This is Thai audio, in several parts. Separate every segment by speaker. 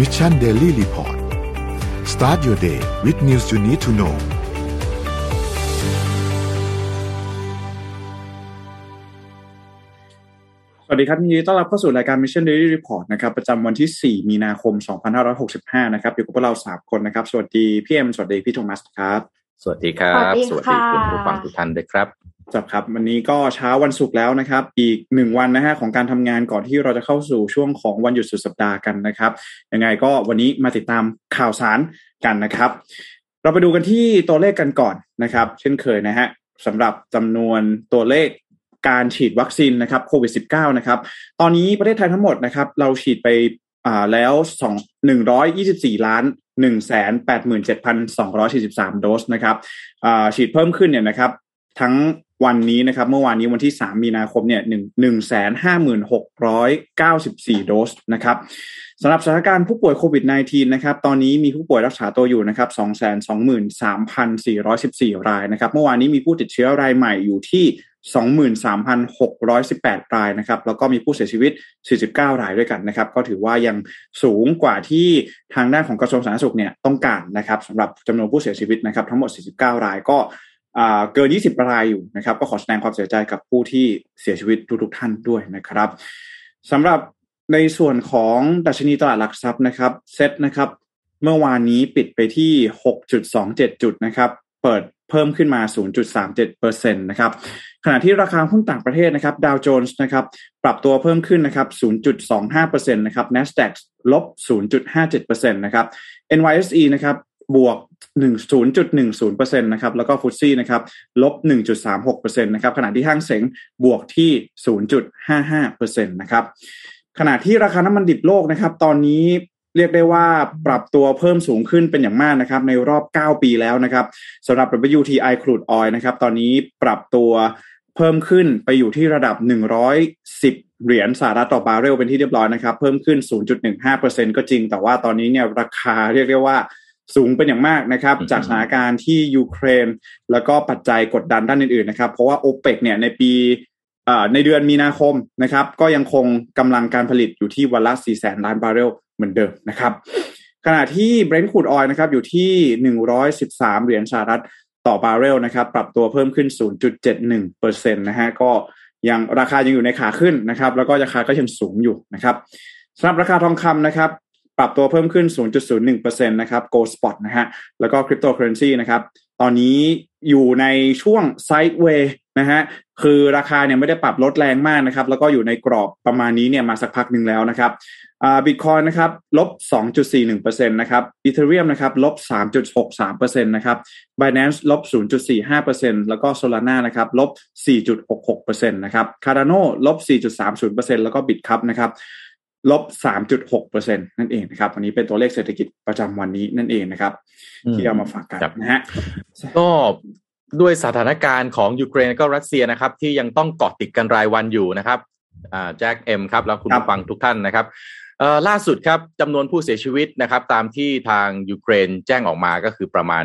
Speaker 1: Mission Daily Report start your day with news you need to know
Speaker 2: สวัสดีครับยินดีต้อนรับเข้าสู่รายการ Mission Daily Report นะครับประจำวันที่ 4 มีนาคม 2565 นะครับอยู่กับพวกเรา 3 คนนะครับ สวัสดีพี่เอ็มสวัสดีพี่โทมัสครับ
Speaker 3: สวัสดีครับ
Speaker 4: สวัสดีค่ะ
Speaker 3: คุณผู้ฟังทุกท่านด้วยครับ
Speaker 2: จับครับ วันนี้ก็เช้าวันศุกร์แล้วนะครับ อีกหนึ่งวันนะฮะของการทำงานก่อนที่เราจะเข้าสู่ช่วงของวันหยุดสุดสัปดาห์กันนะครับยังไงก็วันนี้มาติดตามข่าวสารกันนะครับ เราไปดูกันที่ตัวเลขกันก่อนนะครับ เช่นเคยนะฮะสำหรับจำนวนตัวเลขการฉีดวัคซีนนะครับโควิด -19 นะครับ ตอนนี้ประเทศไทยทั้งหมดนะครับ เราฉีดไปอ่าแล้วสองหนึ่งร้อยยี่สิบสี่ล้าน หนึ่งแสนแปดหมื่นเจ็ดพันสองร้อยสี่สิบสามโดสนะครับฉีดเพิ่มขึ้นเนี่ยนะครับทั้งวันนี้นะครับเมื่อวานนี้วันที่สามมีนาคมเนี่ยหนึ่งหนึ่งแสนห้าหมื่นหกร้อยเก้าสิบสี่โดสนะครับสำหรับสถานการณ์ผู้ป่วยโควิด -19 นะครับตอนนี้มีผู้ป่วยรักษาตัวอยู่นะครับสองแสนสองหมื่นสามพันสี่ร้อยสิบสี่รายนะครับเมื่อวานนี้มีผู้ติดเชื้อรายใหม่อยู่ที่ 23,618 รายนะครับ แล้วก็มีผู้เสียชีวิต 49 รายด้วยกันนะครับ ก็ถือว่ายังสูงกว่าที่ทางด้านของกระทรวงสาธารณสุขเนี่ยต้องการนะครับสำหรับจำนวนผู้เสียชีวิตนะครับ ทั้งหมด 49 รายก็เกิน 20 รายอยู่นะครับ ก็ขอแสดงความเสียใจกับผู้ที่เสียชีวิตทุกๆท่านด้วยนะครับสำหรับในส่วนของดัชนีตลาดหลักทรัพย์นะครับเซ็ตนะครับ เมื่อวานนี้ปิดไปที่ 6.27 จุดนะครับ เปิด เพิ่มขึ้นมา 0.37%นะครับขณะที่ราคาหุ้นต่างประเทศนะครับดาวโจนส์นะครับปรับตัวเพิ่มขึ้นนะครับ 0.25%นะครับ NASDAQ ลบ 0.57%นะครับ NYSE นะครับบวก 1.010%นะครับแล้วก็ฟุตซี่นะครับลบ 1.36%นะครับขณะที่ห้างเสงบวกที่ 0.55%นะครับขณะที่ราคาน้ำมันดิบโลกนะครับ ตอนนี้ เรียกได้ว่าปรับตัวเพิ่มสูงขึ้นเป็นอย่างมากนะครับ ในรอบ 9 ปีแล้วนะครับสำหรับ WTI crude oil นะครับ ตอนนี้ปรับตัวเพิ่มขึ้นไปอยู่ที่ระดับ 110เหรียญสหรัฐต่อบาร์เรลเป็นที่เรียบร้อยนะครับ เพิ่มขึ้น 0.15%ก็จริง แต่ว่าตอนนี้เนี่ยราคาเรียกได้ว่าสูงเป็นอย่างมากนะครับ จากสถานการณ์ที่ยูเครน แล้วก็ปัจจัยกดดันด้านอื่นๆนะครับ เพราะว่าโอเปกเนี่ยในปีในเดือนมีนาคมนะครับ ก็ยังคงกำลังการผลิตอยู่ที่วันละ4แสนล้านบาร์เรล เหมือนเดิมนะครับขณะที่ Brent Crude Oil นะครับอยู่ที่ 113 เหรียญสหรัฐต่อบาร์เรลนะครับ ปรับตัวเพิ่มขึ้น 0.71%นะฮะก็ยังราคายังอยู่ในขาขึ้นนะครับ แล้วก็ราคาก็ยังสูงอยู่นะครับสำหรับราคาทองคำนะครับปรับตัวเพิ่มขึ้น 0.01%นะครับ Gold Spot นะฮะแล้วก็ Cryptocurrency นะครับตอนนี้อยู่ในช่วงไซด์เวย์ นะฮะคือราคาเนี่ยไม่ได้ปรับลดแรงมากนะครับ แล้วก็อยู่ในกรอบประมาณนี้เนี่ยมาสักพักหนึ่งแล้วนะครับอ่าบิตคอยนะครับลบ 2.41%นะครับอีเทเรียมนะครับลบ 3.63%นะครับ Binance ลบ 0.45%แล้วก็ Solana นะครับลบ 4.66%นะครับ Cardano ลบ 4.30%แล้วก็ Bitcup นะครับลบ 3.6%นั่นเองนะครับวันนี้เป็นตัวเลขเศรษฐกิจประจำวันนี้นั่นเองนะครับ ที่เอามาฝากกันนะฮะ
Speaker 3: ก็ ด้วยสถานการณ์ของยูเครนก็รัสเซียนะครับ ที่ยังต้องเกาะติดกันรายวันอยู่นะครับอ่าแจ็คเอ็มครับแล้วคุณผู้ฟังทุกท่านนะครับเอ่อล่าสุดครับจำนวนผู้เสียชีวิตนะครับ ตามที่ทางยูเครนแจ้งออกมาก็คือประมาณ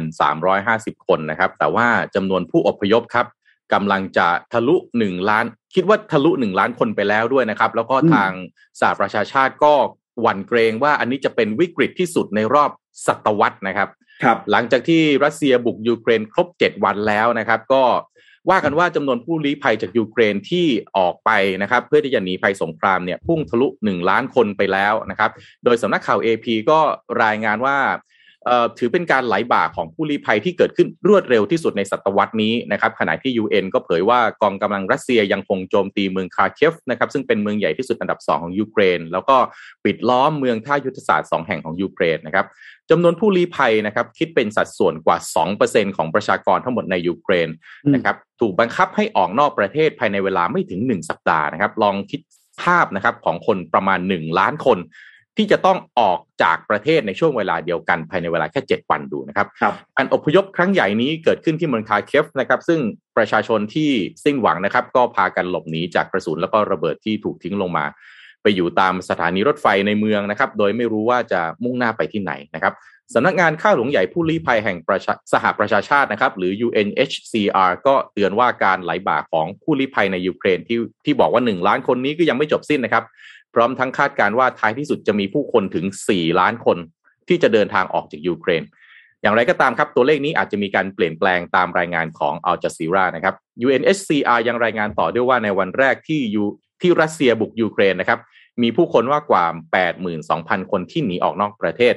Speaker 3: 350 คนนะครับ แต่ว่าจำนวนผู้อพยพครับกำลังจะทะลุ1ล้าน คิดว่าทะลุ1ล้านคนไปแล้วด้วยนะครับ แล้วก็ทางสหประชาชาติก็หวั่นเกรงว่าอันนี้จะเป็นวิกฤตที่สุดในรอบศตวรรษนะครับ
Speaker 2: ครับ
Speaker 3: หลังจากที่รัสเซียบุกยูเครนครบเจ็ดวันแล้วนะครับ ก็ว่ากันว่าจำนวนผู้ลี้ภัยจากยูเครนที่ออกไปนะครับ เพื่อที่จะหนีภัยสงครามเนี่ยพุ่งทะลุหนึ่งล้านคนไปแล้วนะครับ โดยสำนักข่าว AP ก็รายงานว่า ถือเป็นการไหลบ่าของผู้ลี้ภัยที่เกิดขึ้นรวดเร็วที่สุดในศตวรรษนี้นะครับขณะที่ UN ก็เผยว่ากองกำลังรัสเซียยังคงโจมตีเมืองคาเคฟนะครับซึ่งเป็นเมืองใหญ่ที่สุดอันดับ 2 ของยูเครน แล้วก็ปิดล้อมเมืองท่ายุทธศาสตร์ 2 แห่งของยูเครนนะครับจำนวนผู้ลี้ภัยนะครับคิดเป็นสัดส่วนกว่า 2%ของประชากรทั้งหมดในยูเครนนะครับถูกบังคับให้ออกนอกประเทศภายในเวลาไม่ถึง 1 สัปดาห์นะครับลองคิดภาพนะครับของคนประมาณ 1 ล้านคน ที่จะต้องออกจากประเทศในช่วงเวลาเดียวกันภายในเวลาแค่ 7 วันดูนะครับ
Speaker 2: ครับ
Speaker 3: การอพยพครั้งใหญ่นี้เกิดขึ้นที่เมืองคาเคฟนะครับ ซึ่งประชาชนที่สิ้นหวังนะครับ ก็พากันหลบหนีจากกระสุนแล้วก็ระเบิดที่ถูกทิ้งลงมา ไปอยู่ตามสถานีรถไฟในเมืองนะครับ โดยไม่รู้ว่าจะมุ่งหน้าไปที่ไหนนะครับสำนักงานข้าหลวงใหญ่ผู้ลี้ภัยแห่งสหประชาชาตินะครับ หรือ UNHCR ก็เตือนว่าการไหลบ่าของผู้ลี้ภัยในยูเครนที่ที่บอกว่า 1 ล้านคนนี้ก็ยังไม่จบสิ้นนะครับ พร้อมทั้งคาดการว่าท้ายที่สุดจะมีผู้คนถึง 4 ล้านคนที่จะเดินทางออกจากยูเครน อย่างไรก็ตามครับ ตัวเลขนี้อาจจะมีการเปลี่ยนแปลงตามรายงานของอัลจ z ซีรานะครับ UNHCR ยังรายงานต่อด้วยว่าในวันแรกที่ยูที่รัสเซียบุกยูเครนนะครับ มีผู้คนว่ากว่า 82,000 คนที่หนีออกนอกประเทศ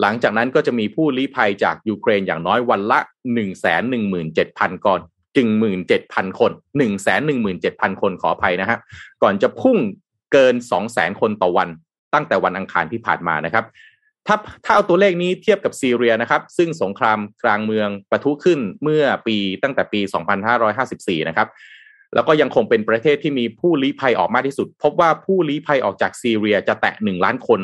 Speaker 3: หลังจากนั้นก็จะมีผู้ลี้ภัยจากยูเครนอย่างน้อยวันละ 117,000ก่อนจึงหมื่นเจ็ดพันคนหนึ่งแสนหนึ่งหมื่นเจ็ดพันคนขออภัยนะฮะก่อนจะพุ่ง เกินสองแสนคนต่อวัน ตั้งแต่วันอังคารที่ผ่านมานะครับ ถ้าถ้าเอาตัวเลขนี้เทียบกับซีเรียนะครับ ซึ่งสงครามกลางเมืองประทุขึ้นเมื่อปีตั้งแต่ปี 2554 นะครับแล้วก็ยังคงเป็นประเทศที่มีผู้ลี้ภัยออกมากที่สุด พบว่าผู้ลี้ภัยออกจากซีเรียจะแตะหนึ่งล้านคน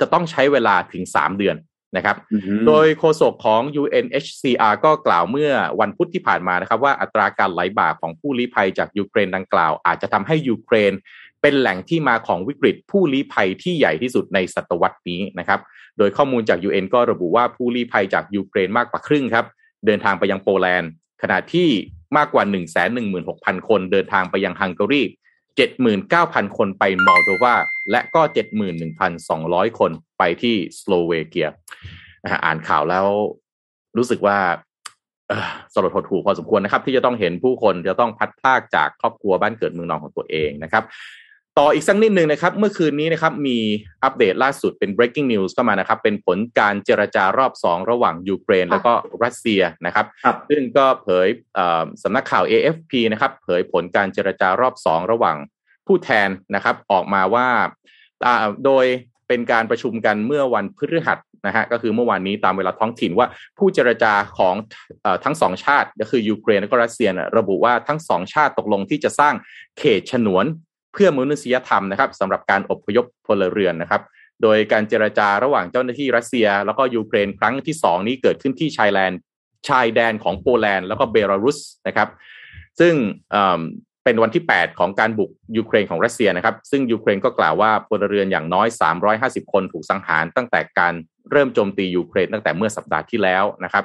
Speaker 3: จะต้องใช้เวลาถึงสามเดือนนะครับ โดยโฆษกของ UNHCR ก็กล่าวเมื่อวันพุธที่ผ่านมานะครับ ว่าอัตราการไหลบ่าของผู้ลี้ภัยจากยูเครนดังกล่าว อาจจะทำให้ยูเครน เป็นแหล่งที่มาของวิกฤตผู้ลี้ภัยที่ใหญ่ที่สุดในศตวรรษนี้นะครับ โดยข้อมูลจาก UN ก็ระบุว่าผู้ลี้ภัยจากยูเครนมากกว่าครึ่งครับ เดินทางไปยังโปแลนด์ ขณะที่มากกว่า 116,000 คน เดินทางไปยังฮังการี 79,000 คนไปมอลโดวาและก็ 71,200 คนไปที่สโลเวเกีย อ่านข่าวแล้วรู้สึกว่าสลดหดหู่พอสมควรนะครับ ที่จะต้องเห็นผู้คนจะต้องพลัดพรากจากครอบครัวบ้านเกิดเมืองนอนของตัวเองนะครับ ต่ออีกสักนิดหนึ่งนะครับเมื่อคืนนี้นะครับมีอัปเดตล่าสุดเป็น breaking news เข้ามานะครับเป็นผลการเจรจารอบสองระหว่างยูเครน แล้วก็รัสเซียนะครับซึ่งก็เผยสำนักข่าว AFP นะครับเผยผลการเจรจารอบสองระหว่างผู้แทนนะครับออกมาว่าโดยเป็นการประชุมกันเมื่อวันพฤหัสนะฮะก็คือเมื่อวานนี้ตามเวลาท้องถิ่นว่าผู้เจรจาของอทั้งสองชาติก็คือยูเครนและก็รัสเซียนะระบุว่าทั้งสองชาติตกลงที่จะสร้างเขตฉนวน เพื่อมนุษยธรรมนะครับสำหรับการอบพยพพลเรือนนะครับ โดยการเจรจาระหว่างเจ้าหน้าที่รัสเซีย แล้วก็ยูเครนครั้งที่สองนี้เกิดขึ้นที่ชายแดนชายแดนของโปแลนด์แล้วก็เบลารุสนะครับ ซึ่งเป็นวันที่ 8 ของการบุกยูเครนของรัสเซียนะครับ ซึ่งยูเครนก็กล่าวว่าพลเรือนอย่างน้อย 350 คนถูกสังหารตั้งแต่การเริ่มโจมตียูเครนตั้งแต่เมื่อสัปดาห์ที่แล้วนะครับ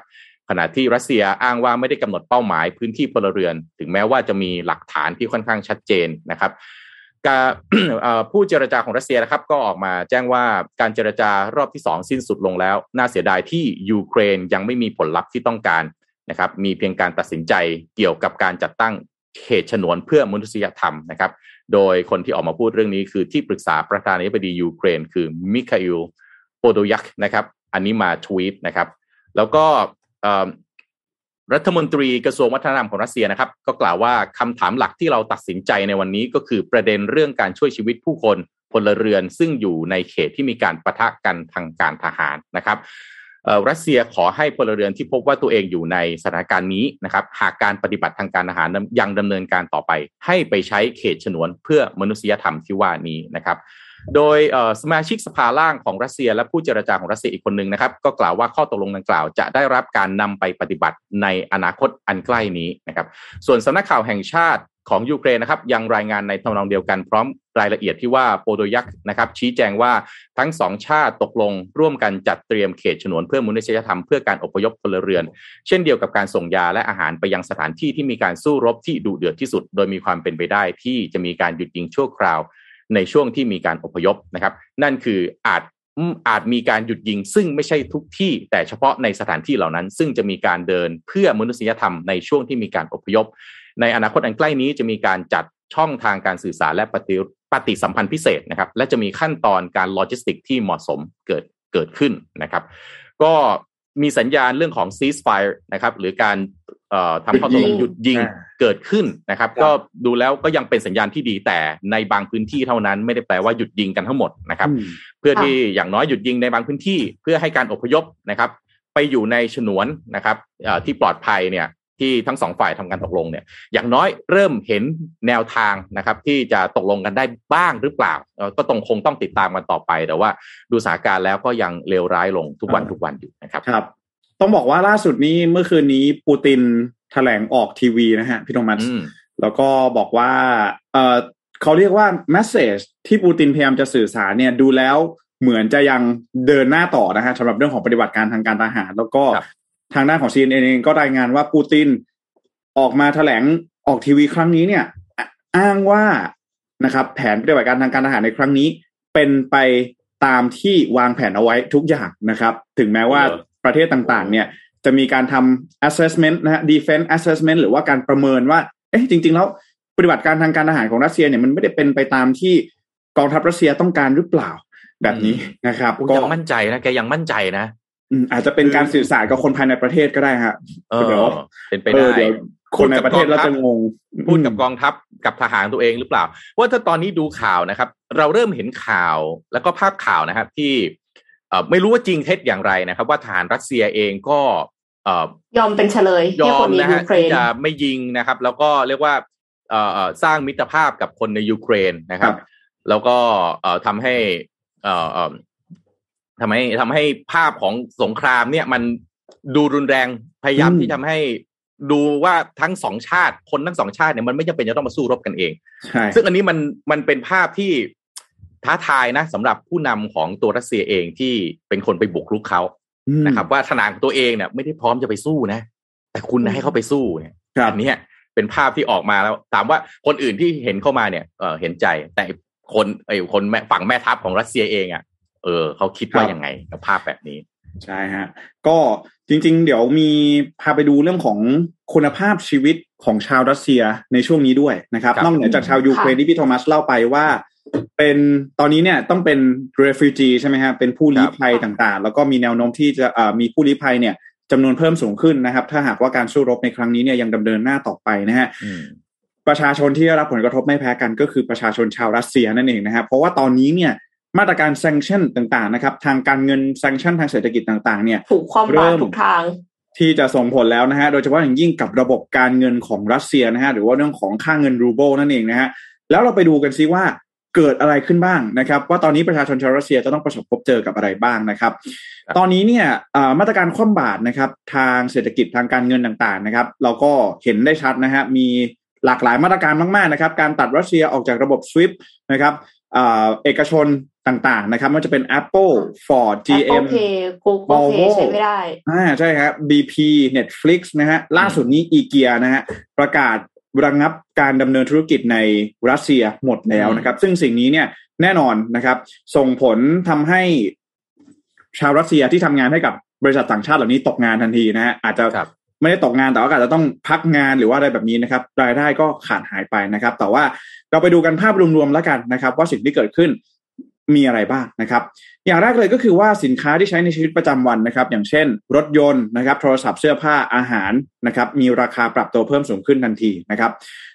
Speaker 3: ขณะที่รัสเซียอ้างว่าไม่ได้กำหนดเป้าหมายพื้นที่พลเรือน ถึงแม้ว่าจะมีหลักฐานที่ค่อนข้างชัดเจนนะครับ การผู้เจรจาของรัสเซียนะครับ ก็ออกมาแจ้งว่าการเจรจารอบที่ 2 สิ้นสุดลงแล้ว น่าเสียดายที่ยูเครนยังไม่มีผลลัพธ์ที่ต้องการนะครับ มีเพียงการตัดสินใจเกี่ยวกับการจัดตั้งเขตฉนวนเพื่อมนุษยธรรมนะครับ โดยคนที่ออกมาพูดเรื่องนี้คือที่ปรึกษาประธานาธิบดียูเครน คือมิคาอิลโปโดยักนะครับ อันนี้มาทวีตนะครับ แล้วก็ รัฐมนตรีกระทรวงวัฒนธรรมของรัสเซียนะครับ ก็กล่าวว่าคำถามหลักที่เราตัดสินใจในวันนี้ก็คือประเด็นเรื่องการช่วยชีวิตผู้คนพลเรือนซึ่งอยู่ในเขตที่มีการปะทะกันทางการทหารนะครับรัสเซียขอให้พลเรือนที่พบว่าตัวเองอยู่ในสถานการณ์นี้นะครับ หากการปฏิบัติทางการทหารยังดำเนินการต่อไป ให้ไปใช้เขตฉนวนเพื่อมนุษยธรรมที่ว่านี้นะครับ โดยสมาชิกสภาล่างของรัสเซีย และผู้เจรจาของรัสเซียอีกคนหนึ่งนะครับ ก็กล่าวว่าข้อตกลงดังกล่าวจะได้รับการนำไปปฏิบัติในอนาคตอันใกล้นี้นะครับ ส่วนสำนักข่าวแห่งชาติของยูเครนนะครับยังรายงานในทำนองเดียวกันพร้อมรายละเอียดที่ว่าโปโดยักนะครับ ชี้แจงว่าทั้งสองชาติตกลงร่วมกันจัดเตรียมเขตฉนวนเพื่อมนุษยธรรมเพื่อการอพยพพลเรือน เช่นเดียวกับการส่งยาและอาหารไปยังสถานที่ที่มีการสู้รบที่ดุเดือดที่สุด โดยมีความเป็นไปได้ที่จะมีการหยุดยิงชั่วคราว ในช่วงที่มีการอพยพนะครับ นั่นคืออาจอาจมีการหยุดยิง ซึ่งไม่ใช่ทุกที่แต่เฉพาะในสถานที่เหล่านั้น ซึ่งจะมีการเดินเพื่อมนุษยธรรมในช่วงที่มีการอพยพ ในอนาคตอันใกล้นี้จะมีการจัดช่องทางการสื่อสารและปฏิปฏิสัมพันธ์พิเศษนะครับ และจะมีขั้นตอนการโลจิสติกที่เหมาะสมเกิดเกิดขึ้นนะครับ ก็ มีสัญญาณเรื่องของ ceasefire นะครับ หรือการทำข้อตกลงหยุดยิงเกิดขึ้นนะครับ ก็ดูแล้วก็ยังเป็นสัญญาณที่ดีแต่ในบางพื้นที่เท่านั้นไม่ได้แปลว่าหยุดยิงกันทั้งหมดนะครับ เพื่อที่อย่างน้อยหยุดยิงในบางพื้นที่ เพื่อให้การอพยพนะครับ ไปอยู่ในฉนวนนะครับที่ปลอดภัยเนี่ย ที่ทั้งสองฝ่ายทำการตกลงเนี่ยอย่างน้อยเริ่มเห็นแนวทางนะครับที่จะตกลงกันได้บ้างหรือเปล่า ก็ต้องคงต้องติดตามกันต่อไป แต่ว่าดูสถานการณ์แล้วก็ยังเลวร้ายลงทุกวันทุกวันอยู่นะครับ
Speaker 2: ครับ ต้องบอกว่าล่าสุดนี้เมื่อคืนนี้ปูตินแถลงออกทีวีนะฮะพี่โทมัสแล้วก็บอกว่าเออเขาเรียกว่าแมสเซจที่ปูตินพยายามจะสื่อสารเนี่ยดูแล้วเหมือนจะยังเดินหน้าต่อนะฮะสำหรับเรื่องของปฏิบัติการทางการทหาร แล้วก็ ทางด้านของ CNN เองก็รายงานว่าปูตินออกมาแถลงออกทีวีครั้งนี้เนี่ย อ้างว่านะครับ แผนปฏิบัติการทางการทหารในครั้งนี้ เป็นไปตามที่วางแผนเอาไว้ทุกอย่างนะครับ ถึงแม้ว่าประเทศต่างๆ เนี่ยจะมีการทำ assessment นะฮะ defense assessment หรือว่าการประเมินว่า เอ๊ะจริง ๆ แล้วปฏิบัติการทางการทหารของรัสเซียเนี่ยมันไม่ได้เป็นไปตามที่กองทัพรัสเซียต้องการหรือเปล่าแบบนี้นะครับ
Speaker 3: ก็ยังมั่นใจนะแกยังมั่นใจนะ
Speaker 2: อาจจะเป็นการสื่อสารกับคนภายในประเทศก็ได้ฮะ
Speaker 3: เออเป็นไปได้
Speaker 2: คนในประเทศเราจะงง
Speaker 3: พูดกับกองทัพกับทหารตัวเองหรือเปล่า ว่าถ้าตอนนี้ดูข่าวนะครับ เราเริ่มเห็นข่าวแล้วก็ภาพข่าวนะครับ ที่ไม่รู้ว่าจริงเท็จอย่างไรนะครับ ว่าทหารรัสเซียเองก็
Speaker 4: ยอมเป็นเฉลย
Speaker 3: ยอมนะฮะที่จะไม่ยิงนะครับ แล้วก็เรียกว่าสร้างมิตรภาพกับคนในยูเครนนะครับ แล้วก็ทำให้ ทำให้ทำให้ภาพของสงครามเนี่ยมันดูรุนแรงพยายามที่ทำให้ดูว่าทั้งสองชาติคนทั้งสองชาติเนี่ยมันไม่จำเป็นจะต้องมาสู้รบกันเอง ซึ่งอันนี้มันมันเป็นภาพที่ท้าทายนะสำหรับผู้นำของตัวรัสเซียเองที่เป็นคนไปบุกรุกเขานะครับ ว่าทนายของตัวเองเนี่ยไม่ได้พร้อมจะไปสู้นะ แต่คุณให้เขาไปสู้เนี่ยอันนี้เป็นภาพที่ออกมาแล้วถามว่าคนอื่นที่เห็นเข้ามาเนี่ยเออเห็นใจแต่คนไอ้คนฝั่งแม่ทัพของรัสเซียเองอะ เออเขาคิดว่ายังไงกับภาพแบบนี้
Speaker 2: ใช่ฮะก็จริง ๆ เดี๋ยวมีพาไปดูเรื่องของคุณภาพชีวิตของชาวรัสเซียในช่วงนี้ด้วยนะครับนอกเหนือจากชาวยูเครนที่พี่โทมัสเล่าไปว่า เป็นตอนนี้เนี่ยต้องเป็น refugee ใช่ไหมฮะเป็นผู้ลี้ภัยต่างๆ แล้วก็มีแนวโน้มที่จะมีผู้ลี้ภัยเนี่ยจำนวนเพิ่มสูงขึ้นนะครับ ถ้าหากว่าการสู้รบในครั้งนี้เนี่ยยังดำเนินหน้าต่อไปนะฮะประชาชนที่ได้รับผลกระทบไม่แพ้กันก็คือประชาชนชาวรัสเซียนั่นเองนะครับเพราะว่าตอนนี้เนี่ย มาตรการ sanction ต่างๆนะครับ ทางการเงิน sanction ทางเศรษฐกิจต่างๆ เนี่ย
Speaker 4: ถูกความบาทุกทาง
Speaker 2: ที่จะส่งผลแล้วนะฮะโดยเฉพาะอย่างยิ่งกับระบบการเงินของรัสเซียนะฮะหรือว่าเรื่องของค่าเงินรูเบิลนั่นเองนะฮะแล้วเราไปดูกันซิว่าเกิดอะไรขึ้นบ้างนะครับ ว่าตอนนี้ประชาชนชาวรัสเซียจะต้องประสบพบเจอกับอะไรบ้างนะครับ ตอนนี้เนี่ยมาตรการคว่ำบาตรนะครับ ทางเศรษฐกิจทางการเงินต่างๆนะครับ เราก็เห็นได้ชัดนะฮะมีหลากหลายมาตรการมากๆนะครับ การตัดรัสเซียออกจากระบบ SWIFT นะครับเอกชน ต่างๆนะครับ มันจะเป็น Apple Ford GM
Speaker 4: Volvo ใช้ไม่ได้
Speaker 2: อ่าใช่ครับ BP Netflix นะฮะล่าสุดนี้อีเกียนะฮะประกาศระงงับการดำเนินธุรกิจในรัสเซียหมดแล้วนะครับ ซึ่งสิ่งนี้เนี่ยแน่นอนนะครับ ส่งผลทำให้ชาวรัสเซียที่ทำงานให้กับบริษัทต่างชาติเหล่านี้ตกงานทันทีนะฮะอาจจะไม่ได้ตกงานแต่ว่าอาจจะต้องพักงานหรือว่าอะไรแบบนี้นะครับ รายได้ก็ขาดหายไปนะครับ แต่ว่าเราไปดูกันภาพรวมๆแล้วกันนะครับ ว่าสิ่งที่เกิดขึ้น มีอะไรบ้างนะครับ อย่างแรกเลยก็คือว่าสินค้าที่ใช้ในชีวิตประจำวันนะครับ อย่างเช่น รถยนต์นะครับ โทรศัพท์เสื้อผ้าอาหารนะครับ มีราคาปรับตัวเพิ่มสูงขึ้นทันทีนะครับ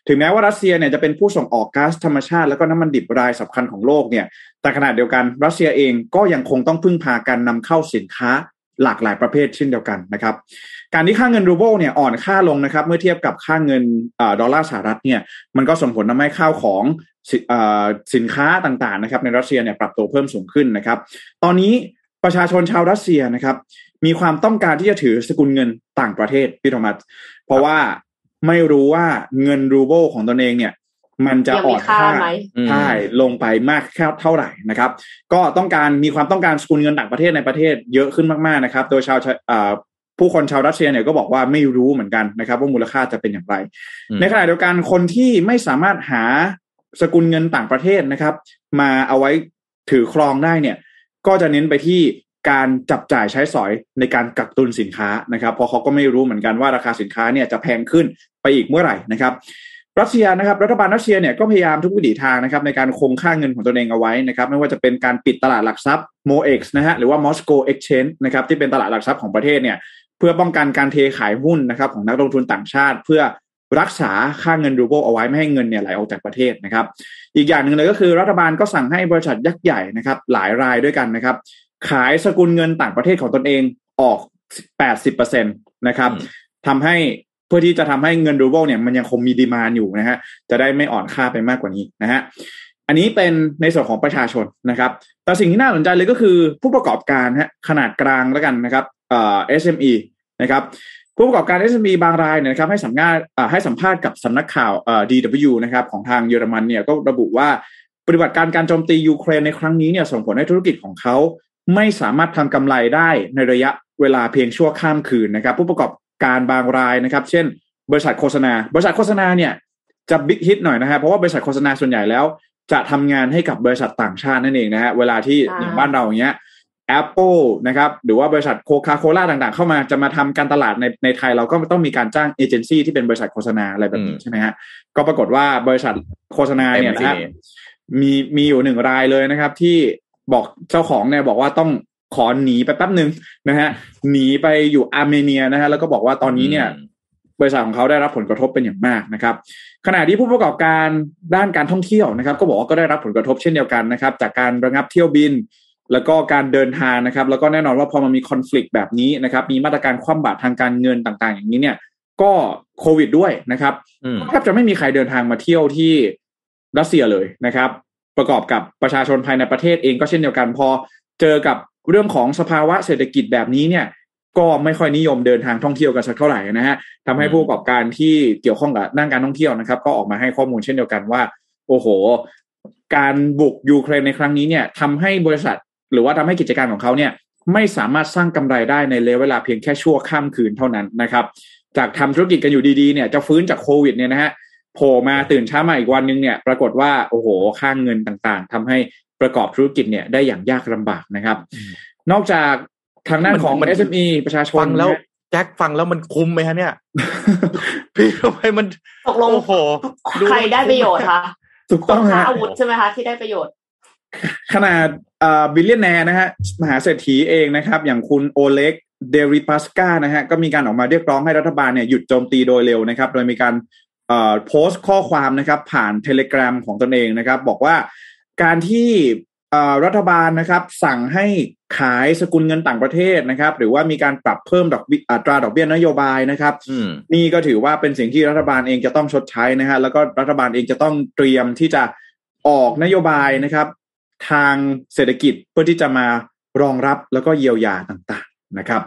Speaker 2: ถึงแม้ว่ารัสเซียเนี่ยจะเป็นผู้ส่งออกก๊าซธรรมชาติ แล้วก็น้ำมันดิบรายสำคัญของโลกเนี่ย แต่ขณะเดียวกันรัสเซียเองก็ยังคงต้องพึ่งพาการนำเข้าสินค้าหลากหลายประเภทเช่นเดียวกันนะครับ การที่ค่าเงินรูเบิลเนี่ยอ่อนค่าลงนะครับ เมื่อเทียบกับค่าเงินดอลลาร์สหรัฐเนี่ยมันก็ส่งผลทำให้ข้าวของสินค้าต่างๆนะครับในรัสเซียเนี่ยปรับตัวเพิ่มสูงขึ้นนะครับ ตอนนี้ประชาชนชาวรัสเซียนะครับ มีความต้องการที่จะถือสกุลเงินต่างประเทศพี่ธรรมัสเพราะว่าไม่รู้ว่าเงินรูเบิลของตนเองเนี่ยมันจะอ่อนค่าใช่ลงไปมากแค่เท่าไหร่นะครับ ก็ต้องการมีความต้องการสกุลเงินต่างประเทศในประเทศเยอะขึ้นมากๆนะครับ โดยชาว ผู้คนชาวรัสเซียเนี่ยก็บอกว่าไม่รู้เหมือนกันนะครับ ว่ามูลค่าจะเป็นอย่างไร ในขณะเดียวกันคนที่ไม่สามารถหาสกุลเงินต่างประเทศนะครับ มาเอาไว้ถือครองได้เนี่ย ก็จะเน้นไปที่การจับจ่ายใช้สอยในการกักตุนสินค้านะครับ เพราะเขาก็ไม่รู้เหมือนกันว่าราคาสินค้าเนี่ยจะแพงขึ้นไปอีกเมื่อไหร่นะครับรัสเซียนะครับรัฐบาลรัสเซียเนี่ยก็พยายามทุกวิถีทางนะครับในการคงค่าเงินของตนเองเอาไว้นะครับไม่ว่าจะเป็นการปิดตลาดหลักทรัพย์ MOEX นะฮะหรือว่า Moscow Exchange นะครับที่เป็นตลาดหลักทรัพย์ของประเทศเนี่ย เพื่อป้องกันการเทขายหุ้นนะครับของนักลงทุนต่างชาติ เพื่อรักษาค่าเงินรูเบิลเอาไว้ไม่ให้เงินเนี่ยไหลออกจากประเทศนะครับ อีกอย่างหนึ่งเลยก็คือรัฐบาลก็สั่งให้บริษัทยักษ์ใหญ่นะครับ หลายรายด้วยกันนะครับ ขายสกุลเงินต่างประเทศของตนเองออก 80%นะครับทำให้เพื่อที่จะทำให้เงินรูเบิลเนี่ยมันยังคงมีดีมาอยู่นะฮะจะได้ไม่อ่อนค่าไปมากกว่านี้นะฮะอันนี้เป็นในส่วนของประชาชนนะครับ แต่สิ่งที่น่าสนใจเลยก็คือผู้ประกอบการฮะขนาดกลางแล้วกันนะครับ เอ่อ SME นะครับผู้ประกอบการ SME บางรายเนี่ยนะครับให้สัมภาษณ์ให้สัมภาษณ์กับสำนักข่าวเอ่อ DW นะครับของทางเยอรมันเนี่ยก็ระบุว่าปฏิบัติการการโจมตียูเครนในครั้งนี้เนี่ยส่งผลให้ธุรกิจของเขาไม่สามารถทำกำไรได้ในระยะเวลาเพียงชั่วข้ามคืนนะครับ ผู้ประกอบการบางรายนะครับ เช่น บริษัทโฆษณา บริษัทโฆษณาเนี่ยจะ big hit หน่อยนะครับเพราะว่าบริษัทโฆษณาส่วนใหญ่แล้ว จะทำงานให้กับบริษัทต่างชาตินั่นเองนะฮะเวลาที่
Speaker 4: อ่า
Speaker 2: อย่างบ้านเราอย่างเงี้ย Apple นะครับหรือว่าบริษัทโคคาโคล่าต่างๆ เข้ามาจะมาทำการตลาดในในไทยเราก็ต้องมีการจ้างเอเจนซี่ที่เป็นบริษัทโฆษณาอะไรแบบนี้
Speaker 3: อืม
Speaker 2: ใช่ไหมฮะก็ปรากฏว่าบริษัทโฆษณาเนี่ยนะฮะ
Speaker 3: เต็มที่
Speaker 2: มีมีอยู่หนึ่งรายเลยนะครับ ที่บอกเจ้าของเนี่ยบอกว่าต้องขอหนีไปแป๊บหนึ่งนะฮะหนีไปอยู่อาร์เมเนียนะฮะแล้วก็บอกว่าตอนนี้เนี่ยบริษัทของเขาได้รับผลกระทบเป็นอย่างมากนะครับ ขณะที่ผู้ประกอบการด้านการท่องเที่ยวนะครับ ก็บอกว่าก็ได้รับผลกระทบเช่นเดียวกันนะครับ จากการระงับเที่ยวบิน แล้วก็การเดินทางนะครับ แล้วก็แน่นอนว่าพอมันมีคอน FLICT แบบนี้นะครับ มีมาตรการคว่ำบาตรทางการเงินต่างๆ อย่างนี้เนี่ย ก็โควิดด้วยนะครับ
Speaker 3: อืม
Speaker 2: แทบจะไม่มีใครเดินทางมาเที่ยวที่รัสเซียเลยนะครับ ประกอบกับประชาชนภายในประเทศเองก็เช่นเดียวกัน พอเจอกับเรื่องของสภาวะเศรษฐกิจแบบนี้เนี่ย ก็ไม่ค่อยนิยมเดินทางท่องเที่ยวกันสักเท่าไหร่นะฮะทำให้ผู้ประกอบการที่เกี่ยวข้องกับด้านการท่องเที่ยวนะครับ ก็ออกมาให้ข้อมูลเช่นเดียวกันว่า โอ้โห การบุกยูเครนในครั้งนี้เนี่ยทำให้บริษัท หรือว่าทำให้กิจการของเขาเนี่ยไม่สามารถสร้างกำไรได้ในระยะเวลาเพียงแค่ชั่วข้ามคืนเท่านั้นนะครับ จากทำธุรกิจกันอยู่ดีๆเนี่ยจะฟื้นจากโควิดเนี่ยนะฮะโผล่มาตื่นเช้ามาอีกวันนึงเนี่ยปรากฏว่าโอ้โหค่างเงินต่างๆทำให้ประกอบธุรกิจเนี่ยได้อย่างยากลำบากนะครับ นอกจากทางด้านของ
Speaker 3: มัน
Speaker 2: SME ประชาชน
Speaker 3: ฟังแล้ว
Speaker 2: นะฮะ
Speaker 3: แจ็คฟังแล้วมันคุ้มไหมฮะเนี่ย พี่ทำไมมัน
Speaker 4: ตกลง
Speaker 3: โอ้โห
Speaker 4: ใครได้ประโยชน์คะ
Speaker 2: ถูกต้อง
Speaker 4: ค้า
Speaker 2: ฮะ
Speaker 4: อาวุธใช่ไไหมคะที่ได้ประโยชน์
Speaker 2: ขนาด billionaire นะฮะมหาเศรษฐีเองนะครับ อย่างคุณโอเล็กเดริปัสกานะฮะก็มีการออกมาเรียกร้องให้รัฐบาลเนี่ยหยุดโจมตีโดยเร็วนะครับ โดยมีการเอ่อโพสต์ข้อความนะครับผ่านเทเลกราฟของตนเองนะครับ บอกว่าการที่เอ่อรัฐบาลนะครับสั่งให้ขายสกุลเงินต่างประเทศนะครับ หรือว่ามีการปรับเพิ่มดอกเบี้ยอัตราดอกเบี้ยนโยบายนะครับ
Speaker 3: อืม
Speaker 2: นี่ก็ถือว่าเป็นสิ่งที่รัฐบาลเองจะต้องชดใช้นะฮะแล้วก็รัฐบาลเองจะต้องเตรียมที่จะออกนโยบายนะครับ ทางเศรษฐกิจเพื่อที่จะมารองรับแล้วก็เยียวยาต่างๆนะครับ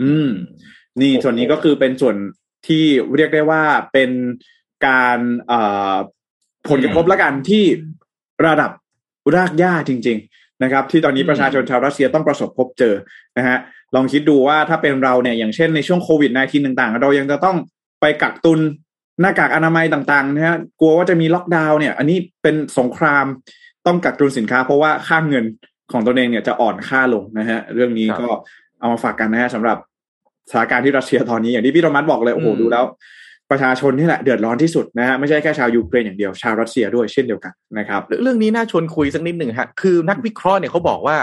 Speaker 2: อืม นี่
Speaker 3: โอ้โห
Speaker 2: ส่วนนี้ก็คือเป็นส่วนที่เรียกได้ว่าเป็นการเอ่อผลกระทบละกันที่ระดับรากหญ้าจริง ๆ นะครับ ที่ตอนนี้ประชาชนชาวรัสเซียต้องประสบพบเจอนะฮะลองคิดดูว่าถ้าเป็นเราเนี่ยอย่างเช่นในช่วงโควิด -19 ต่างๆ เรายังจะต้องไปกักตุนหน้ากากอนามัยต่างๆนะฮะกลัวว่าจะมีล็อกดาวน์เนี่ย อันนี้เป็นสงคราม ต้องกักตุนสินค้าเพราะว่าค่าเงินของตนเองเนี่ยจะอ่อนค่าลงนะฮะ เรื่องนี้
Speaker 3: ครับ
Speaker 2: ก็เอามาฝากกันนะฮะสำหรับสถานการณ์ที่รัสเซียตอนนี้อย่างที่พี่โทมัสบอกเลยโอ้โห
Speaker 3: อืม
Speaker 2: ดูแล้ว ประชาชนนี่แหละเดือดร้อนที่สุดนะฮะไม่ใช่แค่ชาวยูเครนอย่างเดียวชาวรัสเซียด้วยเช่นเดียวกันนะครับ
Speaker 3: เรื่องนี้น่าชวนคุยสักนิดหนึ่งฮะคือนักวิเคราะห์เนี่ยเขาบอกว่า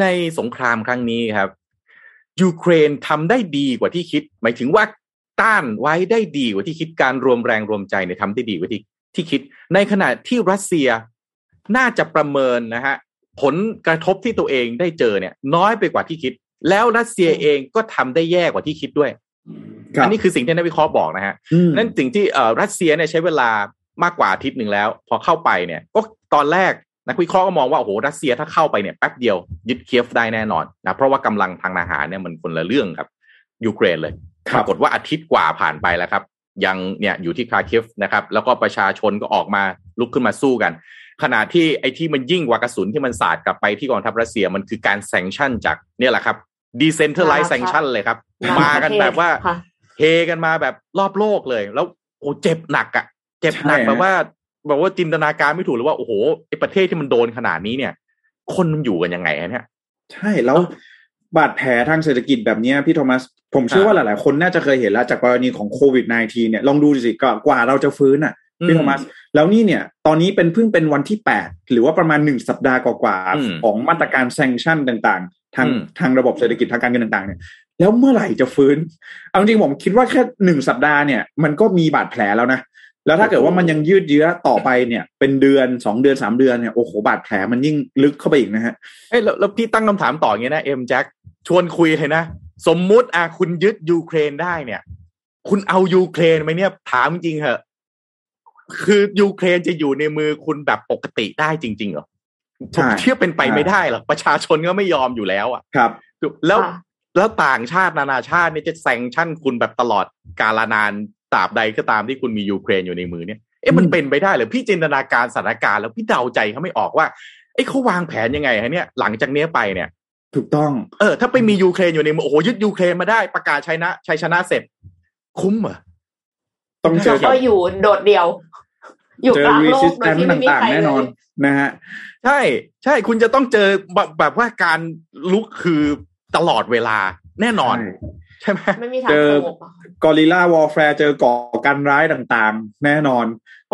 Speaker 3: ในสงครามครั้งนี้ครับยูเครนทำได้ดีกว่าที่คิด หมายถึงว่าต้านไว้ได้ดีกว่าที่คิดการรวมแรงรวมใจเนี่ยทำได้ดีกว่าที่ที่คิด ในขณะที่รัสเซีย น่าจะประเมินนะฮะผลกระทบที่ตัวเองได้เจอเนี่ย น้อยไปกว่าที่คิด แล้วรัสเซียเองก็ทำได้แย่กว่าที่คิดด้วย
Speaker 2: ครับ
Speaker 3: อันนี้คือสิ่งที่นักวิเคราะห์บอกนะฮะ
Speaker 2: อืม
Speaker 3: นั่นสิ่งที่เอ่อรัสเซียเนี่ยใช้เวลามากกว่าอาทิตย์หนึ่งแล้ว พอเข้าไปเนี่ย ก็ตอนแรกนักวิเคราะห์ก็มองว่าโอ้โหรัสเซียถ้าเข้าไปเนี่ยแป๊บเดียวยึดเคียฟได้แน่นอนนะเพราะว่ากำลังทางทหารเนี่ยมันคนละเรื่องกับยูเครนเลย
Speaker 2: ค
Speaker 3: ป
Speaker 2: รับ
Speaker 3: รากฏว่าอาทิตย์กว่าผ่านไปแล้วครับ ยังเนี่ยอยู่ที่คาเคียฟนะครับ แล้วก็ประชาชนก็ออกมาลุกขึ้นมาสู้กัน ขณะที่ไอ้ที่มันยิ่งกว่ากระสุนที่มันสาดกลับไปที่กองทัพรัสเซียมันคือการแซงชั่นจากเนี่ยแหละครับ decentralized
Speaker 4: มาครับ
Speaker 3: sanction เลยครับ
Speaker 4: นา
Speaker 3: มากันแบบว่า
Speaker 4: ค่ะ
Speaker 3: เฮกันมาแบบรอบโลกเลย แล้วโอ้เจ็บหนักอะ่ะเจ็บหนัก
Speaker 2: ใช่ฮะ
Speaker 3: แบบว่าแบบว่าจินตนาการไม่ถูกเลยว่าโอ้โหไอประเทศที่มันโดนขนาดนี้เนี่ย คนมันอยู่กันยังไงอะเนี่ย
Speaker 2: ใช่แล้วบาดแผลทางเศรษฐกิจแบบเนี้ยพี่โทมัส ผมเชื่อว่าหลาย ๆ คนน่าจะเคยเห็นแล้วจากกรณีของโควิด -19 เนี่ยลองดูสิกว่ากว่าเราจะฟื้นอะพี่โทมัส แล้วนี่เนี่ย ตอนนี้เป็นเพิ่งเป็นวันที่แปดหรือว่าประมาณหนึ่งสัปดาห์กว่า
Speaker 3: อืม
Speaker 2: ๆของมาตรการแซงชั่นต่าง ๆ ทาง
Speaker 3: อืม
Speaker 2: ทางระบบเศรษฐกิจทางการเงินต่าง ๆเนี่ยแล้วเมื่อไหร่จะฟื้น เอาจริงๆผมคิดว่าแค่หนึ่งสัปดาห์เนี่ยมันก็มีบาดแผลแล้วนะแล้วถ้าเกิดว่ามันยังยืดเยื้อต่อไปเนี่ย เป็นเดือนสองเดือนสามเดือนเนี่ยโอ้โหบาดแผลมันยิ่งลึกเข้าไปอีกนะฮะ
Speaker 3: เอ้ยแล้วแล้วพี่ตั้งคำถามต่ออย่างเงี้ยนะเอ็มแจ็คชวนคุยเลยนะ สมมุติอะคุณยึดยูเครนได้เนี่ย คุณเอายูเครนไหมเนี่ยถามจริงเหอะ คือยูเครนจะอยู่ในมือคุณแบบปกติได้จริงๆเหรอ
Speaker 2: ใช่
Speaker 3: ผมเชื่อเป็นไปไม่ได้หรอกประชาชนก็ไม่ยอมอยู่แล้วอะ
Speaker 2: ครับ
Speaker 3: แล้ว
Speaker 4: ค่ะ
Speaker 3: แล้วต่างชาตินานาชาติเนี่ยจะแซงชั่นคุณแบบตลอดกาลนานตราบใดก็ตามที่คุณมียูเครนอยู่ในมือเนี่ยเอ๊ะมัน
Speaker 2: อืม
Speaker 3: เป็นไปได้เหรือพี่จินตนาการสถานการณ์แล้วพี่เดาใจเขาไม่ออกว่าเอ้เขาวางแผนยังไงฮะเนี่ยหลังจากเนี้ยไปเนี่ย
Speaker 2: ถูกต้อง
Speaker 3: เออ ถ้าไปมียูเครนอยู่ในมือโอ้โหยึดยูเครนมาได้ประกาศชัยนะชัยชนะเสร็จ คุ้มเหรอ
Speaker 2: ต้องเจ
Speaker 4: แล้
Speaker 2: อ
Speaker 4: ว
Speaker 2: กั
Speaker 4: ก็
Speaker 2: บ
Speaker 4: อยู่โดดเดี่ยว อยู่
Speaker 2: เจอก
Speaker 4: ลาง
Speaker 2: รี
Speaker 4: โล
Speaker 2: ซิ
Speaker 4: ก
Speaker 2: ส
Speaker 4: โด
Speaker 2: แต
Speaker 4: ย
Speaker 2: น
Speaker 4: ที่ไม่มี
Speaker 2: ต่าง
Speaker 4: ใคร
Speaker 2: ๆแน่นอน
Speaker 4: เลย
Speaker 2: นะฮะ
Speaker 3: ใช่ใช่คุณจะต้องเจอแบบแบบว่าการลุกคือตลอดเวลาแน่นอน
Speaker 2: ใช่
Speaker 3: ใช่ไหม
Speaker 4: ไม่มีทาง
Speaker 2: เจอ
Speaker 4: สงบอะ
Speaker 2: guerrilla warfare เจอก่อการร้ายต่างๆ แน่นอน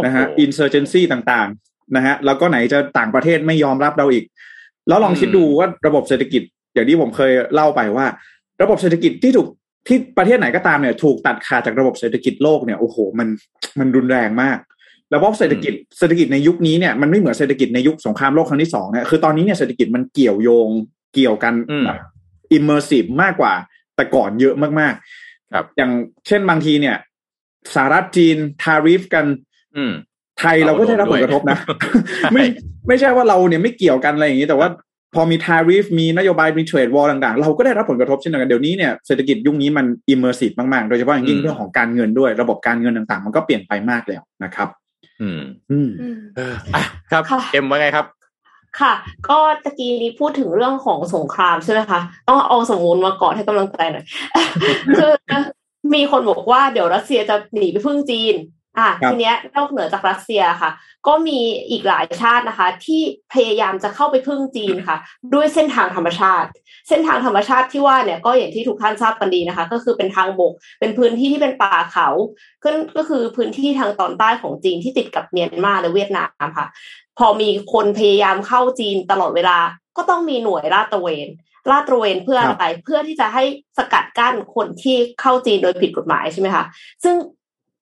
Speaker 2: นะฮะ
Speaker 3: โอ้โห
Speaker 2: insurgency ต่างๆนะฮะแล้วก็ไหนจะต่างประเทศไม่ยอมรับเราอีก แล้วลอง
Speaker 3: อืม
Speaker 2: คิดดูว่าระบบเศรษฐกิจ อย่างที่ผมเคยเล่าไปว่า ระบบเศรษฐกิจที่ถูกที่ประเทศไหนก็ตามเนี่ย ถูกตัดขาดจากระบบเศรษฐกิจโลกเนี่ยโอ้โหมันมันรุนแรงมาก แล้วเพราะเศรษฐกิจเศรษฐกิจในยุคนี้เนี่ยมันไม่เหมือนเศรษฐกิจในยุคสงครามโลกครั้งที่สองเนี่ยคือตอนนี้เนี่ยเศรษฐกิจมันเกี่ยวโยงเกี่ยวกัน
Speaker 3: อืม
Speaker 2: แบบ immersive มากกว่า แต่ก่อนเยอะมากๆ
Speaker 3: ครับ
Speaker 2: อย่างเช่นบางทีเนี่ยสหรัฐจีน tariff กัน
Speaker 3: อืม
Speaker 2: ไทยเราก็ได้รับผลกระทบนะ
Speaker 3: ใช่
Speaker 2: ไม่ไม่ใช่ว่าเราเนี่ยไม่เกี่ยวกันอะไรอย่างนี้แต่ว่าพอมี tariff มีนโยบายมี trade war ต่างๆ เราก็ได้รับผลกระทบเช่นเดียวกันเดี๋ยวนี้เนี่ยเศรษฐกิจยุคนี้มัน immersive มากๆ โดยเฉพาะอย่างยิ่ง
Speaker 3: อืม
Speaker 2: เรื่องของการเงินด้วย ระบบการเงินต่างๆ มันก็เปลี่ยนไปมากแล้วนะครับ
Speaker 3: อืม
Speaker 2: อืม
Speaker 4: อืม
Speaker 3: เอออะครับ
Speaker 4: ค่ะ
Speaker 3: เอ็มว่าไงครับ
Speaker 4: ค่ะ ก็ตะกี้นี้พูดถึงเรื่องของสงครามใช่ไหมคะ ต้องเอาสมมูลมาก่อนให้กำลังใจหน่อยคือมีคนบอกว่าเดี๋ยวรัสเซียจะหนีไปพึ่งจีน อะ
Speaker 2: ครับ
Speaker 4: ทีเนี้ยนอกเหนือจากรัสเซียค่ะ ก็มีอีกหลายชาตินะคะ ที่พยายามจะเข้าไปพึ่งจีนค่ะ ด้วยเส้นทางธรรมชาติ เส้นทางธรรมชาติที่ว่าเนี่ยก็อย่างที่ทุกท่านทราบกันดีนะคะ ก็คือเป็นทางบก เป็นพื้นที่ที่เป็นป่าเขาก็ก็คือพื้นที่ทางตอนใต้ของจีนที่ติดกับเมียนมาและเวียดนามค่ะ พอมีคนพยายามเข้าจีนตลอดเวลาก็ต้องมีหน่วยลาดตระเวนลาดตระเวนเพื่ออะไรเพื่อที่จะให้สกัดกั้นคนที่เข้าจีนโดยผิดกฎหมายใช่ไหมคะซึ่ง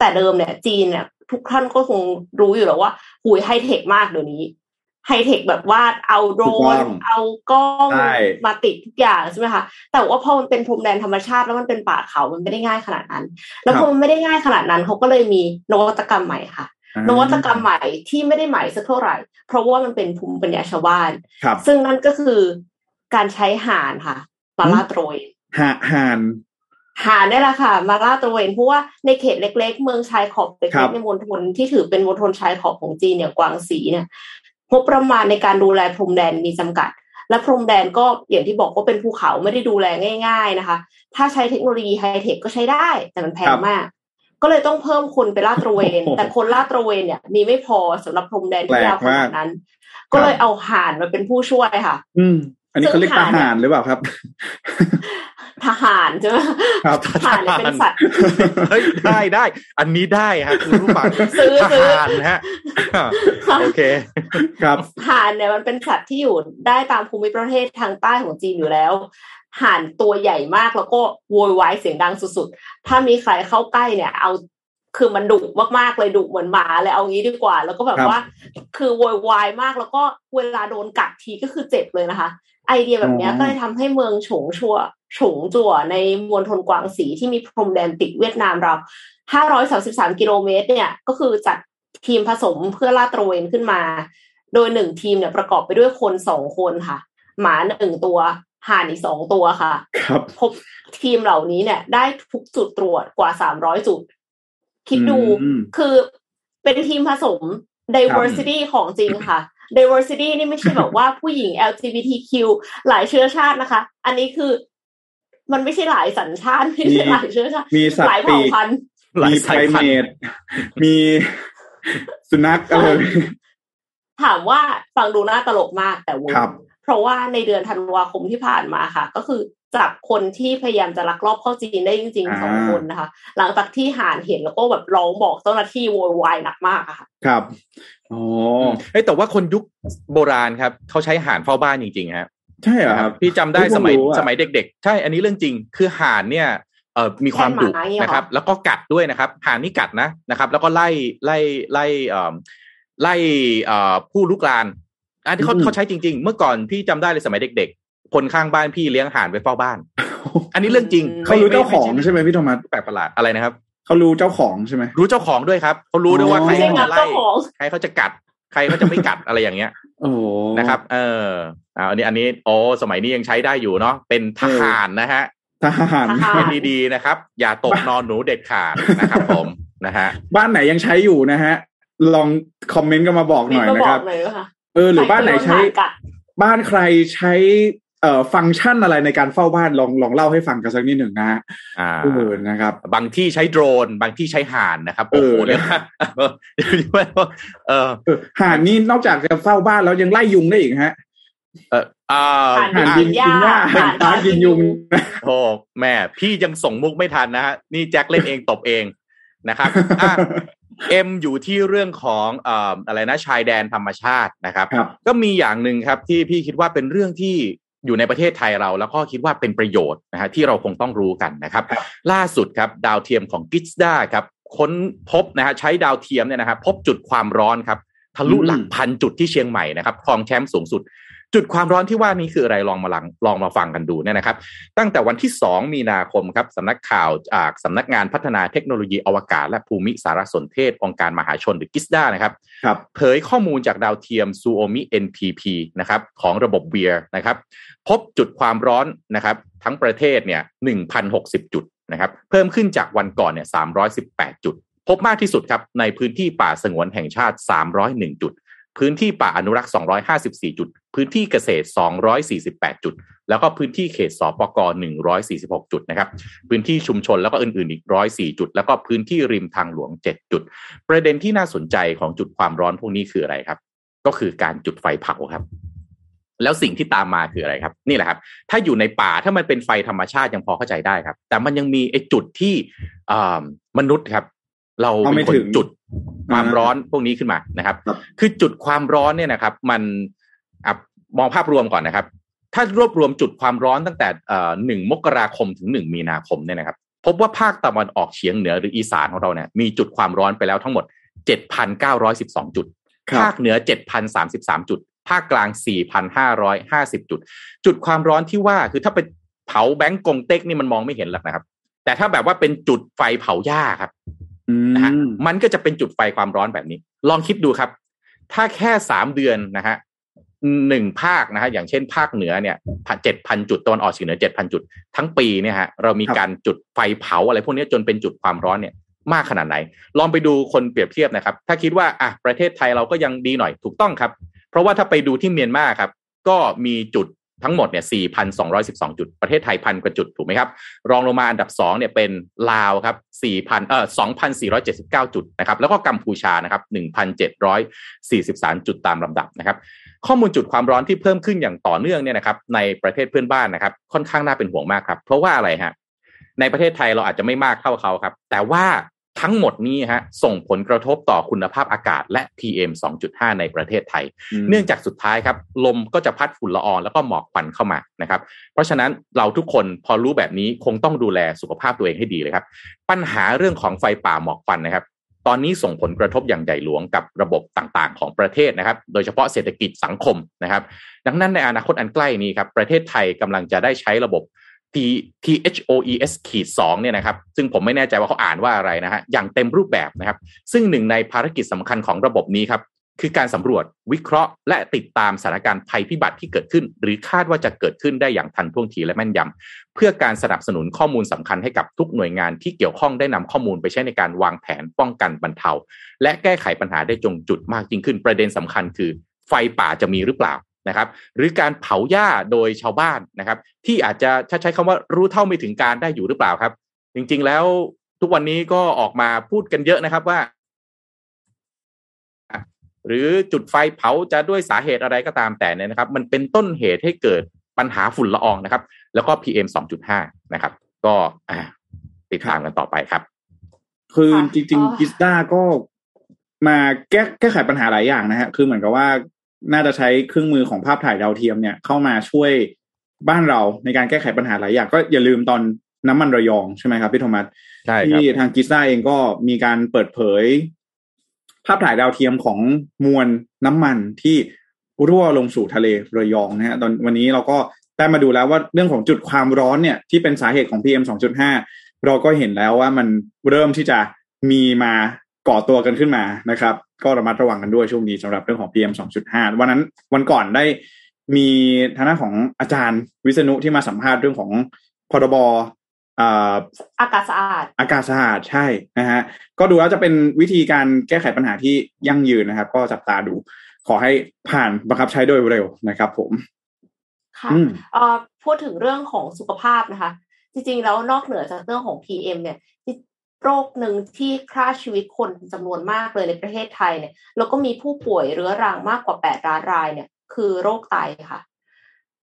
Speaker 4: แต่เดิมเนี่ยจีนเนี่ยทุกท่านก็คงรู้อยู่แล้วว่าหุยไฮเทคมากเดี๋ยวนี้ไฮเทคแบบว่าเอาโดร
Speaker 2: ถูกต้
Speaker 4: น
Speaker 2: อง
Speaker 4: เอากล้อง
Speaker 2: ใช่
Speaker 4: มาติดทุกอย่างใช่ไหมคะแต่ว่าพอมันเป็นพรมแดนธรรมชาติแล้วมันเป็นป่าเขามันไม่ได้ง่ายขนาดนั้น แล้วพอมันไม่ได้ง่ายขนาดนั้นเขาก็เลยมีนวัตกรรมใหม่ค่ะนวัตกรรมใหม่ที่ไม่ได้ใหม่สักเท่าไหร่ เพราะว่ามันเป็นภูมิปัญญาชาวบ้าน
Speaker 2: ครับ
Speaker 4: ซึ่งนั่นก็คือการใช้ห่านค่ะมาลาดตระเวน
Speaker 2: หาหาน
Speaker 4: ห่านนี่แหละค่ะ มาลาดตระเวนเพราะว่าในเขตเล็ก ๆ เมืองชายขอบเล็
Speaker 2: ครั
Speaker 4: ก
Speaker 2: บ
Speaker 4: ๆในมณฑลที่ถือเป็นมณฑลชายขอบของจีนอย่างกวางสีเนี่ยงบประมาณในการดูแลพรมแดนมีจำกัด และพรมแดนก็อย่างที่บอกว่าเป็นภูเขาไม่ได้ดูแลง่าย ๆนะคะ ถ้าใช้เทคโนโลยีไฮเทคก็ใช้ได้ แต่มันแพงมาก ก็เลยต้องเพิ่มคนไปลาดตระเวน
Speaker 2: โอ้โห
Speaker 4: แต่คนลาดตระเวนเนี่ย มีไม่พอสำหรับพรมแดนที่
Speaker 2: แปลก
Speaker 4: ยาวขนาด
Speaker 2: มาก
Speaker 4: นั้น ก็เลยเอาห่านมาเป็นผู้ช่วยค่ะ
Speaker 2: อืมอันนี้เขาเรียก
Speaker 4: ซึ่
Speaker 2: ท
Speaker 4: งหา
Speaker 2: หารหรือเปล่าครับ
Speaker 4: ทหารใช่ไหม
Speaker 2: ครับ
Speaker 4: ห่านเนี่ยเป็นสัตว์
Speaker 3: เฮ้ยได้ได้ อันนี้ได้ฮะคุณผู้ฟัง
Speaker 4: ซื้อ
Speaker 3: ท
Speaker 4: ซื้อ
Speaker 3: หารนะฮะโอเค
Speaker 2: ครับ
Speaker 4: ห่านเนี่ยมันเป็นสัตว์ที่อยู่ได้ตามภูมิประเทศทางใต้ของจีนอยู่แล้วห่านตัวใหญ่มากแล้วก็โวยวายเสียงดังสุดๆ ถ้ามีใครเข้าใกล้เนี่ย เอาคือมันดุมากๆเลยดุเหมือนหมาเลยเอางี้ดีกว่า แล้วก็แบบ
Speaker 2: ครับ
Speaker 4: ว่า คือโวยวายมากแล้วก็เวลาโดนกัดทีก็คือเจ็บเลยนะคะ ไอเดียแบบเนี้ย
Speaker 2: อ๋อ
Speaker 4: ก็เลยทำให้เมืองฉงชัว ฉงจั่วในมณฑลกวางสีที่มีพรมแดนติดเวียดนามเรา 533 กิโลเมตรเนี่ยก็คือจัดทีมผสมเพื่อลาดตระเวนขึ้นมา โดยหนึ่งทีมเนี่ยประกอบไปด้วยคนสองคนค่ะ หมาหนึ่งตัวห่านอีกสองตัวค่ะ
Speaker 2: ครับ
Speaker 4: พบทีมเหล่านี้เนี่ย ได้ทุกจุดตรวจกว่าสามร้อยจุด คิดดู
Speaker 2: อืม
Speaker 4: คือเป็นทีมผสม diversity ของจริงค่ะ diversity นี่ไม่ใช่แบบว่าผู้หญิง LGBTQ หลายเชื้อชาตินะคะ อันนี้คือ มันไม่ใช่หลายสัญชาติไม่ใช่หลายเชื้อชาติ
Speaker 2: มีสัต
Speaker 4: หลาย
Speaker 2: ว์ปี
Speaker 4: เผ่ากพันธุ์
Speaker 3: หลาย
Speaker 2: มีไพ
Speaker 3: สาย
Speaker 2: ร
Speaker 3: พัน
Speaker 2: เม
Speaker 3: ธุ์
Speaker 2: ดมีสุนัขอะไร
Speaker 4: ถามว่าฟังดูน่าตลกมากแต่เว่า
Speaker 2: ครับ
Speaker 4: เพราะว่าในเดือนธันวาคมที่ผ่านมาค่ะ ก็คือจับคนที่พยายามจะลักลอบเข้าจีนได้จริง
Speaker 2: อ่า
Speaker 4: ๆสองคนนะคะ หลังจากที่หานเห็นแล้วก็แบบร้องบอกเจ้าหน้าที่โวยวายหนักมากอะค่ะ
Speaker 2: ครับอ๋อ
Speaker 3: เอ้ยแต่ว่าคนยุคโบราณครับ เขาใช้ห่านเฝ้าบ้านจริงๆฮะ
Speaker 2: ใช่เหรอครับ
Speaker 3: พี่จำได้
Speaker 2: เฮ้ย
Speaker 3: สมัย
Speaker 2: ผมรู้อะ
Speaker 3: สมัยเด็ก ๆ ใช่อันนี้เรื่องจริง คือห่านเนี่ยเอ่อมีความดุ
Speaker 4: แค่หมาอย่างเงี้ยเหรอ
Speaker 3: นะครับ แล้วก็กัดด้วยนะครับห่านนี่กัดนะนะครับ แล้วก็ไล่ไล่ไล่เอ่อไล่เอ่อผู้ลุกลานอันที่เขา
Speaker 2: อืม
Speaker 3: เขาใช้จริง ๆ เมื่อก่อนพี่จำได้เลยสมัยเด็ก ๆ คนข้างบ้านพี่เลี้ยงห่านไว้เฝ้าบ้าน อันนี้เรื่องจริง
Speaker 2: เขารู้
Speaker 3: ไม่
Speaker 2: เจ้าของ
Speaker 3: ไม่
Speaker 2: ใช่ไหมพี่โทมัส
Speaker 3: แปลกประหลาดอะไรนะครับ
Speaker 2: เขารู้เจ้าของใช่ไหม
Speaker 3: รู้เจ้าของด้วยครับเขารู้ด้วยว่า
Speaker 2: อ๋อ
Speaker 3: ใคร
Speaker 4: ไม่ใช่
Speaker 3: เขา
Speaker 4: งั
Speaker 3: จะ
Speaker 4: บ
Speaker 3: ไล่
Speaker 4: เจ้าของ
Speaker 3: ใครเขาจะกัด ใครเขาจะไม่กัดอะไรอย่างเงี้ย
Speaker 2: โอ้โห
Speaker 3: นะครับ เออ อ่าอันนี้อันนี้โอ้สมัยนี้ยังใช้ได้อยู่เนาะเป็นทหารนะฮะ
Speaker 2: ทหาร
Speaker 4: ทหาร
Speaker 3: เป็นดีๆนะครับ อย่าตกนอนหนูเด็ดขาดนะครับผมนะฮะ
Speaker 2: บ้านไหนยังใช้อยู่นะฮะ ลองคอมเมนต์กันมาบอกห
Speaker 4: มี
Speaker 2: น่อย
Speaker 4: ก็
Speaker 2: นะ
Speaker 4: บ
Speaker 2: ค
Speaker 4: อ
Speaker 2: รั
Speaker 4: ก
Speaker 2: บ
Speaker 4: เลยว่าค่ะ
Speaker 2: เออหรือบ้านไหนใช้
Speaker 4: ครโดห่กัด
Speaker 2: บ้านใครใช้เอ่อฟังก์ชันอะไรในการเฝ้าบ้านลองลองเล่าให้ฟังกันสักนิดหนึ่งนะฮะ
Speaker 3: อ่า
Speaker 2: เออนะครับ
Speaker 3: บางที่ใช้โดรน บางที่ใช้ห่านนะครับโอ้โห
Speaker 2: เออ
Speaker 3: เรียกว่าเออ
Speaker 2: เออห่านนี่นอกจากจะเฝ้าบ้านแล้วยังไล่ยุงได้อีกฮะ
Speaker 3: เอออ่า
Speaker 4: ห่าน
Speaker 2: ห่าน
Speaker 4: อะ
Speaker 2: กินกินหญ้า
Speaker 4: ห่าน
Speaker 2: หากินยุง
Speaker 3: โอ้แม่พี่ยังส่งมุกไม่ทันนะฮะนี่แจ็คเล่นเองตบเองนะครับอะเอ็มอยู่ที่เรื่องของเอ่ออะไรนะชายแดนธรรมชาตินะครับ
Speaker 2: ครับ
Speaker 3: ก็มีอย่างหนึ่งครับที่พี่คิดว่าเป็นเรื่องที่อยู่ในประเทศไทยเรา แล้วก็คิดว่าเป็นประโยชน์นะฮะที่เราคงต้องรู้กันนะครับ
Speaker 2: ครับ
Speaker 3: ล่าสุดครับดาวเทียมของกิสดาครับค้นพบนะฮะใช้ดาวเทียมเนี่ยนะครับพบจุดความร้อนครับทะลุหลักพันจุดที่เชียงใหม่นะครับครองแชมป์สูงสุด จุดความร้อนที่ว่านี้คืออะไรลองมาลังลองมาฟังกันดูเนี่ยนะครับ ตั้งแต่วันที่ 2 มีนาคมครับสำนักข่าวจากสำนักงานพัฒนาเทคโนโลยีอวกาศ และภูมิสารสนเทศองค์การมหาชนหรือกิสดานะครับ
Speaker 2: ครับ
Speaker 3: เผยข้อมูลจากดาวเทียม Suomi NPP นะครับของระบบเวียนะครับ พบจุดความร้อนนะครับ ทั้งประเทศเนี่ย1,060 จุดนะครับเพิ่มขึ้นจากวันก่อนเนี่ย318 จุด พบมากที่สุดครับในพื้นที่ป่าสงวนแห่งชาติ 301 จุด พื้นที่ป่าอนุรักษ์ 254 จุด พื้นที่เกษตร 248 จุด แล้วก็พื้นที่เขตสปก146 จุดนะครับ พื้นที่ชุมชนแล้วก็อื่นๆ อีก 104 จุด แล้วก็พื้นที่ริมทางหลวง 7 จุด ประเด็นที่น่าสนใจของจุดความร้อนพวกนี้คืออะไรครับ ก็คือการจุดไฟเผาครับ แล้วสิ่งที่ตามมาคืออะไรครับ นี่แหละครับ ถ้าอยู่ในป่าถ้ามันเป็นไฟธรรมชาติยังพอเข้าใจได้ครับ แต่มันยังมีไอ้จุดที่อ่ามนุษย์ครับ เรา
Speaker 2: เอาไม่
Speaker 3: เป็นคน
Speaker 2: ถึง
Speaker 3: จุด ความ
Speaker 2: อ่า
Speaker 3: ร้อนพวกนี้ขึ้นมานะครับ
Speaker 2: ครับ
Speaker 3: คือจุดความร้อนเนี่ยนะครับ มันอะมองภาพรวมก่อนนะครับ ถ้ารวบรวมจุดความร้อนตั้งแต่หนึ่งมกราคมถึงหนึ่งมีนาคมเนี่ยนะครับ พบว่าภาคตะวันออกเฉียงเหนือหรืออีสานของเราเนี่ยมีจุดความร้อนไปแล้วทั้งหมด 7,912 จุด
Speaker 2: ครับ
Speaker 3: ภาคเหนือ 7,033 จุด ภาคกลาง 4,550 จุด จุดความร้อนที่ว่าคือถ้าเป็นเผาแบงก์กงเต็กนี่มันมองไม่เห็นหรอกนะครับ แต่ถ้าแบบว่าเป็นจุดไฟเผาหญ้าครับ
Speaker 2: อืม
Speaker 3: นะฮะมันก็จะเป็นจุดไฟความร้อนแบบนี้ ลองคิดดูครับ ถ้าแค่สามเดือนนะฮะหนึ่งภาคนะฮะอย่างเช่นภาคเหนือเนี่ยเจ็ดพันจุดตะวันออกเฉียงเหนือเจ็ดพันจุด ทั้งปีเนี่ยฮะเรามี
Speaker 2: ครับ
Speaker 3: การจุดไฟเผาอะไรพวกนี้จนเป็นจุดความร้อนเนี่ยมากขนาดไหน ลองไปดูคนเปรียบเทียบนะครับ ถ้าคิดว่าอะประเทศไทยเราก็ยังดีหน่อยถูกต้องครับ เพราะว่าถ้าไปดูที่เมียนมาครับ ก็มีจุด ทั้งหมดเนี่ย 4,212 จุด ประเทศไทยพันกว่าจุด ถูกไหมครับ รองลงมาอันดับ 2 เนี่ยเป็นลาวครับ 4,000 เอ่อ 2,479 จุดนะครับ แล้วก็กัมพูชานะครับ 1,743 จุดตามลำดับนะครับ ข้อมูลจุดความร้อนที่เพิ่มขึ้นอย่างต่อเนื่องเนี่ยนะครับ ในประเทศเพื่อนบ้านนะครับ ค่อนข้างน่าเป็นห่วงมากครับ เพราะว่าอะไรฮะ ในประเทศไทยเราอาจจะไม่มากเท่าเขาครับ แต่ว่า ทั้งหมดนี้ฮะส่งผลกระทบต่อคุณภาพอากาศและ PM 2.5 ในประเทศไทย เนื่องจากสุดท้ายครับ ลมก็จะพัดฝุ่นละอองแล้วก็หมอกควันเข้ามานะครับ เพราะฉะนั้นเราทุกคนพอรู้แบบนี้คงต้องดูแลสุขภาพตัวเองให้ดีเลยครับ ปัญหาเรื่องของไฟป่าหมอกควันนะครับ ตอนนี้ส่งผลกระทบอย่างใหญ่หลวงกับระบบต่างๆ ของประเทศนะครับ โดยเฉพาะเศรษฐกิจสังคมนะครับ ดังนั้นในอนาคตอันใกล้นี้ครับประเทศไทยกำลังจะได้ใช้ระบบ T T H O E S ขีดสองเนี่ยนะครับ ซึ่งผมไม่แน่ใจว่าเขาอ่านว่าอะไรนะฮะ อย่างเต็มรูปแบบนะครับ ซึ่งหนึ่งในภารกิจสำคัญของระบบนี้ครับ คือการสำรวจวิเคราะห์ และติดตามสถานการณ์ภัยพิบัติที่เกิดขึ้น หรือคาดว่าจะเกิดขึ้นได้อย่างทันท่วงทีและแม่นยำเพื่อการสนับสนุนข้อมูลสำคัญให้กับทุกหน่วยงานที่เกี่ยวข้องได้นำข้อมูลไปใช้ในการวางแผนป้องกันบรรเทา และแก้ไขปัญหาได้จงจุดมากยิ่งขึ้น ประเด็นสำคัญคือไฟป่าจะมีหรือเปล่า นะครับ หรือการเผาหญ้าโดยชาวบ้านนะครับ ที่อาจจะถ้าใช้คำว่ารู้เท่าไม่ถึงการได้อยู่หรือเปล่าครับ จริง ๆ แล้วทุกวันนี้ก็ออกมาพูดกันเยอะนะครับว่า หรือจุดไฟเผาจะด้วยสาเหตุอะไรก็ตามแต่เนี่ยนะครับ มันเป็นต้นเหตุให้เกิดปัญหาฝุ่นละอองนะครับ แล้วก็ PM 2.5 นะครับ ก็อ่าติดตามกันต่อไปครับ
Speaker 2: คือ
Speaker 4: ค่ะ
Speaker 2: จริง
Speaker 4: อ๋อ
Speaker 2: ๆกิสตาก็มาแก้แก้ไขปัญหาหลายอย่างนะฮะ คือเหมือนกับว่า น่าจะใช้เครื่องมือของภาพถ่ายดาวเทียมเนี่ยเข้ามาช่วยบ้านเราในการแก้ไขปัญหาหลายอย่าง ก็อย่าลืมตอนน้ำมันระยองใช่ไหมครับพี่โทมัส
Speaker 3: ใช่ครับ
Speaker 2: ที่ทางกิสตาเองก็มีการเปิดเผย ภาพถ่ายดาวเทียมของมวลน้ำมันที่รั่วลงสู่ทะเลระยองนะฮะตอนวันนี้เราก็ได้มาดูแล้วว่าเรื่องของจุดความร้อนเนี่ยที่เป็นสาเหตุของ PM 2.5 เราก็เห็นแล้วว่ามันเริ่มที่จะมีมาก่อตัวกันขึ้นมานะครับ ก็ระมัดระวังกันด้วยช่วงนี้สำหรับเรื่องของ PM 2.5 วันนั้นวันก่อนได้มีทางด้านของอาจารย์วิษณุที่มาสัมภาษณ์เรื่องของพรบอ่า
Speaker 4: อากาศสะอาด
Speaker 2: อากาศสะอาดใช่นะฮะก็ดูแล้วจะเป็นวิธีการแก้ไขปัญหาที่ยั่งยืนนะครับ ก็จับตาดู ขอให้ผ่านบังคับใช้โดยเร็วนะครับ ผม
Speaker 4: ค่ะพูดถึงเรื่องของสุขภาพนะคะ จริงๆแล้วนอกเหนือจากเรื่องของ PM เนี่ย โรคหนึ่งที่ฆ่าชีวิตคนจำนวนมากเลยในประเทศไทยเนี่ยแล้วก็มีผู้ป่วยเรื้อรังมากกว่าแปดล้านรายเนี่ย คือโรคไตค่ะ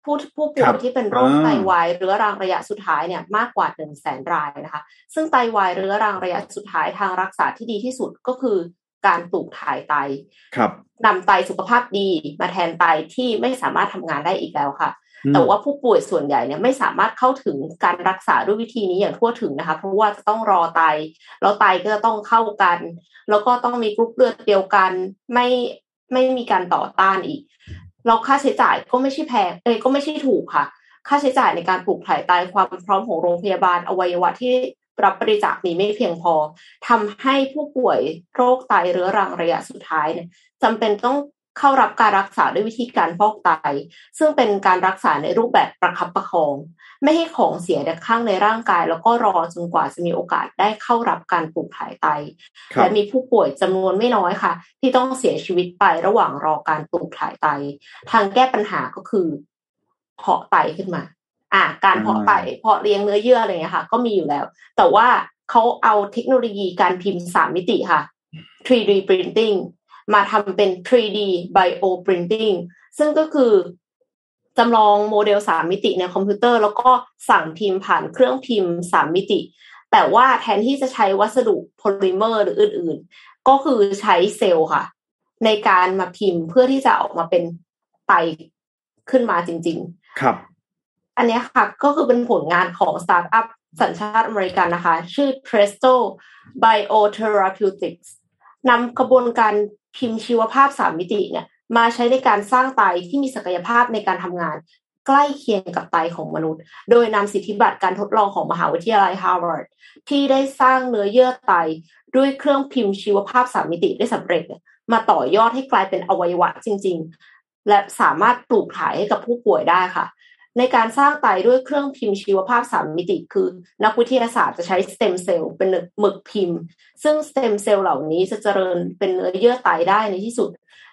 Speaker 4: ผู้ผู้ป่วยที่เป็นโรคไตวายเรื้อรังระยะสุดท้ายเนี่ยมากกว่าหนึ่งแสนรายนะคะ ซึ่งไตวายเรื้อรังระยะสุดท้ายทางรักษาที่ดีที่สุดก็คือการปลูกถ่ายไต
Speaker 2: ครับ
Speaker 4: นำไตสุขภาพดีมาแทนไตที่ไม่สามารถทำงานได้อีกแล้วค่ะ แต่ว่าผู้ป่วยส่วนใหญ่เนี่ยไม่สามารถเข้าถึงการรักษาด้วยวิธีนี้อย่างทั่วถึงนะคะ เพราะว่าจะต้องรอไตแล้วไตก็จะต้องเข้ากัน แล้วก็ต้องมีกรุ๊ปเลือดเดียวกันไม่ไม่มีการต่อต้านอีกเราค่าใช้จ่ายก็ไม่ใช่แพงเอ้ก็ไม่ใช่ถูกค่ะ ค่าใช้จ่ายในการปลูกถ่ายไตความพร้อมของโรงพยาบาลอวัยวะที่รับบริจาคมีไม่เพียงพอทำให้ผู้ป่วยโรคไตเรื้อรังระยะสุดท้ายเนี่ยจำเป็นต้อง เข้ารับการรักษาด้วยวิธีการฟอกไต ซึ่งเป็นการรักษาในรูปแบบประคับประคอง ไม่ให้ของเสียดข้างในร่างกาย แล้วก็รอจนกว่าจะมีโอกาสได้เข้ารับการปลูกถ่ายไต และมีผู้ป่วยจำนวนไม่น้อยค่ะ ที่ต้องเสียชีวิตไประหว่างรอการปลูกถ่ายไต ทางแก้ปัญหาก็คือเพาะไตขึ้นมา อ่า การเพาะไตเพาะเลี้ยงเนื้อเยื่ออะไรเงี้ยค่ะ ก็มีอยู่แล้ว แต่ว่าเขาเอาเทคโนโลยีการพิมพ์สามมิติค่ะ 3D printing มาทำเป็น 3D bio printing ซึ่งก็คือจำลองโมเดลสามมิติในคอมพิวเตอร์ แล้วก็สั่งพิมพ์ผ่านเครื่องพิมพ์สามมิติ แต่ว่าแทนที่จะใช้วัสดุโพลิเมอร์หรืออื่นๆ ก็คือใช้เซลล์ค่ะ ในการมาพิมพ์เพื่อที่จะออกมาเป็นไตขึ้นมาจริง
Speaker 2: ๆ ครับ
Speaker 4: อันนี้ค่ะก็คือเป็นผลงานของสตาร์ทอัพสัญชาติอเมริกันนะคะ ชื่อ Trestle Biotherapeutics นำกระบวนการ พิมพ์ชีวภาพสามมิติเนี่ยมาใช้ในการสร้างไตที่มีศักยภาพในการทำงาน ใกล้เคียงกับไตของมนุษย์ โดยนำสิทธิบัตรการทดลองของมหาวิทยาลัยฮาร์วาร์ดที่ได้สร้างเนื้อเยื่อไต ด้วยเครื่องพิมพ์ชีวภาพสามมิติได้สำเร็จ มาต่อยอดให้กลายเป็นอวัยวะจริง ๆ และสามารถปลูกถ่ายให้กับผู้ป่วยได้ค่ะ ในการสร้างไตด้วยเครื่องพิมพ์ชีวภาพสามมิติ คือ นักวิทยาศาสตร์จะใช้สเต็มเซลล์เป็นหมึกพิมพ์ ซึ่งสเต็มเซลล์เหล่านี้จะเจริญเป็นเนื้อเยื่อไตได้ในที่สุด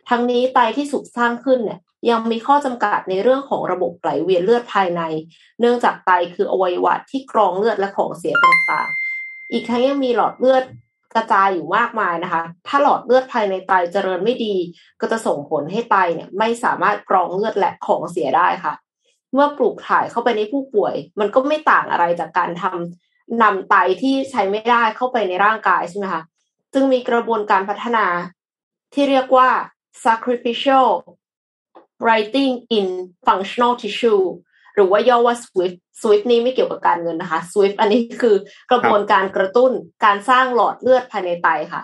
Speaker 4: ทั้งนี้ไตที่ถูกสร้างขึ้นเนี่ยยังมีข้อจำกัดในเรื่องของระบบไหลเวียนเลือดภายใน เนื่องจากไตคืออวัยวะที่กรองเลือดและของเสียต่างๆ อีกทั้งยังมีหลอดเลือดกระจายอยู่มากมายนะคะ ถ้าหลอดเลือดภายในไตเจริญไม่ดี ก็จะส่งผลให้ไตเนี่ยไม่สามารถกรองเลือดและของเสียได้ค่ะ เมื่อปลูกถ่ายเข้าไปในผู้ป่วย มันก็ไม่ต่างอะไรจากการทำนำไตที่ใช้ไม่ได้เข้าไปในร่างกายใช่ไหมคะจึงมีกระบวนการพัฒนาที่เรียกว่า sacrificial writing in functional tissue หรือว่าย่อว่า SWIFT SWIFT นี้ไม่เกี่ยวกับการเงินนะคะ SWIFT อันนี้คือกระบวนการกระตุ้นการสร้างหลอดเลือดภายในไตค่ะ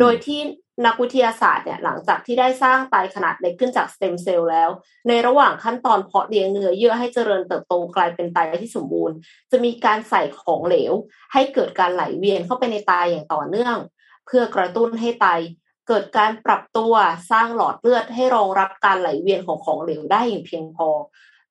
Speaker 4: โดยที่ นักวิทยาศาสตร์เนี่ยหลังจากที่ได้สร้างไตขนาดเล็กขึ้นจากสเต็มเซลล์แล้ว ในระหว่างขั้นตอนเพาะเลี้ยงเนื้อเยื่อให้เจริญเติบโตกลายเป็นไตที่สมบูรณ์ จะมีการใส่ของเหลว ให้เกิดการไหลเวียนเข้าไปในไตอย่างต่อเนื่อง เพื่อกระตุ้นให้ไตเกิดการปรับตัวสร้างหลอดเลือดให้รองรับการไหลเวียนของของเหลวได้อย่างเพียงพอ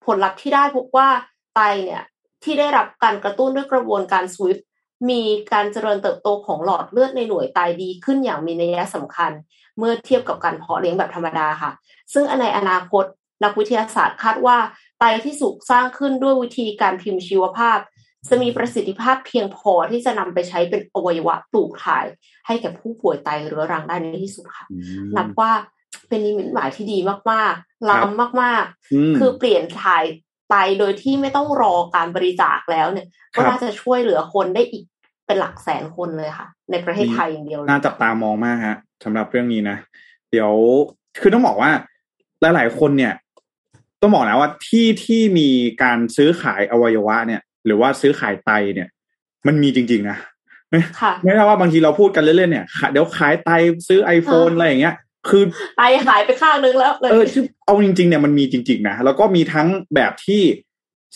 Speaker 4: ผลลัพธ์ที่ได้พบว่าไตเนี่ยที่ได้รับการกระตุ้นด้วยกระบวนการ SWIFT มีการเจริญเติบโตของหลอดเลือดในหน่วยไตดีขึ้นอย่างมีนัยสำคัญ เมื่อเทียบกับการเพาะเลี้ยงแบบธรรมดาค่ะ ซึ่งในอนาคตนักวิทยาศาสตร์คาดว่า ไตที่สุกสร้างขึ้นด้วยวิธีการพิมพ์ชีวภาพ จะมีประสิทธิภาพเพียงพอที่จะนำไปใช้เป็นอวัยวะปลูกถ่าย ให้แก่ผู้ป่วยไตเรื้อรังได้ในที่สุดค่ะ นับว่าเป็นนิมิตหมายที่ดีมากๆล้ำมากๆ คือเปลี่ยนถ่าย ไตโดยที่ไม่ต้องรอการบริจาคแล้วเนี่ย ก็น่าจะช่วยเหลือคนได้อีกเป็นหลักแสนคนเลยค่ะ ในประเทศไทยอย่างเดียว
Speaker 2: น่าจับตามองมากฮะสำหรับเรื่องนี้นะ เดี๋ยวคือต้องบอกว่า หลาย ๆ คนเนี่ย ต้องบอกนะว่าที่ที่มีการซื้อขายอวัยวะเนี่ย หรือว่าซื้อขายไตเนี่ย มันมีจริง ๆ นะไม่ไม่ใช่ว่าบางทีเราพูดกันเล่นๆเนี่ยเดี๋ยวขายไตซื้อ iPhone อะไรอย่างเงี้ย คือ
Speaker 4: ไตหายไปข้างนึงแล้ว
Speaker 2: เออเอาจริง ๆ เนี่ยมันมีจริง ๆ นะแล้วก็มีทั้งแบบที่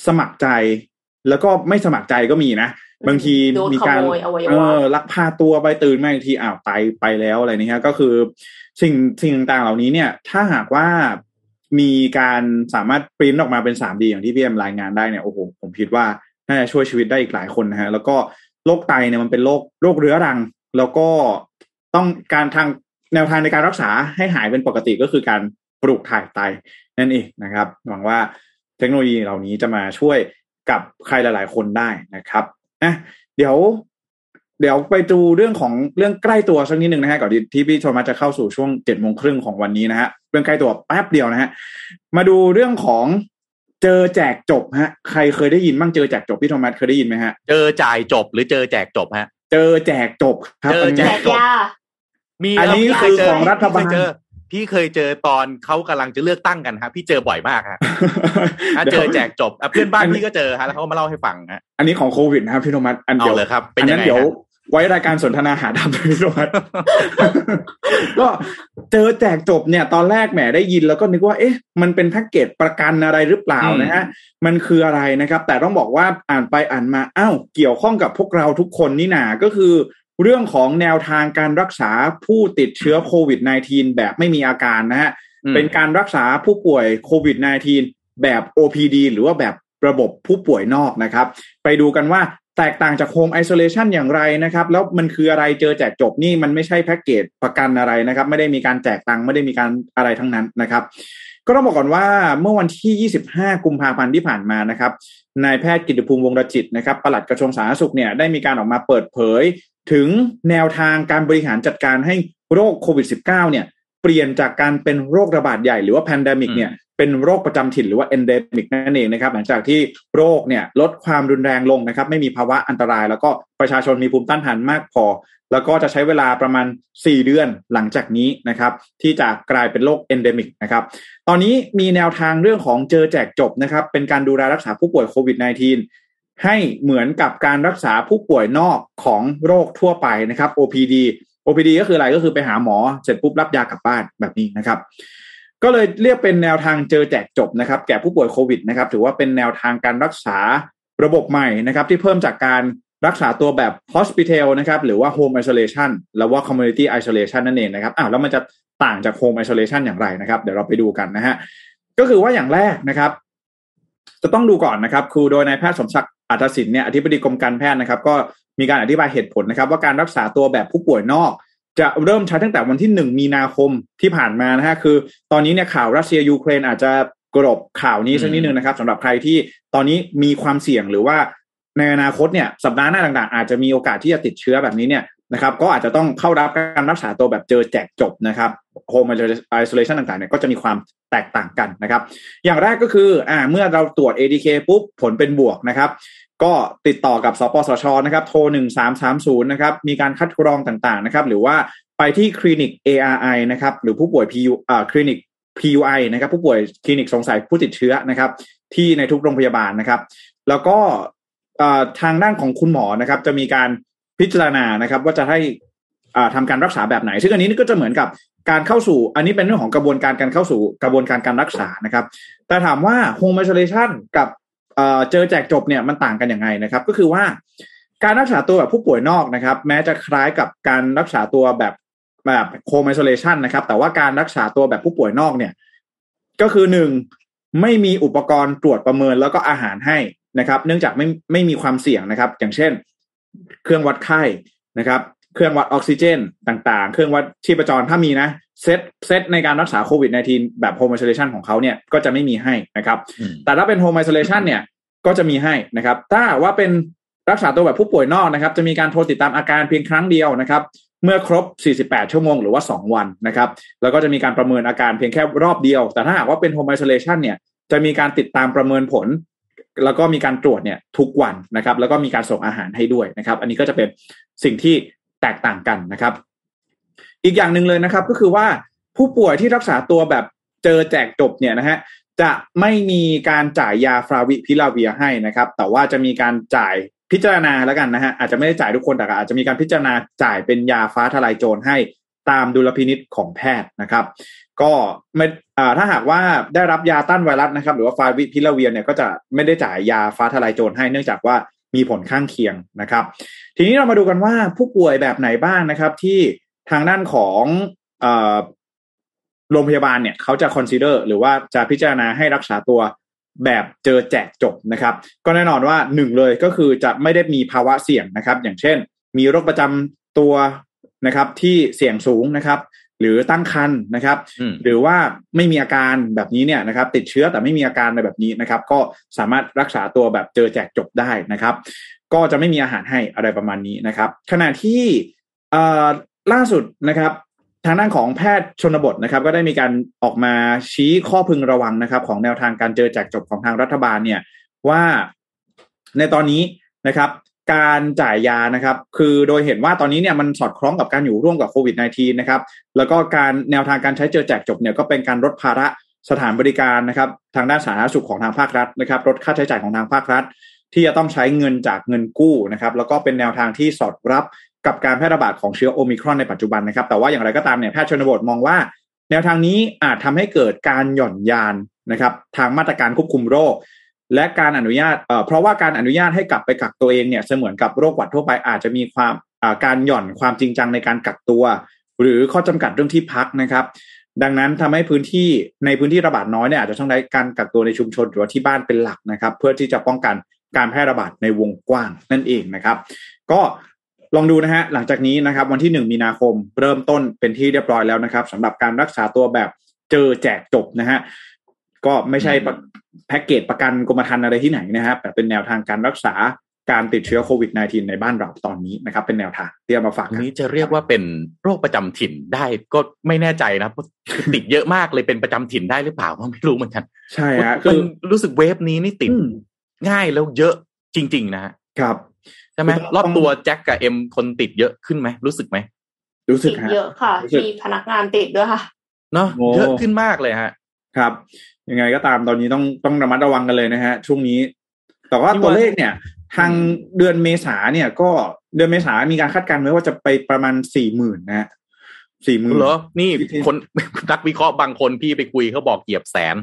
Speaker 2: สมัครใจ แล้วก็ไม่สมัครใจก็มีนะบางทีมีการเออลักพาตัวไปตื่นมาอีกทีอ้าวตายไปแล้วอะไรนี่ฮะก็คือสิ่งสิ่งต่างๆเหล่านี้เนี่ย ถ้าหากว่ามีการสามารถปริ้นออกมาเป็นสามดีอย่างที่พี่เอ็มรายงานได้เนี่ยโอ้โหผมคิดว่าน่าจะช่วยชีวิตได้อีกหลายคนนะฮะ แล้วก็โรคไตเนี่ยมันเป็นโรคโรคเรื้อรัง แล้วก็ต้องการทาง แนวทางในการรักษาให้หายเป็นปกติก็คือการปลูกถ่ายไตนั่นเองนะครับ หวังว่าทคโนโลยีเหล่านี้จะมาช่วยกับใครหลาย ๆ คนได้นะครับอะเดี๋ยว เดี๋ยวไปดูเรื่องของเรื่องใกล้ตัวสักนิดหนึ่งนะฮะก่อนที่พี่โทมัสจะเข้าสู่ช่วงเจ็ดโมงครึ่งของวันนี้นะฮะเรื่องใกล้ตัวแป๊บเดียวนะฮะมาดูเรื่องของเจอแจกจบฮะ ใครเคยได้ยินบ้างเจอแจกจบพี่โทมัสเคยได้ยินไหมฮะ
Speaker 3: เจอจ่ายจบหรือเจอแจกจบฮะ
Speaker 2: เจอแจกจบครับ
Speaker 3: เจอแจ
Speaker 4: แจ
Speaker 3: ก
Speaker 4: กยา
Speaker 3: มี
Speaker 2: อันนี้
Speaker 3: แล้วพี่
Speaker 2: คือ
Speaker 3: เจ
Speaker 2: ของรัฐบาล
Speaker 3: พี่เคยเจอพี่เคยเจอตอนเขากำลังจะเลือกตั้งกันฮะพี่เจอบ่อยมากฮะอะเจอแจกจบอะเพื่อนบ้านพี่ก็เจอฮะแล้วเขามาเล่าให้ฟังฮะ
Speaker 2: อันนี้ของโควิดนะครับพี่โทมัสอัน
Speaker 3: เอา
Speaker 2: เดียว
Speaker 3: เลยครับเป็น
Speaker 2: อัน
Speaker 3: ยั
Speaker 2: นั้
Speaker 3: ง
Speaker 2: น
Speaker 3: ไง
Speaker 2: เดี๋ยว
Speaker 3: ฮะ
Speaker 2: ไว้รายการสนทนาหาดำพี่โทมัสก็เจอแจกจบเนี่ยตอนแรกแหมได้ยินแล้วก็นึกว่าเอ๊ะ มันเป็นแพ็กเกจประกันอะไรหรือเปล่านะฮะมันคืออะไรนะครับ แต่ต้องบอกว่าอ่านไปอ่านมาอ้าวเกี่ยวข้องกับพวกเราทุกคนนี่นาก็คือ เรื่องของแนวทางการรักษาผู้ติดเชื้อโควิด -19 แบบไม่มีอาการนะฮะ
Speaker 3: อืม
Speaker 2: เป็นการรักษาผู้ป่วยโควิด -19 แบบ OPD หรือว่าแบบระบบผู้ป่วยนอกนะครับ ไปดูกันว่าแตกต่างจากโฮมไอโซเลชันอย่างไรนะครับ แล้วมันคืออะไรเจอแจกจบนี่มันไม่ใช่แพ็กเกจประกันอะไรนะครับ ไม่ได้มีการแจกตังค์ไม่ได้มีการอะไรทั้งนั้นนะครับ ก็ต้องบอกก่อนว่าเมื่อวันที่ 25 กุมภาพันธ์ที่ผ่านมานะครับนายแพทย์กิติภูมิวงศ์รจิตนะครับปลัดกระทรวงสาธารณสุขเนี่ยได้มีการออกมาเปิดเผย ถึงแนวทางการบริหารจัดการให้โรคโควิด -19 เนี่ยเปลี่ยนจากการเป็นโรคระบาดใหญ่หรือว่า pandemic เนี่ยเป็นโรคประจำถิ่นหรือว่า endemic นั่นเองนะครับหลังจากที่โรคเนี่ยลดความรุนแรงลงนะครับ ไม่มีภาวะอันตราย แล้วก็ประชาชนมีภูมิต้านทานมากพอ แล้วก็จะใช้เวลาประมาณ 4 เดือนหลังจากนี้นะครับ ที่จะกลายเป็นโรค endemic นะครับ ตอนนี้มีแนวทางเรื่องของเจอแจกจบนะครับ เป็นการดูแลรักษาผู้ป่วยโควิด -19 ให้เหมือนกับการรักษาผู้ป่วยนอกของโรคทั่วไปนะครับ OPD OPD ก็คืออะไรก็คือไปหาหมอเสร็จปุ๊บรับยากลับบ้านแบบนี้นะครับ ก็เลยเรียกเป็นแนวทางเจอแจกจบนะครับ แก่ผู้ป่วยโควิดนะครับ ถือว่าเป็นแนวทางการรักษาระบบใหม่นะครับ ที่เพิ่มจากการรักษาตัวแบบ hospital นะครับ หรือว่า home isolation แล้วว่า community isolation นั่นเองนะครับอ้าวแล้วมันจะต่างจาก home isolation อย่างไรนะครับ เดี๋ยวเราไปดูกันนะฮะก็คือว่าอย่างแรกนะครับ จะต้องดูก่อนนะครับคือโดยนายแพทย์สมศักดิ์ อัตสินเนี่ยอธิบดีกรมการแพทย์นะครับ ก็มีการอธิบายเหตุผลนะครับ ว่าการรักษาตัวแบบผู้ป่วยนอก จะเริ่มใช้ตั้งแต่วันที่หนึ่งมีนาคมที่ผ่านมานะฮะคือ ตอนนี้เนี่ยข่าวรัสเซียยูเครนอาจจะกรบข่าวนี้สักนิดนึงนะครับสำหรับใครที่ตอนนี้มีความเสี่ยงหรือว่าในอนาคตเนี่ยสัปดาห์หน้าต่างๆ อาจจะมีโอกาสที่จะติดเชื้อแบบนี้เนี่ยนะครับก็อาจจะต้องเข้ารับการรักษาตัวแบบเจอแจกจบนะครับโฮมไอโซเลชันต่างๆเนี่ยก็จะมีความแตกต่างกันนะครับ อย่างแรกก็คืออ่าเมื่อเราตรวจ ADK ปุ๊บผลเป็นบวกนะครับ ก็ติดต่อกับสปสชนะครับโทร 1330นะครับมีการคัดกรองต่างๆนะครับหรือว่าไปที่คลินิก ARI นะครับหรือผู้ป่วย PU อ่าคลินิก PUI นะครับผู้ป่วยคลินิกสงสัยผู้ติดเชื้อนะครับ ที่ในทุกโรงพยาบาลนะครับ แล้วก็ทางด้านของคุณหมอนะครับ จะมีการพิจารณานะครับ ว่าจะให้ทำการรักษาแบบไหน ซึ่งอันนี้ก็จะเหมือนกับการเข้าสู่ อันนี้เป็นเรื่องของกระบวนการการเข้าสู่กระบวนการการรักษานะครับ แต่ถามว่า home isolation กับ เจอแจกจบเนี่ยมันต่างกันยังไงนะครับ ก็คือว่าการรักษาตัวแบบผู้ป่วยนอกนะครับ แม้จะคล้ายกับการรักษาตัวแบบแบบ home isolation นะครับ แต่ว่าการรักษาตัวแบบผู้ป่วยนอกเนี่ย ก็คือหนึ่งไม่มีอุปกรณ์ตรวจประเมินแล้วก็อาหารให้นะครับ เนื่องจากไม่ไม่มีความเสี่ยงนะครับ อย่างเช่น เครื่องวัดไข้นะครับ เครื่องวัดออกซิเจนต่างๆ เครื่องวัดชีพจรถ้ามีนะเซตเซตในการรักษาโควิด -19 แบบ home isolation ของเขาเนี่ยก็จะไม่มีให้นะครับ แต่ถ้าเป็น home isolation เนี่ยก็จะมีให้นะครับ ถ้าว่าเป็นรักษาตัวแบบผู้ป่วยนอกนะครับ จะมีการโทรติดตามอาการเพียงครั้งเดียวนะครับ เมื่อครบ 48 ชั่วโมงหรือว่า 2 วันนะครับ แล้วก็จะมีการประเมินอาการเพียงแค่รอบเดียว แต่ถ้าหากว่าเป็นโฮมไอโซเลชันเนี่ยจะมีการติดตามประเมินผล แล้วก็มีการตรวจเนี่ยทุกวันนะครับ แล้วก็มีการส่งอาหารให้ด้วยนะครับ อันนี้ก็จะเป็นสิ่งที่ แตกต่างกันนะครับ อีกอย่างหนึ่งเลยนะครับ ก็คือว่าผู้ป่วยที่รักษาตัวแบบเจอแจกจบเนี่ยนะฮะจะไม่มีการจ่ายยาฟราวิพิลาเวียให้นะครับ แต่ว่าจะมีการจ่ายพิจารณาแล้วกันนะฮะอาจจะไม่ได้จ่ายทุกคนแต่อาจจะมีการพิจารณาจ่ายเป็นยาฟ้าทลายโจรให้ตามดุลพินิษของแพทย์นะครับ ก็ไม่ถ้าหากว่าได้รับยาต้านไวรัสนะครับ หรือว่าฟาวิพิลาเวียเนี่ยก็จะไม่ได้จ่ายยาฟ้าทลายโจรให้เนื่องจากว่า มีผลข้างเคียงนะครับ ทีนี้เรามาดูกันว่าผู้ป่วยแบบไหนบ้างนะครับ ที่ทางด้านของโรงพยาบาลเนี่ยเขาจะ consider หรือว่าจะพิจารณาให้รักษาตัวแบบเจอแจกจบนะครับ ก็แน่นอนว่าหนึ่งเลยก็คือจะไม่ได้มีภาวะเสี่ยงนะครับ อย่างเช่น มีโรคประจำตัวนะครับที่เสี่ยงสูงนะครับ หรือตั้งครรภ์นะครับ
Speaker 3: อืม
Speaker 2: หรือว่าไม่มีอาการแบบนี้เนี่ยนะครับ ติดเชื้อแต่ไม่มีอาการในแบบนี้นะครับ ก็สามารถรักษาตัวแบบเจอแจกจบได้นะครับ ก็จะไม่มีอาหารให้อะไรประมาณนี้นะครับ ขณะที่เอ่อล่าสุดนะครับทางด้านของแพทย์ชนบทนะครับ ก็ได้มีการออกมาชี้ข้อพึงระวังนะครับ ของแนวทางการเจอแจกจบของทางรัฐบาลเนี่ยว่าในตอนนี้นะครับ การจ่ายยานะครับ คือโดยเห็นว่าตอนนี้เนี่ยมันสอดคล้องกับการอยู่ร่วมกับโควิด -19 นะครับ แล้วก็การแนวทางการใช้เจอแจกจบเนี่ยก็เป็นการลดภาระสถานบริการนะครับ ทางด้านสาธารณสุขของทางภาครัฐนะครับลดค่าใช้จ่ายของทางภาครัฐ ที่จะต้องใช้เงินจากเงินกู้นะครับ แล้วก็เป็นแนวทางที่สอดรับกับการแพร่ระบาดของเชื้อโอมิครอนในปัจจุบันนะครับ แต่ว่าอย่างไรก็ตามเนี่ยแพทย์ชนบทมองว่า แนวทางนี้อาจทำให้เกิดการหย่อนยานนะครับ ทางมาตรการควบคุมโรค และการอนุญาตเพราะว่าการอนุญาตให้กลับไปกักตัวเองเนี่ยเสมือนกับโรคหวัดทั่วไปอาจจะมีความการหย่อนความจริงจังในการกักตัว หรือข้อจำกัดเรื่องที่พักนะครับ ดังนั้นทำให้พื้นที่ในพื้นที่ระบาดน้อยเนี่ยอาจจะต้องได้การกักตัวในชุมชนหรือว่าที่บ้านเป็นหลักนะครับ เพื่อที่จะป้องกันการแพร่ระบาดในวงกว้างนั่นเองนะครับ ก็ลองดูนะฮะหลังจากนี้นะครับวันที่หนึ่งมีนาคมเริ่มต้นเป็นที่เรียบร้อยแล้วนะครับสำหรับการรักษาตัวแบบเจอแจกจบนะฮะ ก็ไม่ใช่ปะแพ็กเกจประกันกรมธรรม์อะไรที่ไหนนะครับแต่เป็นแนวทางการรักษาการติดเชื้อโควิด -19 ในบ้านเราตอนนี้นะครับ เป็นแนวทางที่เอามาฝาก
Speaker 3: อัน
Speaker 2: กัน
Speaker 3: นี้จะเรียกว่าเป็นโรคประจำถิ่นได้ก็ไม่แน่ใจนะเพราะคือติดเยอะมากเลยเป็นประจำถิ่นได้หรือเปล่าก็ไม่รู้เหมือนกัน
Speaker 2: ใช่ฮะ
Speaker 3: คื
Speaker 2: คืออ
Speaker 3: รู้สึกเวฟนี้นี่ติด
Speaker 2: อืม
Speaker 3: ง่ายแล้วเยอะจริง ๆ นะฮะ
Speaker 2: ครับ
Speaker 3: ใช่ไหม
Speaker 2: คือต้อง
Speaker 3: รอบตัวแจ็คกับเอ็มคนติดเยอะขึ้นไหมรู้สึกไหม
Speaker 2: รู้สึ
Speaker 4: ติ
Speaker 2: ก
Speaker 4: ด
Speaker 2: ฮะ
Speaker 4: เยอะค่ะ
Speaker 2: รู้สึก
Speaker 4: มีพนักงานติดด้วยค่ะ
Speaker 3: เนาะ
Speaker 2: โอ้
Speaker 3: เยอะขึ้นมากเลยฮะ
Speaker 2: ครับ ยังไงก็ตามตอนนี้ต้องต้องระมัดระวังกันเลยนะฮะ ช่วงนี้ แต่ว่า
Speaker 3: ที่
Speaker 2: ตัว
Speaker 3: ว่า
Speaker 2: เลขเนี่ย ทางเดือนเมษาเนี่ย ก็เดือนเมษามีการคาดการณ์ไว้ว่าจะไปประมาณสี่หมื่นนะฮะสี่หมื่น
Speaker 3: เหรอนี่
Speaker 2: ที่
Speaker 3: คนนักวิเคราะห์บางคนพี่ไปคุยเขาบอกเหยียบแสน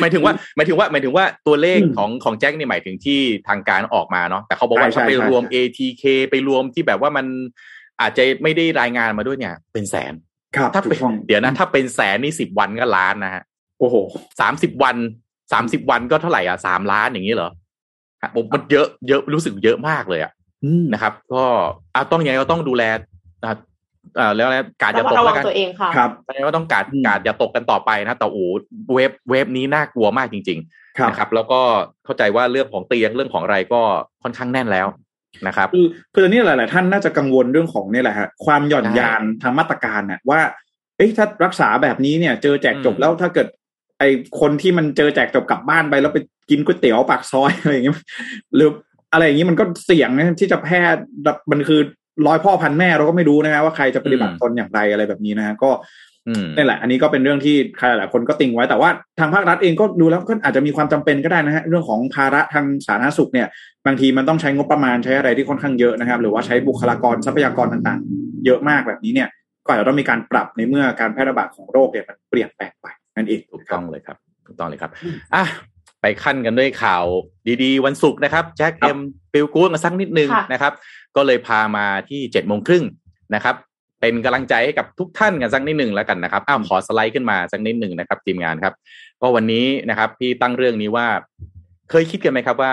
Speaker 3: หมายถึงว่าหมายถึงว่าหมายถึงว่าตัวเลข
Speaker 2: อืม
Speaker 3: ของของแจ็คนี่หมายถึงที่ทางการออกมาเนาะแต่เขาบอกว่า
Speaker 2: ใช่
Speaker 3: ถ้าไป
Speaker 2: ใช่
Speaker 3: รวม
Speaker 2: ใช่
Speaker 3: ATK ไปรวมที่แบบว่ามันอาจจะไม่ได้รายงานมาด้วยเนี่ย เป็นแสน
Speaker 2: ครับ
Speaker 3: ถ้า
Speaker 2: ถู
Speaker 3: เป็น
Speaker 2: กต้อง
Speaker 3: เดี๋ยวนะ ถ้าเป็นแสนนี่สิบวันก็ล้านนะฮะ
Speaker 2: โอ้โห
Speaker 3: สามสิบวันสามสิบวันก็เท่าไหร่อะสามล้านอย่างนี้เหรอฮะผมมันเยอะเยอะรู้สึกเยอะมากเลยอะ
Speaker 2: อืม
Speaker 3: นะครับ ก็อะต้องยังไงก็ต้องดูแลอะอ่าแล้วนะการจะ
Speaker 4: ระมั
Speaker 3: ต
Speaker 4: ด
Speaker 3: ก
Speaker 4: ระวั
Speaker 3: แล้
Speaker 4: ง
Speaker 3: วกัน
Speaker 4: ตัวเองค่ะ
Speaker 2: ครับ
Speaker 3: แสดงว่าต้องการ
Speaker 2: อืม
Speaker 3: การอย่าตกกันต่อไปนะแต่โอ้เว็บเว็บนี้น่ากลัวมากจริง
Speaker 2: ครับ
Speaker 3: ๆนะครับ แล้วก็เข้าใจว่าเรื่องของเตียงเรื่องของอะไรก็ค่อนข้างแน่นแล้วนะครับ
Speaker 2: คือคือตอนนี้หลาย ๆ ท่านน่าจะกังวลเรื่องของเนี่ยแหละฮะความหย่อน
Speaker 3: ใช่
Speaker 2: ยานทางมาตรการน่ะว่าเอ๊ะถ้ารักษาแบบนี้เนี่ย เจอแจกจบ
Speaker 3: อืม
Speaker 2: แล้วถ้าเกิด ไอคนที่มันเจอแจกจบกลับบ้านไปแล้วไปกินก๋วยเตี๋ยวปากซอยอะไรอย่างเงี้ยหรืออะไรอย่างงี้มันก็เสี่ยงนะที่จะแพร่มันคือร้อยพ่อพันแม่เราก็ไม่รู้นะฮะว่าใครจะปฏิบัติตนอย่างไรอะไรแบบนี้นะฮะก็
Speaker 3: อืม
Speaker 2: นี่แหละ อันนี้ก็เป็นเรื่องที่ใครหลายคนก็ติงไว้แต่ว่าทางภาครัฐเองก็ดูแล้วก็อาจจะมีความจำเป็นก็ได้นะฮะเรื่องของภาระทางสาธารณสุขเนี่ย บางทีมันต้องใช้งบประมาณใช้อะไรที่ค่อนข้างเยอะนะครับ หรือว่าใช้บุคลากรทรัพยากรต่างๆ เยอะมากแบบนี้เนี่ย ก็อาจจะต้องมีการปรับในเมื่อการแพร่ระบาดของโรคเนี่ยมันเปลี่ยนแปลงไป นั่นเอง
Speaker 3: ถูกต้องเลยครับถูกต้องเลยครับอะไปขั้นกันด้วยข่าวดีๆ วันศุกร์นะครับแจ็คเอ็มปิลกูดมาสักนิดนึง
Speaker 4: ค่ะ
Speaker 3: นะครับ ก็เลยพามาที่เจ็ดโมงครึ่งนะครับเป็นกำลังใจให้กับทุกท่านกันสักนิดหนึ่งแล้วกันนะครับ อ้าวขอสไลด์ขึ้นมาสักนิดหนึ่งนะครับ ทีมงานครับ ก็วันนี้นะครับ พี่ตั้งเรื่องนี้ว่า เคยคิดกันไหมครับว่า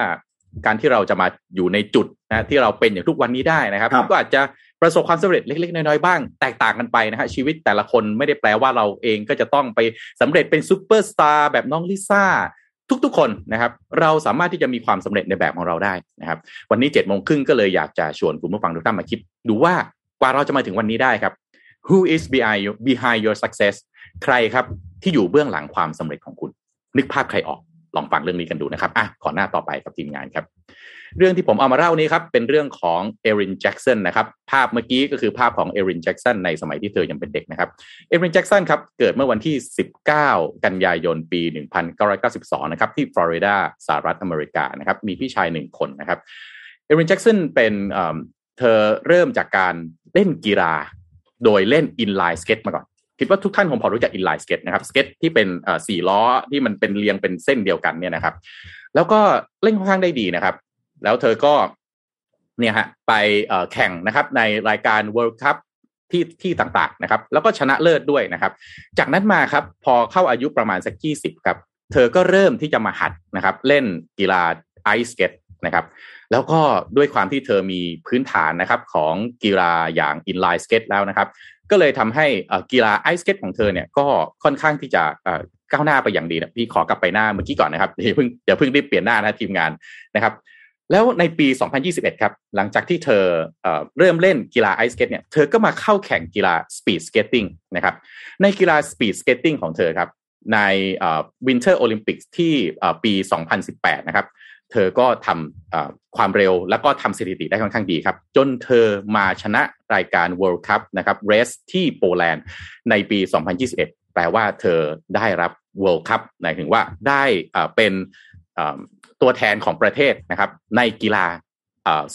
Speaker 3: การที่เราจะมาอยู่ในจุดนะที่เราเป็นอย่างทุกวันนี้ได้นะครับ
Speaker 2: ครับ
Speaker 3: ก็อาจจะ ประสบความสำเร็จเล็กๆ น้อยๆ บ้าง แตกต่างกันไปนะฮะชีวิตแต่ละคนไม่ได้แปลว่าเราเองก็จะต้องไปสำเร็จเป็นซูเปอร์สตาร์แบบน้องลิซ่าทุกๆ คนนะครับเราสามารถที่จะมีความสำเร็จในแบบของเราได้นะครับ วันนี้เจ็ดโมงครึ่งก็เลยอยากจะชวนคุณผู้ฟังทุกท่านมาคิด ดูว่ากว่าเราจะมาถึงวันนี้ได้ครับ who is behind your, behind your success ใครครับที่อยู่เบื้องหลังความสำเร็จของคุณ นึกภาพใครออกลองฟังเรื่องนี้กันดูนะครับอะขอหน้าต่อไปกับทีมงานครับ เรื่องที่ผมเอามาเล่านี้ครับ เป็นเรื่องของเอรินแจ็กสันนะครับ ภาพเมื่อกี้ก็คือภาพของเอรินแจ็กสันในสมัยที่เธอยังเป็นเด็กนะครับ เอรินแจ็กสันครับ เกิดเมื่อวันที่ 19 กันยายนปี 1992 นะครับ ที่ฟลอริดาสหรัฐอเมริกานะครับ มีพี่ชายหนึ่งคนนะครับ เอรินแจ็กสันเป็นเธอเริ่มจากการเล่นกีฬา โดยเล่น inline skate มาก่อนคิดว่าทุกท่านคงพอรู้จัก inline skate นะครับสเก็ตที่เป็นสี่ล้อที่มันเป็นเรียงเป็นเส้นเดียวกันเนี่ยนะครับ แล้วก็เล่นค่อนข้างได้ดีนะครับ แล้วเธอก็เนี่ยฮะไปแข่งนะครับในรายการ World Cup ที่ที่ต่างๆนะครับ แล้วก็ชนะเลิศด้วยนะครับ จากนั้นมาครับพอเข้าอายุประมาณสักยี่สิบครับ เธอก็เริ่มที่จะมาหัดนะครับ เล่นกีฬาไอสเก็ตนะครับ แล้วก็ด้วยความที่เธอมีพื้นฐานนะครับของกีฬาอย่าง inline skate แล้วนะครับ ก็เลยทำให้กีฬาไอสเก็ตของเธอเนี่ยก็ค่อนข้างที่จะก้าวหน้าไปอย่างดีนะพี่ขอกลับไปหน้าเมื่อกี้ก่อนนะครับเดี๋ยวเพิ่งเดี๋ยวเพิ่งรีบเปลี่ยนหน้านะทีมงานนะครับ แล้วในปี 2021 ครับ หลังจากที่เธอเริ่มเล่นกีฬาไอสเก็ตเนี่ย เธอก็มาเข้าแข่งกีฬา speed skating นะครับ ในกีฬา speed skating ของเธอครับ ใน Winter โอลิมปิกที่ปี 2018 นะครับ เธอก็ทำความเร็วแล้วก็ทำสถิติได้ค่อนข้างดีครับ จนเธอมาชนะรายการ World Cup นะครับ race ที่โปแลนด์ในปี 2021 แปลว่าเธอได้รับ World Cup หมายถึงว่าได้เป็น ตัวแทนของประเทศนะครับ ในกีฬา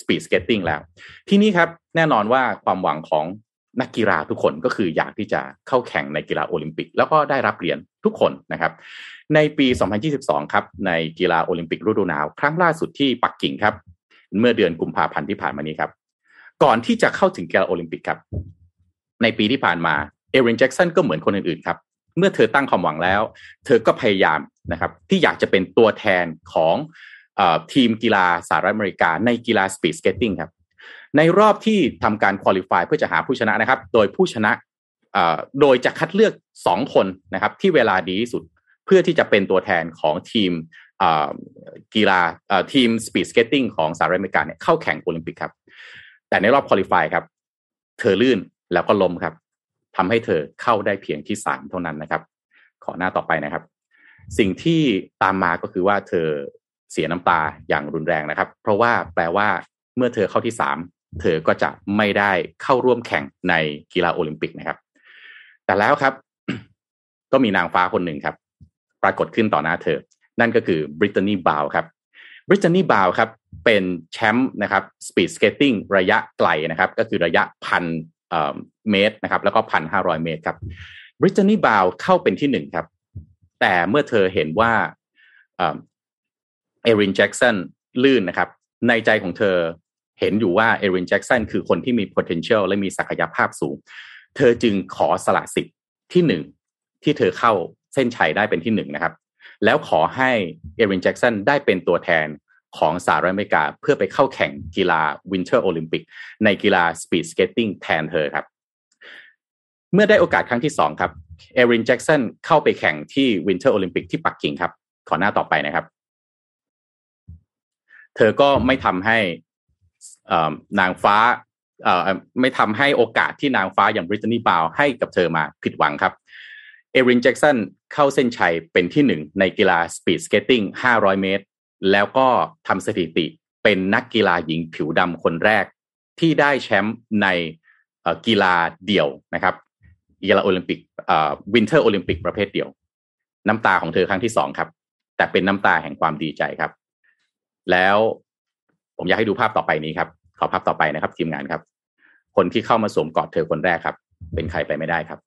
Speaker 3: speed skating แล้ว ที่นี้ครับแน่นอนว่าความหวังของนักกีฬาทุกคนก็คืออยากที่จะเข้าแข่งในกีฬาโอลิมปิก แล้วก็ได้รับเหรียญทุกคนนะครับ ในปี 2022 ครับ ในกีฬาโอลิมปิกฤดูหนาว ครั้งล่าสุดที่ปักกิ่งครับ เมื่อเดือนกุมภาพันธ์ที่ผ่านมานี้ครับ ก่อนที่จะเข้าถึงกีฬาโอลิมปิกครับ ในปีที่ผ่านมาเอรินแจ็กสันก็เหมือนคนอื่นๆครับ เมื่อเธอตั้งความหวังแล้ว เธอก็พยายามนะครับ ที่อยากจะเป็นตัวแทนของอทีมกีฬาสหรัฐอเมริกา ในกีฬา speed skating ครับ ในรอบที่ทำการ qualify เพื่อจะหาผู้ชนะนะครับ โดยผู้ชนะโดยจะคัดเลือก 2 คนนะครับ ที่เวลาดีที่สุดเพื่อที่จะเป็นตัวแทนของทีมกีฬาทีม speed skating ของสหรัฐอเมริกาเนี่ยเข้าแข่งโอลิมปิกครับ แต่ในรอบคอลิฟายครับ เธอลื่นแล้วก็ล้มครับ ทำให้เธอเข้าได้เพียงที่สามเท่านั้นนะครับ ขอหน้าต่อไปนะครับ สิ่งที่ตามมาก็คือว่าเธอเสียน้ำตาอย่างรุนแรงนะครับ เพราะว่าแปลว่าเมื่อเธอเข้าที่สามเธอก็จะไม่ได้เข้าร่วมแข่งในกีฬาโอลิมปิกนะครับ แต่แล้วครับ ก็มีนางฟ้าคนหนึ่งครับ ปรากฏขึ้นต่อหน้าเธอ นั่นก็คือบริตานีบาวครับบริตตานีโบว์ครับเป็นแชมป์นะครับ speed skating ระยะไกลนะครับ ก็คือระยะพัน เมตรนะครับ แล้วก็พันห้าร้อยเมตรครับบริตตานีโบว์เข้าเป็นที่หนึ่งครับ แต่เมื่อเธอเห็นว่าเอรินแจ็กสันลื่นนะครับ ในใจของเธอเห็นอยู่ว่าเอรินแจ็กสันคือคนที่มี potential และมีศักยภาพสูง เธอจึงขอสละสิทธิ์ที่หนึ่งที่เธอเข้าเส้นชัยได้เป็นที่หนึ่งนะครับ แล้วขอให้เอรินแจ็กสันได้เป็นตัวแทน ของสหรัฐอเมริกา เพื่อไปเข้าแข่งกีฬา Winter โอลิมปิกในกีฬา speed skating แทนเธอครับ เมื่อได้โอกาสครั้งที่สองครับเอรินแจ็กสันเข้าไปแข่งที่ Winter โอลิมปิกที่ปักกิ่งครับ ขอหน้าต่อไปนะครับ เธอก็ไม่ทำให้นางฟ้าไม่ทำให้โอกาสที่นางฟ้าอย่างบริตตานีโบว์ให้กับเธอมาผิดหวังครับเอรินแจ็กสันเข้าเส้นชัยเป็นที่หนึ่งในกีฬา speed skating 500 เมตร แล้วก็ทำสถิติเป็นนักกีฬาหญิงผิวดำคนแรก ที่ได้แชมป์ในกีฬาเดี่ยวนะครับกีฬาโอลิมปิก Winter โอลิมปิกประเภทเดี่ยว น้ำตาของเธอครั้งที่สองครับ แต่เป็นน้ำตาแห่งความดีใจครับ แล้วผมอยากให้ดูภาพต่อไปนี้ครับ ขอภาพต่อไปนะครับทีมงานครับ คนที่เข้ามาสวมกอดเธอคนแรกครับ เป็นใครไปไม่ได้ครับ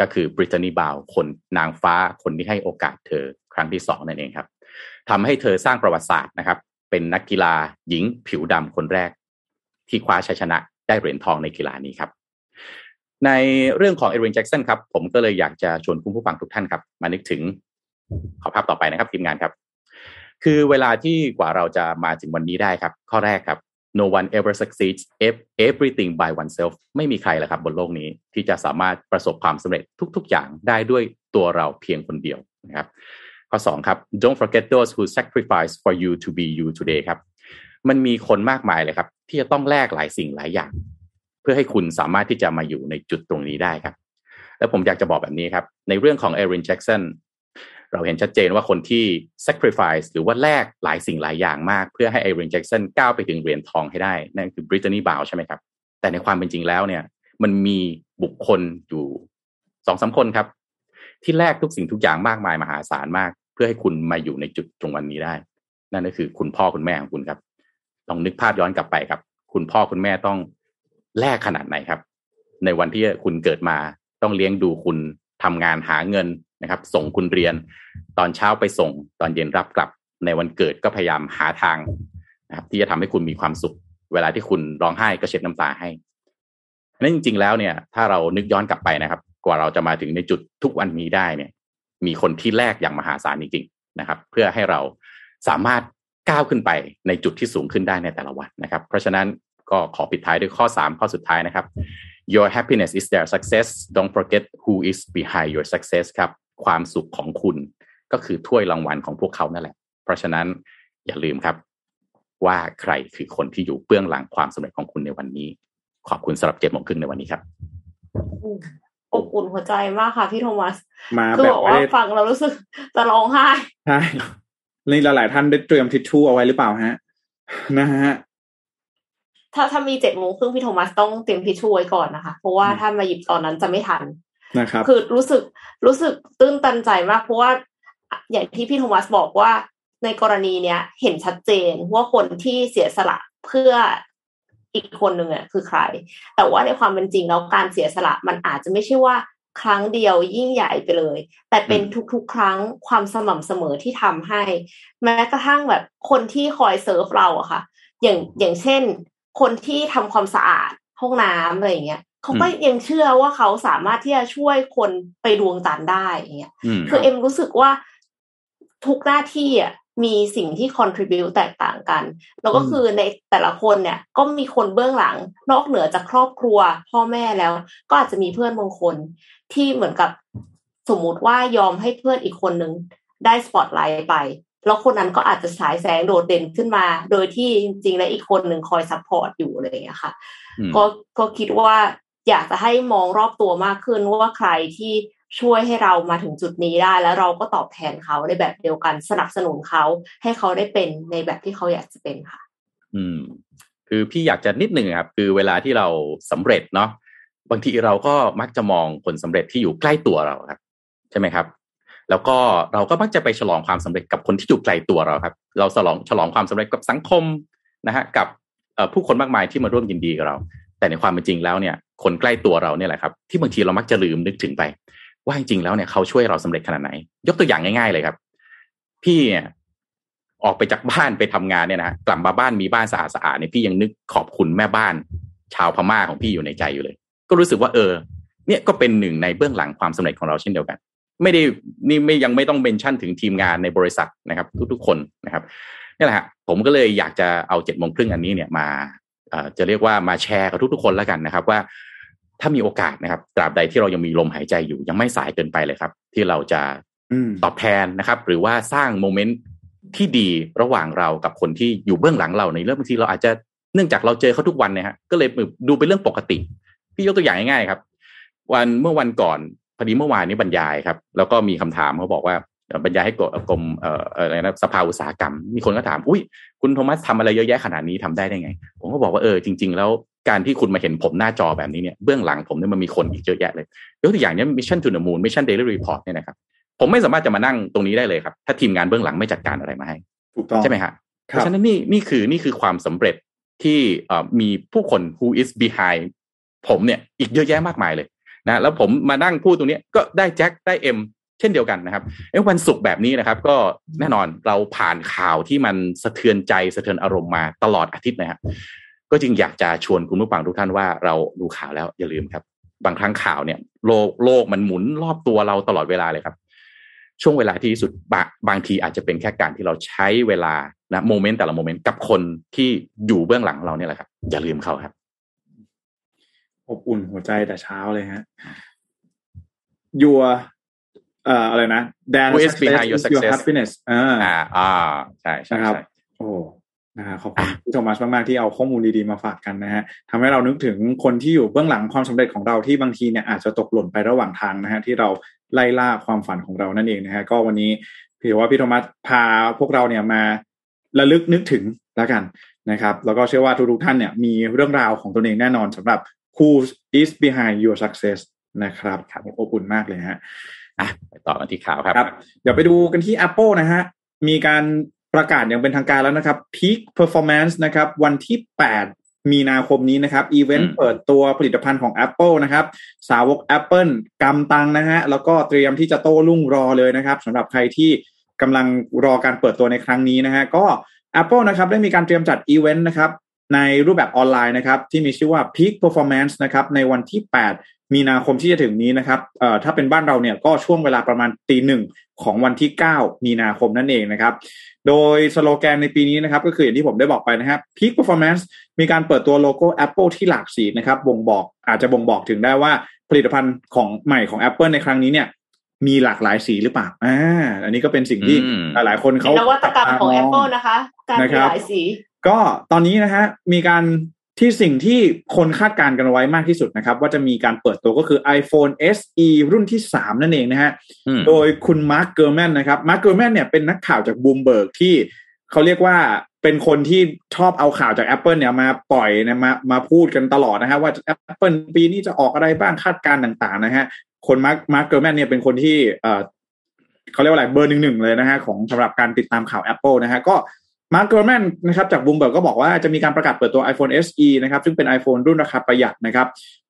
Speaker 3: ก็คือบริตานีบาวคนนางฟ้าคนที่ให้โอกาสเธอครั้งที่สองนั่นเองครับ ทำให้เธอสร้างประวัติศาสตร์นะครับ เป็นนักกีฬาหญิงผิวดำคนแรก ที่คว้าชัยชนะได้เหรียญทองในกีฬานี้ครับ ในเรื่องของเอรินแจ็กสันครับ ผมก็เลยอยากจะชวนคุณผู้ฟังทุกท่านครับ มานึกถึงขอภาพต่อไปนะครับทีมงานครับ คือเวลาที่กว่าเราจะมาถึงวันนี้ได้ครับ ข้อแรกครับ no one ever succeeds everything by oneself ไม่มีใครละครับบนโลกนี้ที่จะสามารถประสบความสำเร็จทุก ๆ อย่างได้ด้วยตัวเราเพียงคนเดียวนะครับ ข้อ2ครับ don't forget those who sacrifice for you to be you today ครับ มันมีคนมากมายเลยครับ ที่จะต้องแลกหลายสิ่งหลายอย่าง เพื่อให้คุณสามารถที่จะมาอยู่ในจุดตรงนี้ได้ครับ แล้วผมอยากจะบอกแบบนี้ครับ ในเรื่องของเอรินแจ็กสันเราเห็นชัดเจนว่าคนที่ sacrifice หรือว่าแลกหลายสิ่งหลายอย่างมาก เพื่อให้ไอรินแจ็กสันก้าวไปถึงเหรียญทองให้ได้ นั่นคือบริตานีบาวใช่ไหมครับ แต่ในความเป็นจริงแล้วเนี่ย มันมีบุคคลอยู่สองสาคนครับ ที่แลกทุกสิ่งทุกอย่างมากมายมหาศาลมาก พื่อให้คุณมาอยู่ในจุดตรงวันนี้ได้ นั่นก็คือคุณพ่อคุณแม่ของคุณครับลองนึกภาพย้อนกลับไปครับ คุณพ่อคุณแม่ต้องแลกขนาดไหนครับ ในวันที่คุณเกิดมาต้องเลี้ยงดูคุณทำงานหาเงินนะครับ ส่งคุณเรียน ตอนเช้าไปส่ง ตอนเย็นรับกลับ ในวันเกิดก็พยายามหาทางนะครับ ที่จะทำให้คุณมีความสุข เวลาที่คุณร้องไห้ก็เช็ดน้ำตาให้นั่นจริงๆแล้วเนี่ย ถ้าเรานึกย้อนกลับไปนะครับ กว่าเราจะมาถึงในจุดทุกวันนี้ได้เนี่ย มีคนที่แลกอย่างมหาศาลจริงๆนะครับ เพื่อให้เราสามารถก้าวขึ้นไปในจุดที่สูงขึ้นได้ในแต่ละวันนะครับ เพราะฉะนั้นก็ขอปิดท้ายด้วยข้อ 3 ข้อสุดท้ายนะครับ your happiness is their success don't forget who is behind your success ครับความสุขของคุณก็คือถ้วยรางวัลของพวกเขานั่นแหละ เพราะฉะนั้นอย่าลืมครับ ว่าใครคือคนที่อยู่เบื้องหลังความสำเร็จของคุณในวันนี้ ขอบคุณสำหรับเจ็ดโมงครึ่งในวันนี้ครับ
Speaker 4: อบอุ่นหัวใจมากค่ะพี่โทมัส
Speaker 2: มา
Speaker 4: คือ
Speaker 2: แบบ
Speaker 4: บอก
Speaker 2: ไม่
Speaker 4: ว่า
Speaker 2: ได้
Speaker 4: ฟังเรารู้สึกจะร้องไห้
Speaker 2: ใช่นี่หลายๆท่านได้เตรียมทิชชู่เอาไว้หรือเปล่าฮะ นะฮะ
Speaker 4: ถ้าถ้ามีเจ็ดโมงครึ่งพี่โทมัสต้องเตรียมทิชชู่ไว้ก่อนนะคะ เพราะว่า
Speaker 2: อืม
Speaker 4: ถ้ามาหยิบตอนนั้นจะไม่ทัน
Speaker 2: นะครับ
Speaker 4: คือรู้สึกรู้สึกตื้นตันใจมากเพราะว่าอย่างที่พี่โทมัสบอกว่าในกรณีเนี้ยเห็นชัดเจนว่าคนที่เสียสละเพื่อ อีกคนหนึ่งอะคือใคร แต่ว่าในความเป็นจริงแล้วการเสียสละมันอาจจะไม่ใช่ว่าครั้งเดียวยิ่งใหญ่ไปเลย แต่เป็นทุกๆ ครั้งความสม่ำเสมอที่ทำให้ แม้กระทั่งแบบคนที่คอยเซิร์ฟเราอะค่ะ อย่างอย่างเช่น คนที่ทำความสะอาดห้องน้ำอะไรอย่างเงี้ยเขาก็ยังเชื่อว่าเขาสามารถที่จะช่วยคนไปดวงจันทร์ได้อย่างเงี้ย
Speaker 3: อืม
Speaker 4: คือเอ็มรู้สึกว่าทุกหน้าที่อะ มีสิ่งที่ contribute แตกต่างกัน แล้วก็คือในแต่ละคนเนี่ยก็มีคนเบื้องหลัง นอกเหนือจากครอบครัว พ่อแม่แล้ว ก็อาจจะมีเพื่อนบางคน ที่เหมือนกับสมมุติว่ายอมให้เพื่อนอีกคนนึงได้สปอตไลท์ไป แล้วคนนั้นก็อาจจะฉายแสงโดดเด่นขึ้นมา โดยที่จริงๆ แล้วอีกคนหนึ่งคอย support อยู่อะไรอย่างเงี้ยค่ะ
Speaker 3: อืม
Speaker 4: ก็ก็คิดว่าอยากจะให้มองรอบตัวมากขึ้นว่าใครที่ ช่วยให้เรามาถึงจุดนี้ได้ แล้วเราก็ตอบแทนเขาในแบบเดียวกันสนับสนุนเขา ให้เขาได้เป็นในแบบที่เขาอยากจะเป็นค่ะ
Speaker 3: อืม คือพี่อยากจะนิดหนึ่งครับ คือเวลาที่เราสำเร็จเนาะบางทีเราก็มักจะมองคนสำเร็จที่อยู่ใกล้ตัวเราครับ ใช่ไหมครับ แล้วก็เราก็มักจะไปฉลองความสำเร็จกับคนที่อยู่ไกลตัวเราครับ เราฉลองฉลองความสำเร็จกับสังคมนะฮะกับผู้คนมากมายที่มาร่วมยินดีกับเรา แต่ในความเป็นจริงแล้วเนี่ย คนใกล้ตัวเราเนี่ยแหละครับ ที่บางทีเรามักจะลืมนึกถึงไป ว่าจริงๆแล้วเนี่ยเขาช่วยเราสำเร็จขนาดไหน ยกตัวอย่างง่าย ๆ เลยครับ พี่ออกไปจากบ้านไปทำงานเนี่ยนะกลับมาบ้านมีบ้านสะอาดสะอาดเนี่ยพี่ยังนึกขอบคุณแม่บ้าน ชาวพม่าของพี่อยู่ในใจอยู่เลย ก็รู้สึกว่าเออ เนี่ยก็เป็นหนึ่งในเบื้องหลังความสำเร็จของเราเช่นเดียวกัน ไม่ได้นี่ไม่ยังไม่ต้องเมนชั่นถึงทีมงานในบริษัทนะครับ ทุกๆคนนะครับนี่แหละฮะผมก็เลยอยากจะเอาเจ็ดโมงครึ่งอันนี้เนี่ยมาจะเรียกว่ามาแชร์กับทุกๆคนแล้วกันนะครับ ว่า ถ้ามีโอกาสนะครับตราบใดที่เรายังมีลมหายใจอยู่ยังไม่สายเกินไปเลยครับ ที่เราจะ
Speaker 2: อืม
Speaker 3: ตอบแทนนะครับ หรือว่าสร้างโมเมนต์ที่ดีระหว่างเรากับคนที่อยู่เบื้องหลังเราในเรื่องบางทีเราอาจจะเนื่องจากเราเจอเขาทุกวันเนี่ยฮะก็เลยดูเป็นเรื่องปกติ พี่ยกตัวอย่างง่ายๆครับ วันเมื่อวันก่อนพอดีเมื่อวานนี้บรรยายครับ แล้วก็มีคำถามเขาบอกว่าเอ่อบรรยายให้กรมเอ่อเอ่ออะไรนะสภาอุตสาหกรรม มีคนก็ถาม อุ้ยคุณโทมัสทำอะไรเยอะแยะขนาดนี้ทำได้ได้ไง ผมก็บอกว่าเออจริง ๆ แล้ว การที่คุณมาเห็นผมหน้าจอแบบนี้เนี่ยเบื้องหลังผมเนี่ยมันมีคนอีกเยอะแยะเลยยกตัวอย่างเนี้ย Mission to the Moon Mission Daily Report เนี่ยนะครับผมไม่สามารถจะมานั่งตรงนี้ได้เลยครับ ถ้าทีมงานเบื้องหลังไม่จัดการอะไรมาให้
Speaker 2: ถูกต้อง
Speaker 3: ใช่ไหมฮะ
Speaker 2: ค
Speaker 3: เพ
Speaker 2: รับ
Speaker 3: ราะฉะนั้นนี่นี่คือนี่คือความสำเร็จที่เอ่อมีผู้คน who is behind ผมเนี่ยอีกเยอะแยะมากมายเลยนะแล้วผมมานั่งพูดตรงเนี้ยก็ได้แจ็คได้เอ็มเช่นเดียวกันนะครับเอ้ยวันศุกร์แบบนี้นะครับ ก็แน่นอนเราผ่านข่าวที่มันสะเทือนใจสะเทือนอารมณ์มาตลอดอาทิตย์นะครับ ก็จึงอยากจะชวนคุณผู้ฟังทุกท่านว่าเราดูข่าวแล้วอย่าลืมครับ บางครั้งข่าวเนี่ย โลกโลกมันหมุนรอบตัวเราตลอดเวลาเลยครับ ช่วงเวลาที่ดีที่สุดบะบางทีอาจจะเป็นแค่การที่เราใช้เวลานะโมเมนต์แต่ละโมเมนต์กับคนที่อยู่เบื้องหลังเราเนี่ยแหละครับ อย่าลืมเขาครับ
Speaker 2: อบอุ่นหัวใจแต่เช้าเลยฮะ your เอ่ออะไรนะ Dan
Speaker 3: Who is behind your
Speaker 2: is your
Speaker 3: success?
Speaker 2: happiness อ่า
Speaker 3: อ่าอ่าใช่ใช่
Speaker 2: นะครับ
Speaker 3: ใช่
Speaker 2: โอ้ นะฮะขอบคุณพี่โทมัสมากๆที่เอาข้อมูลดีๆมาฝากกันนะฮะทำให้เรานึกถึงคนที่อยู่เบื้องหลังความสำเร็จของเราที่บางทีเนี่ยอาจจะตกหล่นไประหว่างทางนะฮะที่เราไล่ล่าความฝันของเรานั่นเองนะฮะก็วันนี้ถือว่าพี่โทมัสพาพวกเราเนี่ยมาระลึกนึกถึงแล้วกันนะครับ แล้วก็เชื่อว่าทุกๆท่านเนี่ยมีเรื่องราวของตัวเองแน่นอนสำหรับ who is behind your success นะครับครับอบอุ่นมากเลยฮะ
Speaker 3: อะไปต่อกันที่ข่าวครับ
Speaker 2: ครับเดี๋ยวไปดูกันที่ Apple นะฮะมีการ ประกาศอย่างเป็นทางการแล้วนะครับ Peak Performance นะครับ วันที่ 8 มีนาคมนี้นะครับอีเวนต์
Speaker 3: อืม
Speaker 2: เปิดตัวผลิตภัณฑ์ของ Apple นะครับ สาวก Apple กำตังนะฮะแล้วก็เตรียมที่จะโต้รุ่งรอเลยนะครับสำหรับใครที่กำลังรอการเปิดตัวในครั้งนี้นะฮะก็ Apple นะครับได้มีการเตรียมจัดอีเวนต์นะครับ ในรูปแบบออนไลน์นะครับ ที่มีชื่อว่า Peak Performance นะครับในวันที่ 8 มีนาคมที่จะถึงนี้นะครับเอ่อถ้าเป็นบ้านเราเนี่ยก็ช่วงเวลาประมาณตีหนึ่งของวันที่ 9 มีนาคมนั่นเองนะครับ โดยสโลแกนในปีนี้นะครับก็คืออย่างที่ผมได้บอกไปนะครับ Peak Performance มีการเปิดตัวโลโก้ Apple ที่หลากสีนะครับบ่งบอกอาจจะบ่งบอกถึงได้ว่าผลิตภัณฑ์ของใหม่ของ Apple ในครั้งนี้เนี่ยมีหลากหลายสีหรือเปล่า อ่า อันนี้ก็เป็นสิ่งที่
Speaker 3: อืม
Speaker 2: หลายๆคนเขา
Speaker 4: นวัตกรรมของ
Speaker 2: จับตาม
Speaker 4: Apple นะคะ การ
Speaker 2: นะ
Speaker 4: มี
Speaker 2: ครับ
Speaker 4: หลายสี
Speaker 2: ก็ตอนนี้นะฮะมีการที่สิ่งที่คนคาดการณ์กันไว้มากที่สุดนะครับ ว่าจะมีการเปิดตัวก็คือ iPhone SE รุ่นที่ 3 นั่นเองนะฮะ
Speaker 3: อืม
Speaker 2: โดยคุณมาร์คเกอร์แมนนะครับมาร์คเกอร์แมนเนี่ยเป็นนักข่าวจากบลูมเบิร์กที่เขาเรียกว่าเป็นคนที่ชอบเอาข่าวจาก Apple เนี่ยมาปล่อยนะมามาพูดกันตลอดนะฮะว่า Apple ปีนี้จะออกอะไรบ้างคาดการณ์ต่างๆนะฮะคนมาร์คมาร์คเกอร์แมนเนี่ยเป็นคนที่เอ่อเขาเรียกว่าอะไรเบอร์หนึ่งหนึ่งเลยนะฮะของสำหรับการติดตามข่าว Apple นะฮะก็ มาร์คเกอร์แมนนะครับจากบลูมเบิร์กก็บอกว่าจะมีการประกาศเปิดตัว iPhone SE นะครับซึ่งเป็น iPhone รุ่นราคาประหยัดนะครับ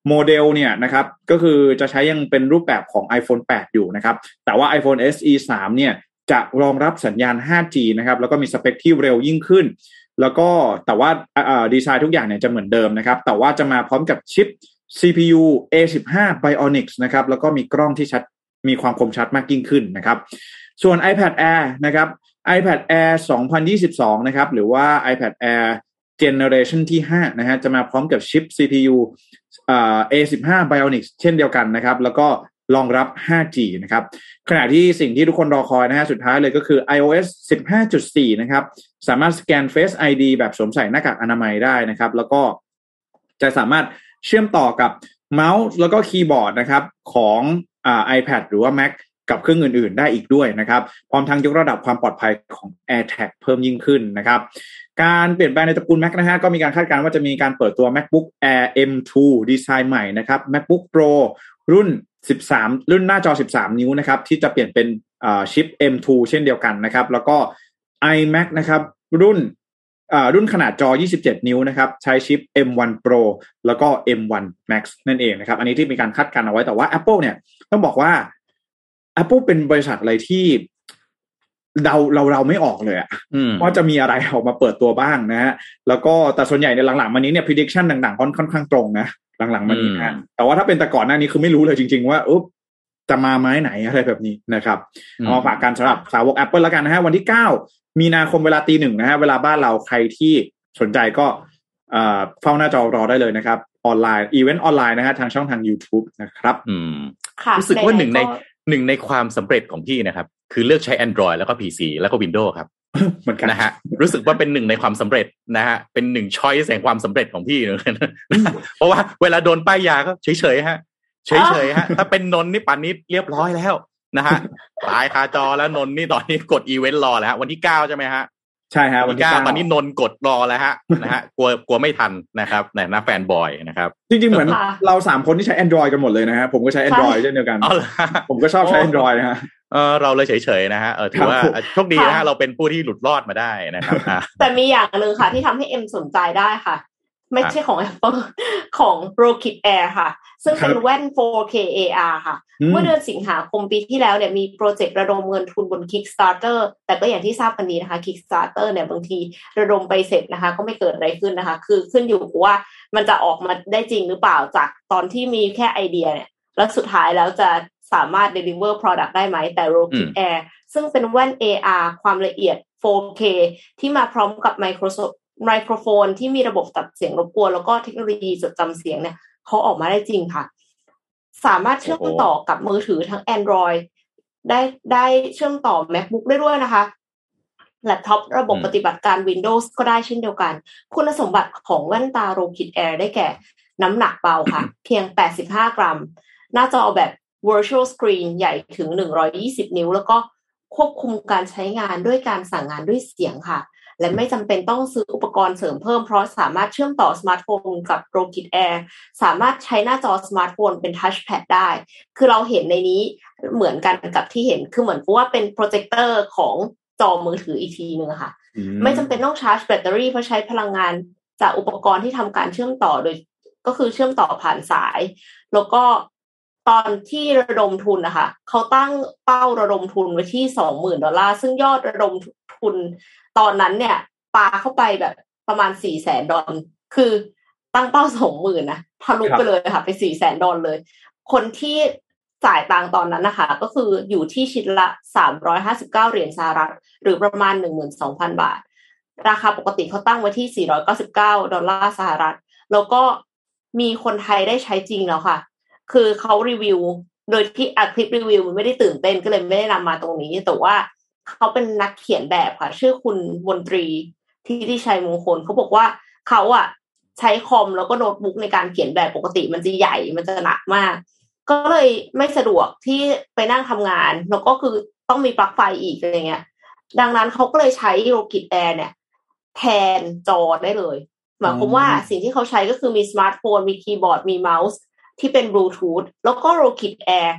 Speaker 2: โมเดลเนี่ยนะครับก็คือจะใช้ยังเป็นรูปแบบของ iPhone 8 อยู่นะครับแต่ว่า iPhone SE 3เนี่ยจะรองรับสัญญาณ 5G นะครับแล้วก็มีสเปคที่เร็วยิ่งขึ้น แล้วก็แต่ว่าดีไซน์ทุกอย่างเนี่ยจะเหมือนเดิมนะครับแต่ว่าจะมาพร้อมกับชิป CPU A15 Bionic นะครับแล้วก็มีกล้องที่ชัดมีความคมชัดมากยิ่งขึ้นนะครับส่วน iPad Air นะครับ iPad Air 2022 นะครับ หรือว่า iPad Air Generation ที่ 5 นะฮะจะมาพร้อมกับชิป CPU อ่า A15 Bionics เช่นเดียวกันนะครับ แล้วก็รองรับ 5G นะครับ ขณะที่สิ่งที่ทุกคนรอคอยนะฮะ สุดท้ายเลยก็คือ iOS 15.4 นะครับ สามารถสแกน Face ID แบบสวมใส่หน้ากากอนามัยได้นะครับ แล้วก็จะสามารถเชื่อมต่อกับเมาส์แล้วก็คีย์บอร์ดนะครับของอ่า iPad หรือว่า Mac กับเครื่องอื่นๆ ได้อีกด้วยนะครับพร้อมทั้งยกระดับความปลอดภัยของ AirTag เพิ่มยิ่งขึ้นนะครับการเปลี่ยนแปลงในตระกูล Mac นะฮะก็มีการคาดการณ์ว่าจะมีการเปิดตัว MacBook Air M2 ดีไซน์ใหม่นะครับ MacBook Pro รุ่น 13 รุ่นหน้าจอ 13 นิ้วนะครับที่จะเปลี่ยนเป็นชิป M2 เช่นเดียวกันนะครับ แล้วก็ iMac นะครับรุ่นรุ่นขนาดจอ 27 นิ้วนะครับ ใช้ชิป M1 Pro แล้วก็ M1 Max นั่นเองนะครับ อันนี้ที่มีการคาดการณ์เอาไว้แต่ว่า Apple เนี่ยต้องบอกว่า Apple เป็นบริษัทอะไรที่เราเราเราไม่ออกเลยอะ
Speaker 3: อืม
Speaker 2: ว่าจะมีอะไรออกมาเปิดตัวบ้างนะฮะแล้วก็แต่ส่วนใหญ่ในหลังๆมานี้เนี่ย prediction ต่างๆค่อนค่อนข้างตรงนะหลังๆมานี้ฮะ
Speaker 3: อืม
Speaker 2: แต่ว่าถ้าเป็นแต่ก่อนหน้านี้คือไม่รู้เลยจริง ๆ ว่าอุ๊บจะมาไม้ไหนอะไรแบบนี้นะครับเอามาฝากกันสำหรับสาวก Apple แล้วกันนะฮะวันที่9มีนาคมเวลาตีหนึ่งนะฮะเวลาบ้านเราใครที่สนใจก็เอ่อเฝ้าหน้าจอรอได้เลยนะครับ ออนไลน์อีเวนต์ออนไลน์นะฮะทางช่องทาง YouTube นะครับ
Speaker 3: อืม
Speaker 4: ค่ะ
Speaker 3: รู้สึกว่าหนึ่งใน
Speaker 4: ๆก็
Speaker 3: หนึ่งในความสำเร็จของพี่นะครับ คือเลือกใช้ Android แล้วก็ PC แล้วก็ Windows ครับ
Speaker 2: เหมือนกัน
Speaker 3: นะฮะรู้สึกว่าเป็นหนึ่งในความสำเร็จนะฮะเป็นหนึ่ง choice แห่งความสำเร็จของพี่เลยนะเพราะว่าเวลาโดนป้ายยาก็เฉยๆฮะเฉยๆฮะถ้าเป็นนนท์นี่ป่านนี้เรียบร้อยแล้วนะฮะตายคาจอแล้วนนท์นี่ตอนนี้กดอีเวนต์รอแล้วฮะวันที่เก้าใช่ไหมฮะ
Speaker 2: ใช่ฮะ
Speaker 3: วั
Speaker 2: วันน
Speaker 3: ที่
Speaker 2: ที่
Speaker 3: เก้า
Speaker 2: 9
Speaker 3: ตอนนี้นนท์กดรอแล้วฮะนะฮะกลัวกลัวไม่ทันนะครับในหน้าแฟนบอยนะครับ
Speaker 2: จริงๆ เหมือน
Speaker 4: ค่ะ
Speaker 2: เราสามคนที่ใช้ Android กันหมดเลยนะฮะผมก็ใช้ Android เช่นเดียวกัน
Speaker 3: เอาละ
Speaker 2: ผมก็ชอบใช้
Speaker 3: โอ้
Speaker 2: Android นะฮะ
Speaker 3: เออเราเลยเฉยๆนะฮะเออถือว่า
Speaker 2: ครับผม
Speaker 3: โชคดีนะฮะเราเป็นผู้ที่หลุดรอดมาได้นะครับอะ
Speaker 4: แต่มีอย่างหนึ่งค่ะที่ทำให้เอ็มสนใจได้ค่ะ ไม่ใช่ของ Apple ของ r o k i t Air ค่ะ ซึ่งเป็น
Speaker 2: ครับ
Speaker 4: แว่น 4K AR ค่ะ
Speaker 2: อืม
Speaker 4: เมื่อเดือนสิงหาคมปีที่แล้วเนี่ยมีโปรเจกต์ระดมเงินทุนบน Kickstarter แต่ก็อย่างที่ทราบกันดีนะคะ Kickstarter เนี่ยบางทีระดมไปเสร็จนะคะ ก็ไม่เกิดอะไรขึ้นนะคะ คือขึ้นอยู่กับว่ามันจะออกมาได้จริงหรือเปล่าจากตอนที่มีแค่ไอเดียเนี่ย แล้วสุดท้ายแล้วจะสามารถ deliver product ได้ไหมแต่ r o k i t
Speaker 3: อืม
Speaker 4: Air ซึ่งเป็นแว่น AR ความละเอียด 4K ที่มาพร้อมกับ Microsoft ไมโครโฟนที่มีระบบตัดเสียงรบกวน แล้วก็เทคโนโลยีจดจำเสียงเนี่ยเขาออกมาได้จริงค่ะ สามารถเชื่อม
Speaker 3: โอ้โห
Speaker 4: ต่อกับมือถือทั้ง Android ได้ได้เชื่อมต่อ MacBook ได้ด้วยนะคะแล็ปท็อประบบปฏิบัติการ Windows ก็ได้เช่นเดียวกัน คุณสมบัติของแว่นตา Rokid Air ได้แก่ น้ำหนักเบาค่ะ เพียง 85 กรัม หน้าจอแบบ virtual screen ใหญ่ถึง 120 นิ้ว แล้วก็ควบคุมการใช้งานด้วยการสั่งงานด้วยเสียงค่ะ และไม่จำเป็นต้องซื้ออุปกรณ์เสริมเพิ่มเพราะสามารถเชื่อมต่อสมาร์ทโฟนกับ r o k i t Air สามารถใช้หน้าจอสมาร์ทโฟนเป็น touchpad ได้ คือเราเห็นในนี้เหมือนกันกับที่เห็นคือเหมือนกับว่าเป็นโปรเจคเตอร์ของจอมือถืออีกทีนึงอะค่ะ
Speaker 2: อื
Speaker 4: ไม่จำเป็นต้องชาร์จแบตเตอรี่เพราะใช้พลังงานจากอุปกรณ์ที่ทำการเชื่อมต่อโดย ก็คือเชื่อมต่อผ่านสาย แล้วก็ตอนที่ระดมทุนนะคะเขาตั้งเป้าระดมทุนไว้ที่สองหมื่นดอลลาร์ซึ่งยอดระดม ทุนตอนนั้นเนี่ยปาเข้าไปแบบประมาณสี่แสนดอลคือตั้งเป้าสองหมื่นนะทะลุไปเลยค่ะ ไปสี่แสนดอลเลย คนที่จ่ายตังตอนนั้นนะคะ ก็คืออยู่ที่ชิ้นละสามร้อยห้าสิบเก้าเหรียญสหรัฐ หรือประมาณหนึ่งหมื่นสองพันบาท ราคาปกติเขาตั้งไว้ที่สี่ร้อยเก้าสิบเก้าดอลลาร์สหรัฐ แล้วก็มีคนไทยได้ใช้จริงแล้วค่ะ คือเขารีวิว โดยที่อัดคลิปรีวิวมันไม่ได้ตื่นเต้นก็เลยไม่ได้นำมาตรงนี้ แต่ว่า เขาเป็นนักเขียนแบบค่ะ ชื่อคุณมนตรีที่ที่ชัยมงคลเขาบอกว่าเขาอะใช้คอมแล้วก็โน้ตบุ๊กในการเขียนแบบปกติมันจะใหญ่มันจะหนักมาก ก็เลยไม่สะดวกที่ไปนั่งทำงาน แล้วก็คือต้องมีปลั๊กไฟอีกอะไรเงี้ย ดังนั้นเขาก็เลยใช้ Rokid Air เนี่ย แทนจอได้เลย หมายความว่าสิ่งที่เขาใช้ก็คือมีสมาร์ทโฟน มีคีย์บอร์ดมีเมาส์ที่เป็นบลูทูธแล้วก็ Rokid Air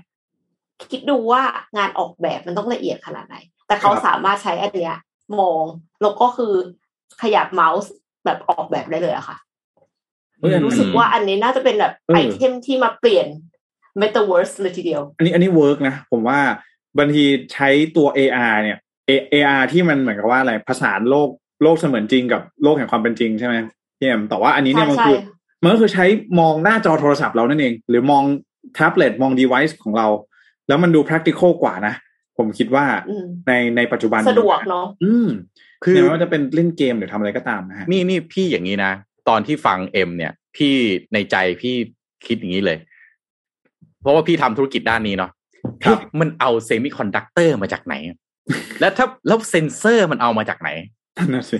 Speaker 4: คิดดูว่างานออกแบบมันต้องละเอียดขนาดไหน แต่เขาสามารถใช้อันเนี้ยมองแล้วก็คือขยับเมาส์แบบออกแบบได้เลยอะค่ะ รู้สึกว่าอันนี้น่าจะเป็นแบบ item ที่มาเปลี่ยน Metaverse เลยทีเดียว
Speaker 2: อันนี้อันนี้ work นะ ผมว่าบางทีใช้ตัว AR เนี่ย AR ที่มันเหมือนกับว่าอะไรผสานโลกโลกเสมือนจริงกับโลกแห่งความเป็นจริงใช่ไหมพี่แอมแต่ว่าอันนี้เนี่ยมันคือมันก็คือใช้มองหน้าจอโทรศัพท์เรานั่นเอง หรือมองแท็บเล็ตมอง device ของเรา แล้วมันดู practical กว่านะ ผมคิดว่าในในปัจจุบัน
Speaker 4: สะดวกเนาะ
Speaker 2: อืม คือไม่ว่าจะเป็นเล่นเกมหรือทำอะไรก็ตามนะฮะ
Speaker 3: นี่นี่พี่อย่างนี้นะตอนที่ฟังเอ็มเนี่ย พี่ในใจพี่คิดอย่างนี้เลย เพราะว่าพี่ทำธุรกิจด้านนี้เนาะมันเอา semiconductor มาจากไหน แล้วถ้าแล้วเซนเซอร์มันเอามาจากไหน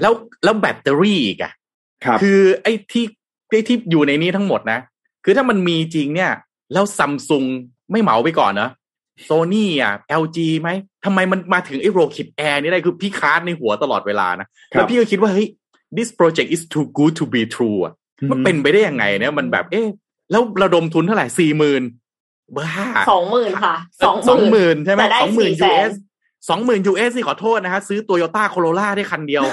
Speaker 3: แล้วแล้วแบตเตอรี่อีกอะคือไอ้ที่ไอ้ที่อยู่ในนี้ทั้งหมดนะ คือถ้ามันมีจริงเนี่ย แล้วซัมซุงไม่เหมาไปก่อนเนะ โซนี่อะ LG ไหมทำไมมันมาถึงไอ้ Rokid Air นี่ได้คือพี่ค้านในหัวตลอดเวลานะ แล้วพี่ก็คิดว่าเฮ้ย this project is too good to be true อะมันเป็นไปได้ยังไงเนี่ยมันแบบเอ๊ะแล้วระดมทุนเท่าไหร่สี่หมื่นบ้า
Speaker 4: สองหมื่นค่ะ
Speaker 3: สองหมื่นใช่ไหมสองหมื่น US สองหมื่น US นี่ขอโทษนะฮะ ซื้อโตโยต้าโคโรล่าได้คันเดียว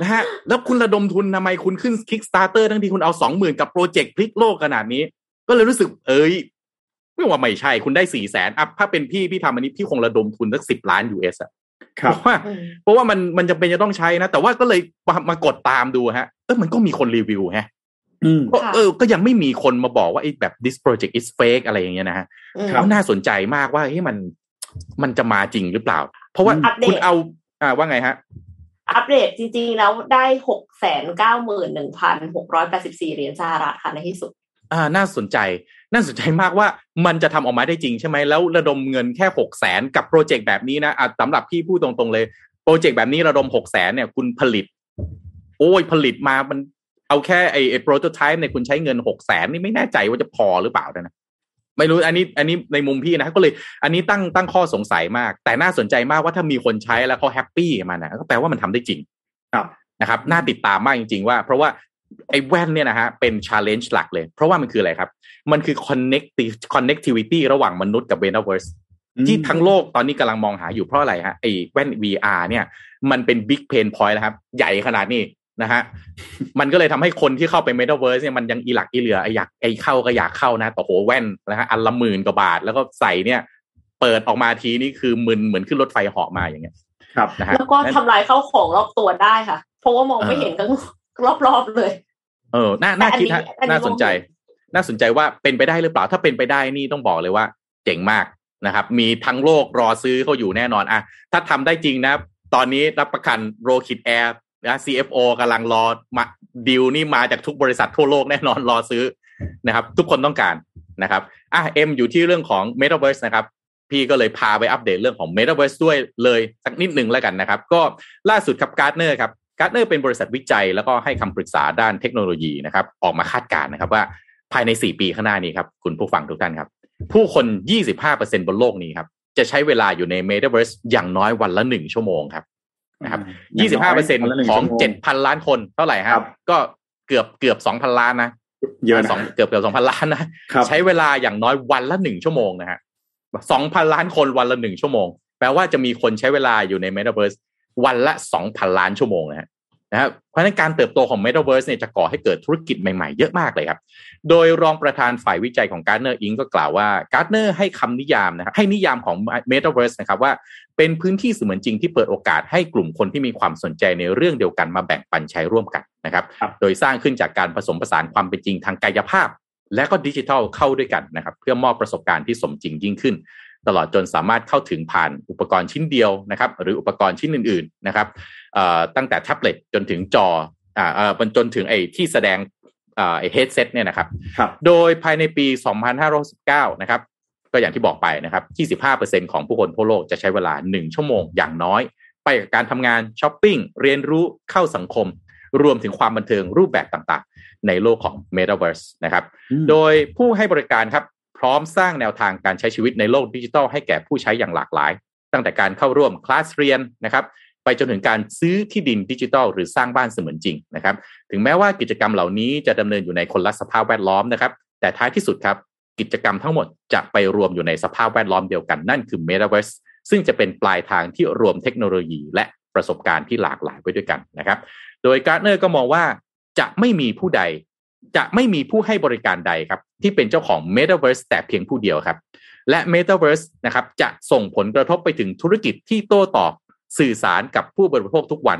Speaker 3: นะฮะแล้วคุณระดมทุนทำไมคุณขึ้น Kickstarter ทั้งที่คุณเอาสองหมื่นกับโปรเจกต์พลิกโลกขนาดนี้ ก็เลยรู้สึกเอ้ย ไม่ว่าไม่ใช่คุณได้สี่แสนอะถ้าเป็นพี่พี่ทำอันนี้พี่คงระดมทุนสักสิบล้าน US อะเพราะว่าเพราะว่ามันมันจะเป็นจะต้องใช้นะ แต่ว่าก็เลยมามากดตามดูฮะเออมันก็มีคนรีวิวฮะเออ ก็ยังไม่มีคนมาบอกว่าไอ้แบบ this project is fake อะไรอย่างเงี้ยนะฮะเขาน่าสนใจมากว่าเฮ้ยมันมันจะมาจริงหรือเปล่า เพราะว่าคุณเอา อ่าว่าไงฮะ
Speaker 4: อัปเดตจริง ๆ แล้วได้หกแสนเก้าหมื่นหนึ่งพันหกร้อยแปดสิบสี่เหรียญสหรัฐค่ะในที่สุด
Speaker 3: อ่าน่าสนใจ น่าสนใจมากว่ามันจะทำออกมาได้จริงใช่ไหมแล้วระดมเงินแค่หกแสนกับโปรเจกต์แบบนี้นะอะสำหรับพี่พูดตรงๆเลย โปรเจกต์แบบนี้ระดมหกแสนเนี่ยคุณผลิต โอ้ยผลิตมามันเอาแค่ไอ้ไอ้โปรโตไทป์เนี่ยคุณใช้เงินหกแสนนี่ไม่แน่ใจว่าจะพอหรือเปล่านะไม่รู้อันนี้อันนี้ในมุมพี่นะก็เลย อันนี้ตั้งตั้งข้อสงสัยมาก แต่น่าสนใจมากว่าถ้ามีคนใช้แล้วเขา happy มันนะก็แปลว่ามันทำได้จริง
Speaker 2: ครับ
Speaker 3: นะครับ น่าติดตามมากจริง ๆ ว่า เพราะว่า ไอ้แว่นเนี่ยนะฮะเป็น challenge หลักเลย เพราะว่ามันคืออะไรครับ มันคือ connective connectivity ระหว่างมนุษย์กับ metaverse ที่ทั้งโลกตอนนี้กำลังมองหาอยู่เพราะอะไรฮะไอ้แว่น VR เนี่ย มันเป็น big pain point แล้วครับ ใหญ่ขนาดนี้นะฮะมันก็เลยทำให้คนที่เข้าไปเมตาเวิร์สเนี่ยมันยังอีหลักอีเหลือไออยากไอเข้าก็อยากเข้านะต่อโหแว่นนะฮะอันละหมื่นกว่าบาท แล้วก็ใส่เนี่ย เปิดออกมาทีนี่คือมึนเหมือนขึ้นรถไฟเหาะมาอย่างเงี้ย
Speaker 2: ครับ
Speaker 3: นะฮะ
Speaker 4: แล้วก็ทำลายเข้าของรอบตัวได้ค่ะ เพราะว่ามองไม่เห็นกัน รอบๆเลย
Speaker 3: เออน่าน่าคิดฮะน่าสนใจ น่าสนใจว่าเป็นไปได้หรือเปล่า ถ้าเป็นไปได้นี่ต้องบอกเลยว่า เจ๋งมากนะครับ มีทั้งโลกรอซื้อเขาอยู่แน่นอนอะถ้าทำได้จริงนะ ตอนนี้รับประกันโรคิดแอร์นะ CFO กำลังรอมาดิวนี่มาจากทุกบริษัททั่วโลกแน่นอนรอซื้อนะครับ ทุกคนต้องการนะครับอะเอ็มอยู่ที่เรื่องของ Metaverse นะครับพี่ก็เลยพาไปอัปเดตเรื่องของ Metaverse ด้วยเลยสักนิดหนึ่งแล้วกันนะครับ ก็ล่าสุดครับ Gartner ครับ Gartner เป็นบริษัทวิจัย แล้วก็ให้คำปรึกษาด้านเทคโนโลยีนะครับ ออกมาคาดการณ์นะครับว่าภายใน 4 ปีข้างหน้านี้ครับคุณผู้ฟังทุกท่านครับ ผู้คน 25%บนโลกนี้ครับ จะใช้เวลาอยู่ใน Metaverse อย่างน้อยวันละหนึ่งชั่วโมงครับนะครับยี่สิบห้าเปอร์เซ็นของเจ็ดพันล้านคนเท่าไหร่ครับ ก็เกือบเกือบสองพันล้านนะ
Speaker 2: เยอะ
Speaker 3: สองเกือบเกือบสองพันล้านนะใช้เวลาอย่างน้อยวันละหนึ่งชั่วโมงนะฮะสองพันล้านคนวันละหนึ่งชั่วโมง แปลว่าจะมีคนใช้เวลาอยู่ในเมตาเวิร์สวันละสองพันล้านชั่วโมงนะฮะนะครับเพราะฉะนั้นการเติบโตของ Metaverse เนี่ยจะก่อให้เกิดธุรกิจใหม่ๆ เยอะมากเลยครับ โดยรองประธานฝ่ายวิจัยของ Gartner Inc. ก็กล่าวว่า Gartner ให้คำนิยามนะครับให้นิยามของ Metaverse นะครับว่าเป็นพื้นที่เสมือนจริงที่เปิดโอกาสให้กลุ่มคนที่มีความสนใจในเรื่องเดียวกันมาแบ่งปันใช้ร่วมกันนะครับ
Speaker 2: ครับ
Speaker 3: โดยสร้างขึ้นจากการผสมผสานความเป็นจริงทางกายภาพ และก็ดิจิทัลเข้าด้วยกันนะครับ เพื่อมอบประสบการณ์ที่สมจริงยิ่งขึ้น ตลอดจนสามารถเข้าถึงผ่านอุปกรณ์ชิ้นเดียวนะครับ หรืออุปกรณ์ชิ้นอื่น ๆนะครับเอ่อตั้งแต่แท็บเล็ตจนถึงจออ่าเอ่อจนถึงไอ้ที่แสดงเอ่อไอ้เฮดเซตเนี่ยนะครับ
Speaker 2: ครับ
Speaker 3: โดยภายในปี 2519 นะครับ ก็อย่างที่บอกไปนะครับ 25%ของผู้คนทั่วโลกจะใช้เวลา 1 ชั่วโมงอย่างน้อย ไปกับการทำงานช้อปปิ้ง เรียนรู้เข้าสังคม รวมถึงความบันเทิงรูปแบบต่างๆ ในโลกของ Metaverse นะครับ โดยผู้ให้บริการครับ พร้อมสร้างแนวทางการใช้ชีวิตในโลกดิจิทัลให้แก่ผู้ใช้อย่างหลากหลาย ตั้งแต่การเข้าร่วมคลาสเรียนนะครับไปจนถึงการซื้อที่ดินดิจิทัลหรือสร้างบ้านเสมือนจริงนะครับ ถึงแม้ว่ากิจกรรมเหล่านี้จะดำเนินอยู่ในคนละสภาพแวดล้อมนะครับ แต่ท้ายที่สุดครับกิจกรรมทั้งหมดจะไปรวมอยู่ในสภาพแวดล้อมเดียวกันนั่นคือ Metaverse ซึ่งจะเป็นปลายทางที่รวมเทคโนโลยีและประสบการณ์ที่หลากหลายไว้ด้วยกันนะครับ โดย Gartner ก็มองว่าจะไม่มีผู้ใด จะไม่มีผู้ให้บริการใดครับ ที่เป็นเจ้าของ Metaverse แต่เพียงผู้เดียวครับ และ Metaverse นะครับจะส่งผลกระทบไปถึงธุรกิจที่โต้ตอบสื่อสารกับผู้บริโภคทุกวัน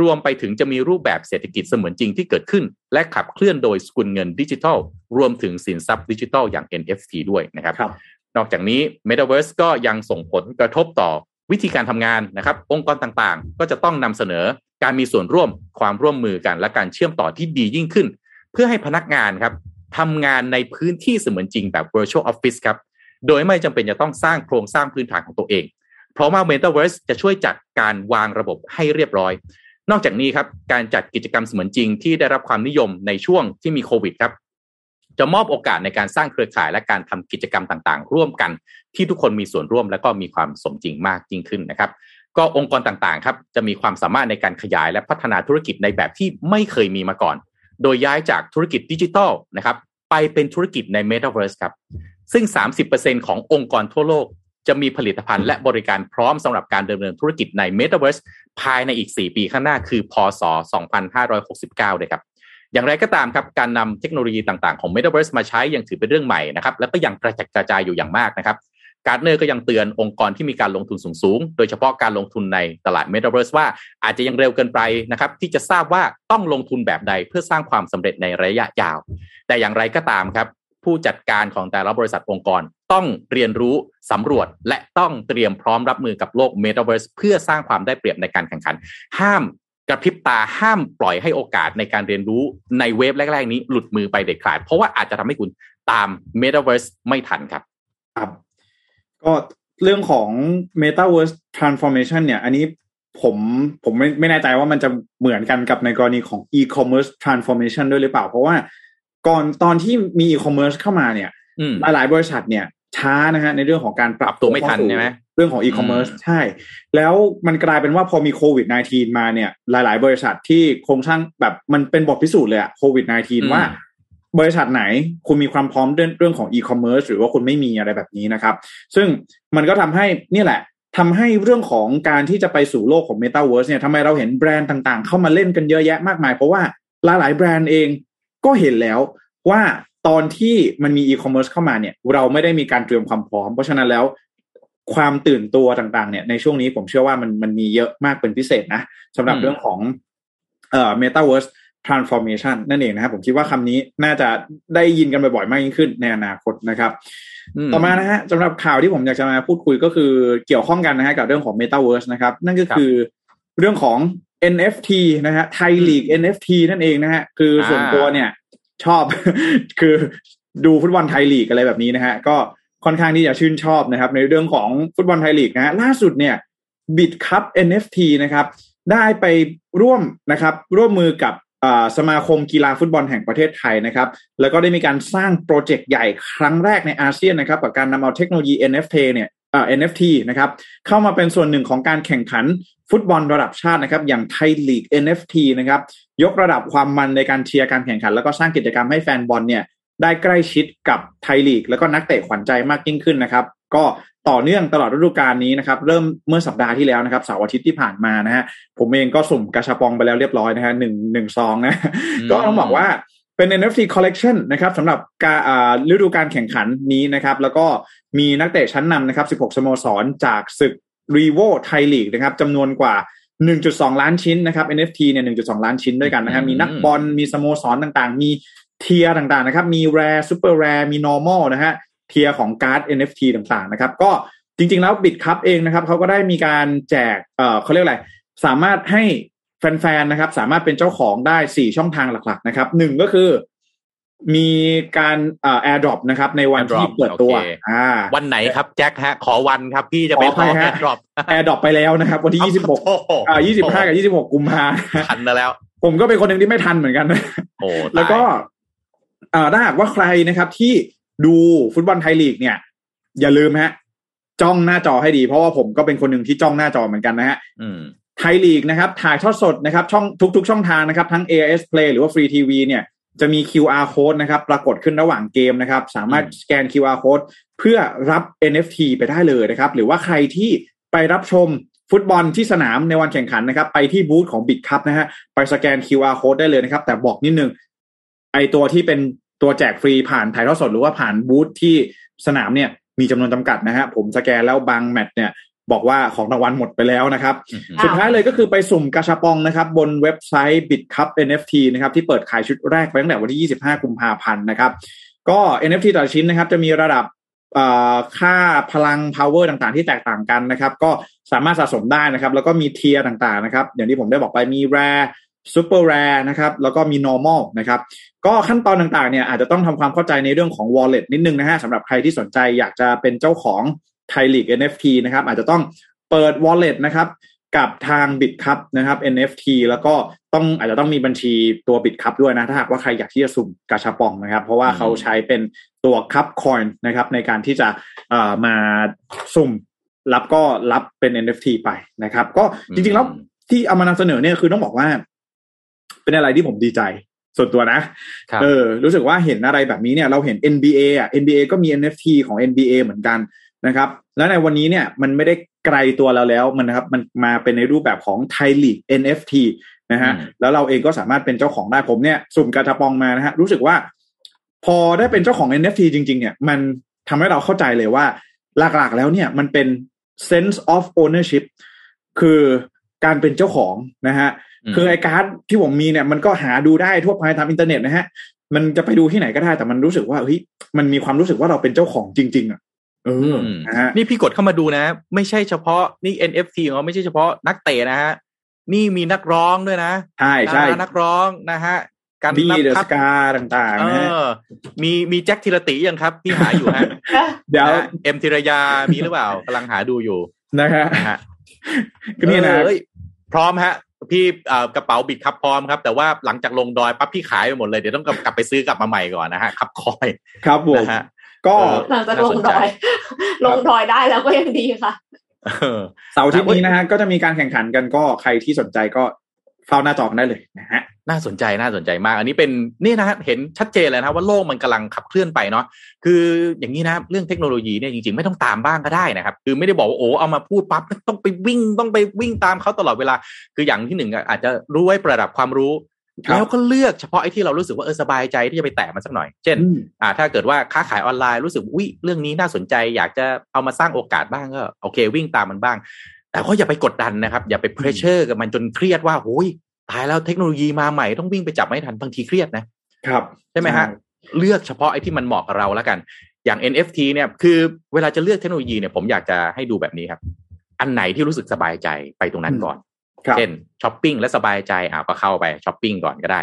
Speaker 3: รวมไปถึงจะมีรูปแบบเศรษฐกิจเสมือนจริงที่เกิดขึ้น และขับเคลื่อนโดยสกุลเงินดิจิทัล รวมถึงสินทรัพย์ดิจิทัลอย่าง NFT ด้วยนะครับ
Speaker 2: ครับ
Speaker 3: นอกจากนี้ Metaverse ก็ยังส่งผลกระทบต่อวิธีการทำงานนะครับ องค์กรต่างๆ ก็จะต้องนำเสนอการมีส่วนร่วมความร่วมมือกันและการเชื่อมต่อที่ดียิ่งขึ้นเพื่อให้พนักงานครับทำงานในพื้นที่เสมือนจริงแบบ virtual office ครับ โดยไม่จำเป็นจะต้องสร้างโครงสร้างพื้นฐานของตัวเอง เพราะว่า Metaverse จะช่วยจัดการวางระบบให้เรียบร้อย นอกจากนี้ครับ การจัดกิจกรรมเสมือนจริงที่ได้รับความนิยมในช่วงที่มีโควิดครับ จะมอบโอกาสในการสร้างเครือข่ายและการทำกิจกรรมต่างๆ ร่วมกัน ที่ทุกคนมีส่วนร่วมและก็มีความสมจริงมากยิ่งขึ้นนะครับ ก็องค์กรต่างๆ ครับจะมีความสามารถในการขยายและพัฒนาธุรกิจในแบบที่ไม่เคยมีมาก่อน โดยย้ายจากธุรกิจดิจิทัลนะครับไปเป็นธุรกิจใน Metaverse ครับ ซึ่ง 30%ขององค์กรทั่วโลก จะมีผลิตภัณฑ์และบริการพร้อมสำหรับการดำเนินธุรกิจใน Metaverse ภายในอีก 4 ปีข้างหน้าคือ พศ 2569 เลยครับ อย่างไรก็ตามครับ การนำเทคโนโลยีต่างๆของ Metaverse มาใช้ยังถือเป็นเรื่องใหม่นะครับ แล้วก็ยังกระจัดกระจายอยู่อย่างมากนะครับ การ์ดเนอร์ก็ยังเตือนองค์กรที่มีการลงทุนสูงๆ โดยเฉพาะการลงทุนในตลาด Metaverse ว่าอาจจะยังเร็วเกินไปนะครับที่จะทราบว่าต้องลงทุนแบบใดเพื่อสร้างความสำเร็จในระยะยาว แต่อย่างไรก็ตามครับ ผู้จัดการของแต่ละบริษัทองค์กรต้องเรียนรู้สำรวจและต้องเตรียมพร้อมรับมือกับโลก Metaverse เพื่อสร้างความได้เปรียบในการแข่งขัน ห้ามกระพริบตาห้ามปล่อยให้โอกาสในการเรียนรู้ในเวฟแรก ๆ นี้หลุดมือไปเด็ดขาด เพราะว่าอาจจะทำให้คุณตาม Metaverse ไม่ทันครับ
Speaker 2: ครับ ก็เรื่องของ Metaverse Transformation เนี่ย อันนี้ผมผมไม่ไม่แน่ใจว่ามันจะเหมือนกันกับในกรณีของ e-commerce transformation ด้วยหรือเปล่า เพราะว่าก่อนตอนที่มี e-commerce เข้ามาเนี่ย
Speaker 3: อืม
Speaker 2: หลายๆบริษัทเนี่ยช้านะฮะในเรื่องของการปรับ
Speaker 3: ปรับตัวไม่ทัน
Speaker 2: เข้าสู่
Speaker 3: ใช่ไหม
Speaker 2: เรื่องของ e-commerce ใช่ แล้วมันกลายเป็นว่าพอมีโควิด -19 มาเนี่ย หลาย ๆ บริษัทที่โครงสร้างแบบมันเป็นบทพิสูจน์เลยอะโควิด -19 ว่า บริษัทไหนคุณมีความพร้อมเรื่องเรื่องของ e-commerce หรือว่าคุณไม่มีอะไรแบบนี้นะครับ ซึ่งมันก็ทำให้เนี่ยแหละทำให้เรื่องของการที่จะไปสู่โลกของ Metaverse เนี่ยทำไมเราเห็นแบรนด์ต่างๆ เข้ามาเล่นกันเยอะแยะมากมาย เพราะว่าหลายๆแบรนด์เองก็เห็นแล้วว่าตอนที่มันมี e-commerce เข้ามาเนี่ย เราไม่ได้มีการเตรียมความพร้อม เพราะฉะนั้นแล้วความตื่นตัวต่างๆ เนี่ยในช่วงนี้ผมเชื่อว่ามันมันมีเยอะมากเป็นพิเศษนะสำหรับเรื่องของเอ่อ Metaverse transformation นั่นเองนะครับผมคิดว่าคำนี้น่าจะได้ยินกันบ่อยๆมากยิ่งขึ้นในอนาคตนะครับ
Speaker 3: ม
Speaker 2: ต่อมานะฮะสำหรับข่าวที่ผมอยากจะมาพูดคุยก็คือเกี่ยวข้องกันนะฮะกับเรื่องของ Metaverse นะครับ นั่นก็คือเรื่องของ NFT นะฮะไทยลีก NFT นั่นเองนะฮะคือส่วน
Speaker 3: อ่า
Speaker 2: ตัวเนี่ยชอบคือดูฟุตบอลไทยลีกอะไรแบบนี้นะฮะก็ค่อนข้างที่จะชื่นชอบนะครับ ในเรื่องของฟุตบอลไทยลีกนะฮะล่าสุดเนี่ยบิดคัพ NFT นะครับ ได้ไปร่วมนะครับ ร่วมมือกับอ่า สมาคมกีฬาฟุตบอลแห่งประเทศไทยนะครับ แล้วก็ได้มีการสร้างโปรเจกต์ใหญ่ครั้งแรกในอาเซียนนะครับกับการนำเอาเทคโนโลยี NFT เนี่ยอ่อ NFT นะครับเข้ามาเป็นส่วนหนึ่งของการแข่งขันฟุตบอลระดับชาตินะครับ อย่างไทยลีก NFT นะครับ ยกระดับความมันในการเชียร์การแข่งขัน แล้วก็สร้างกิจกรรมให้แฟนบอลเนี่ย ได้ใกล้ชิดกับไทยลีก แล้วก็นักเตะขวัญใจมากยิ่งขึ้นนะครับ ก็ต่อเนื่องตลอดฤดูกาลนี้นะครับเริ่มเมื่อสัปดาห์ที่แล้วนะครับเสาร์อาทิตย์ที่ผ่านมานะฮะผมเองก็สุ่มกระชับปองไปแล้วเรียบร้อยนะฮะหนึ่งหนึ่งซองนะก็ต้องบอกว่าเป็น NFT collection นะครับสำหรับการอ่าฤดูการแข่งขันนี้นะครับ แล้วก็มีนักเตะชั้นนำนะครับ 16 สโมสรจากศึกรีโวไทยลีกนะครับจำนวนกว่า 1.2 ล้านชิ้นนะครับ NFT เนี่ย 1.2 ล้านชิ้นด้วยกันนะครับมีนักบอลมีสโมสรต่างๆ มี tier ต่างๆนะครับ มี rare super rare มี normal นะฮะ tier ของการ์ด NFT ต่างๆนะครับ ก็จริงๆแล้วบิตคัพเองนะครับเขาก็ได้มีการแจกเอ่อเขาเรียกอะไร สามารถให้แฟนๆนะครับสามารถเป็นเจ้าของได้ 4 ช่องทางหลักๆนะครับหนึ่งก็คือมีการเอ่อ airdrop นะครับในวันที่
Speaker 3: airdrop
Speaker 2: เปิดตัว
Speaker 3: โอเค
Speaker 2: อ่า
Speaker 3: วันไหนครับแจ็คฮะ ขอวันครับพี่จะไป
Speaker 2: ขอ
Speaker 3: ข
Speaker 2: อภั
Speaker 3: อย
Speaker 2: ฮะ
Speaker 3: แอดดรอป
Speaker 2: airdrop ไปแล้วนะครับ วันที่ 26
Speaker 3: โอ้โห
Speaker 2: อ่า25 กับ 26 กุมภา
Speaker 3: ทันแล้ว
Speaker 2: ผมก็เป็นคนหนึ่งที่ไม่ทันเหมือนกัน
Speaker 3: โอ้ตาย
Speaker 2: แล้วก็เอ่อ ถ้าหากว่าใครนะครับที่ดูฟุตบอลไทยลีกเนี่ย อย่าลืมฮะ จ้องหน้าจอให้ดีเพราะว่าผมก็เป็นคนหนึ่งที่จ้องหน้าจอเหมือนกันนะฮะ
Speaker 3: อืม
Speaker 2: ไทยลีกนะครับถ่ายทอดสดนะครับ ช่องทุก ๆ ช่องทางนะครับ ทั้ง AIS Play หรือว่า Free TV เนี่ยจะมี QR code นะครับ ปรากฏขึ้นระหว่างเกมนะครับ สามารถ
Speaker 3: อืม
Speaker 2: สแกน QR code เพื่อรับ NFT ไปได้เลยนะครับ หรือว่าใครที่ไปรับชมฟุตบอลที่สนามในวันแข่งขันนะครับ ไปที่บูธของ Bit Cup นะฮะ ไปสแกน QR code ได้เลยนะครับ แต่บอกนิดนึง ไอตัวที่เป็นตัวแจกฟรีผ่านถ่ายทอดสดหรือว่าผ่านบูธที่สนามเนี่ยมีจำนวนจำกัดนะฮะผมสแกนแล้วบางแมตช์เนี่ยบอกว่าของรางวัลหมดไปแล้วนะครับ
Speaker 3: อืม
Speaker 4: อ้าว
Speaker 2: สุดท้ายเลยก็คือไปสุ่มกาชาปองนะครับ บนเว็บไซต์ BitCup NFT นะครับ ที่เปิดขายชุดแรกไปตั้งแต่วันที่ 25 กุมภาพันธ์นะครับ ก็ NFT แต่ละชิ้นนะครับ จะมีระดับเอ่อค่าพลัง power ต่างๆ ที่แตกต่างกันนะครับ ก็สามารถสะสมได้นะครับ แล้วก็มีเทียร์ต่างๆนะครับ อย่างที่ผมได้บอกไปมี rare super rare นะครับแล้วก็มี normal นะครับก็ขั้นตอนต่างๆเนี่ยอาจจะต้องทำความเข้าใจในเรื่องของ wallet นิดนึงนะฮะสำหรับใครที่สนใจอยากจะเป็นเจ้าของไทยลีก NFT นะครับอาจจะต้องเปิด wallet นะครับกับทาง BitCup นะครับ NFT แล้วก็ต้องอาจจะต้องมีบัญชีตัว BitCup ด้วยนะ ถ้าหากว่าใครอยากที่จะสุ่มกาชาปองนะครับ เพราะว่าเขาใช้เป็นตัวคัพคอยน์นะครับ ในการที่จะเอ่อมาสุ่มรับก็รับเป็น NFT ไปนะครับ ก็จริงๆแล้วที่เอามานำเสนอเนี่ยคือต้องบอกว่า เป็นอะไรที่ผมดีใจส่วนตัวนะ
Speaker 3: ครับ
Speaker 2: เออ รู้สึกว่าเห็นอะไรแบบนี้เนี่ย เราเห็น NBA อะ NBA ก็มี NFT ของ NBA เหมือนกันนะครับ แล้วในวันนี้เนี่ยมันไม่ได้ไกลตัวเราแล้วมันนะครับ มันมาเป็นในรูปแบบของไทยลีก NFT นะฮะ
Speaker 3: อืม
Speaker 2: แล้วเราเองก็สามารถเป็นเจ้าของได้ผมเนี่ยสุ่มกาชาปองมานะฮะ รู้สึกว่า พอได้เป็นเจ้าของ NFT จริง ๆ เนี่ย มันทำให้เราเข้าใจเลยว่า หลักๆ แล้วเนี่ยมันเป็น sense of ownership คือการเป็นเจ้าของนะฮะ
Speaker 3: อืม
Speaker 2: คือไอการ์ดที่ผมมีเนี่ยมันก็หาดูได้ทั่วไปตามอินเทอร์เน็ตนะฮะ มันจะไปดูที่ไหนก็ได้แต่มันรู้สึกว่าเฮ้ยมันมีความรู้สึกว่าเราเป็นเจ้าของจริง ๆ อะเอออ
Speaker 3: ม
Speaker 2: นะฮะ
Speaker 3: นี่พี่กดเข้ามาดูนะ ไม่ใช่เฉพาะนี่ NFT ของเขาไม่ใช่เฉพาะนักเตะนะฮะนี่มีนักร้องด้วยนะ
Speaker 2: ใช่ใช่
Speaker 3: ดารานักร้องนะฮะการ
Speaker 2: บี
Speaker 3: นับ
Speaker 2: เดอะ
Speaker 3: พั
Speaker 2: สกาต่าง
Speaker 3: เอ
Speaker 2: ๆนะฮะ
Speaker 3: อมีมีแจ็คธีรติยังครับที่หาอยู่ฮะ
Speaker 2: เดี๋ยว
Speaker 3: นะเอ็มธีรยามีหรือเปล่ากำลังหาดูอยู่
Speaker 2: นะฮะ
Speaker 3: นะฮะ
Speaker 2: ก็เนี่ยนะ
Speaker 3: เอ้ยพร้อมฮะ พี่เอ่อกระเป๋าบิดครับพร้อมครับ แต่ว่าหลังจากลงดอยปั๊บพี่ขายไปหมดเลยเดี๋ยวต้องกลับกลับไปซื้อกลับมาใหม่ก่อนนะฮะขับคอย
Speaker 2: ครับผม
Speaker 3: นะฮะ
Speaker 2: ก็
Speaker 3: เออ
Speaker 4: หลังจากลงดอย ลงดอยได้แล้วก็ยังดีค่ะ
Speaker 3: เออ
Speaker 2: เสาร์อาที่นี้นะฮะก็จะมีการแข่งขันกันก็ใครที่สนใจก็เฝ้าหน้าจอกันได้เลยนะฮะ
Speaker 3: น่าสนใจน่าสนใจมาก อันนี้เป็นนี่นะฮะเห็นชัดเจนเลยนะว่าโลกมันกำลังขับเคลื่อนไปเนาะคืออย่างนี้นะเรื่องเทคโนโลยีเนี่ยจริงๆไม่ต้องตามบ้างก็ได้นะครับ คือไม่ได้บอกว่าโอ้เอามาพูดปั๊บต้องไปวิ่งต้องไปวิ่งตามเขาตลอดเวลา คืออย่างที่หนึ่งอะอาจจะรู้ไว้ประดับความรู้
Speaker 2: ครับ
Speaker 3: แล้วก็เลือกเฉพาะไอ้ที่เรารู้สึกว่าเออสบายใจที่จะไปแตะมันสักหน่อย เช่น
Speaker 2: อืม
Speaker 3: อ่า ถ้าเกิดว่าค้าขายออนไลน์รู้สึกวิเรื่องนี้น่าสนใจ อยากจะเอามาสร้างโอกาสบ้างก็โอเค วิ่งตามมันบ้างแต่ก็อย่าไปกดดันนะครับ อย่าไป pressure กับมันจนเครียดว่าโอ้ย ตายแล้วเทคโนโลยีมาใหม่ต้องวิ่งไปจับไม่ทันบางทีเครียดนะ
Speaker 2: ครับ
Speaker 3: ใช่ไหมฮะเลือกเฉพาะไอ้ที่มันเหมาะกับเราแล้วกัน อย่าง NFT เนี่ยคือเวลาจะเลือกเทคโนโลยีเนี่ยผมอยากจะให้ดูแบบนี้ครับ อันไหนที่รู้สึกสบายใจไปตรงนั้นก่อน
Speaker 2: ครับ
Speaker 3: เช่นช้อปปิ้งแล้วสบายใจอ่าก็เข้าไปช้อปปิ้งก่อนก็ได้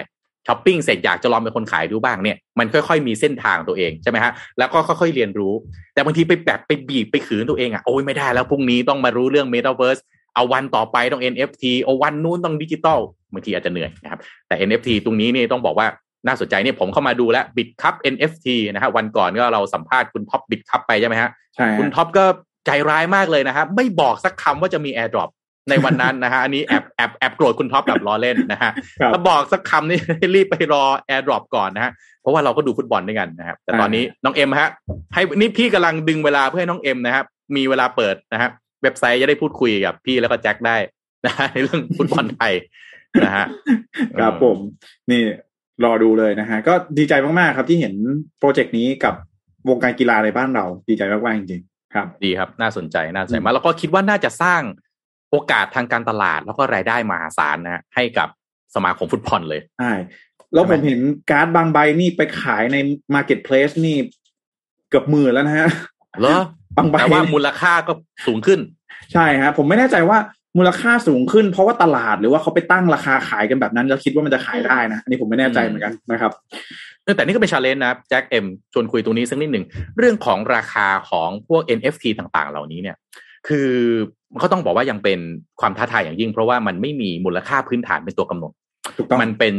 Speaker 3: ช้อปปิ้งเสร็จอยากจะลองเป็นคนขายดูบ้างเนี่ยมันค่อยๆมีเส้นทางตัวเองใช่ไหมฮะแล้วก็ค่อยๆเรียนรู้ แต่บางทีไปแบบไปบีบไปขืนตัวเองอะโอ้ยไม่ได้แล้วพรุ่งนี้ต้องมารู้เรื่อง Metaverse เอาวันต่อไปต้อง NFT เอาวันนู้นต้องดิจิตอลบางทีอาจจะเหนื่อยนะครับ แต่ NFT ตรงนี้นี่ต้องบอกว่าน่าสนใจเนี่ยผมเข้ามาดูแล้วบิตคัพ NFT นะฮะวันก่อนก็เราสัมภาษณ์คุณท็อป Bitkub ไปใช่ไหมฮะ
Speaker 2: ใช่ฮะ
Speaker 3: คุณท็อปก็ใจร้ายมากเลยนะครับไม่บอกสักคำว่าจะมี AirDrop ในวันนั้นนะฮะอันนี้แอบแอบแอบโกรธคุณท็อปแบบล้อเล่นนะฮะ
Speaker 2: ครับ
Speaker 3: ถ้าบอกสักคำนี่รีบไปรอ AirDrop ก่อนนะฮะเพราะว่าเราก็ดูฟุตบอลด้วยกันนะครับแต่ตอนนี้น้องเอ็มฮะให้นี่พี่กำลังดึงเวลาเพื่อให้น้องเอ็มนะครับมีเวลาเปิดนะฮะ เว็บไซต์จะได้พูดคุยกับพี่แล้วก็แจ็คได้นะฮะในเรื่องฟุตบอลไทยนะฮะ
Speaker 2: ครับผมนี่รอดูเลยนะฮะก็ดีใจมาก ๆ ครับที่เห็นโปรเจกต์นี้กับวงการกีฬาในบ้านเรา ดีใจมาก ๆ จริง ๆ ครับ
Speaker 3: ดีครับ น่าสนใจน่าสนใจมากแล้วก็คิดว่าน่าจะสร้างโโอกาสทางการตลาดแล้วก็รายได้มหาศาลนะให้กับสมาคมฟุตบอลเลย
Speaker 2: ใช่แล้วผมเห็นการ์ดบางใบนี่ไปขายใน marketplace นี่เกือบหมื่นแล้วนะฮะ
Speaker 3: เหรอ
Speaker 2: บางใบ
Speaker 3: แต่ว่ามูลค่าก็สูงขึ้น
Speaker 2: ใช่ฮะผมไม่แน่ใจว่ามูลค่าสูงขึ้นเพราะว่าตลาดหรือว่าเขาไปตั้งราคาขายกันแบบนั้นแล้วคิดว่ามันจะขายได้นะอันนี้ผมไม่แน่ใจเหมือนกันนะครับ
Speaker 3: แต่นี่ก็เป็น challenge นะแจ็คเอ็มชวนคุยตรงนี้สักนิดหนึ่งเรื่องของราคาของพวก NFT ต่างๆ เหล่านี้เนี่ย คือเขาต้องบอกว่ายังเป็นความท้าทายอย่างยิ่ง เพราะว่ามันไม่มีมูลค่าพื้นฐานเป็นตัวกำหนด
Speaker 2: ถูกต้อง
Speaker 3: มันเป็น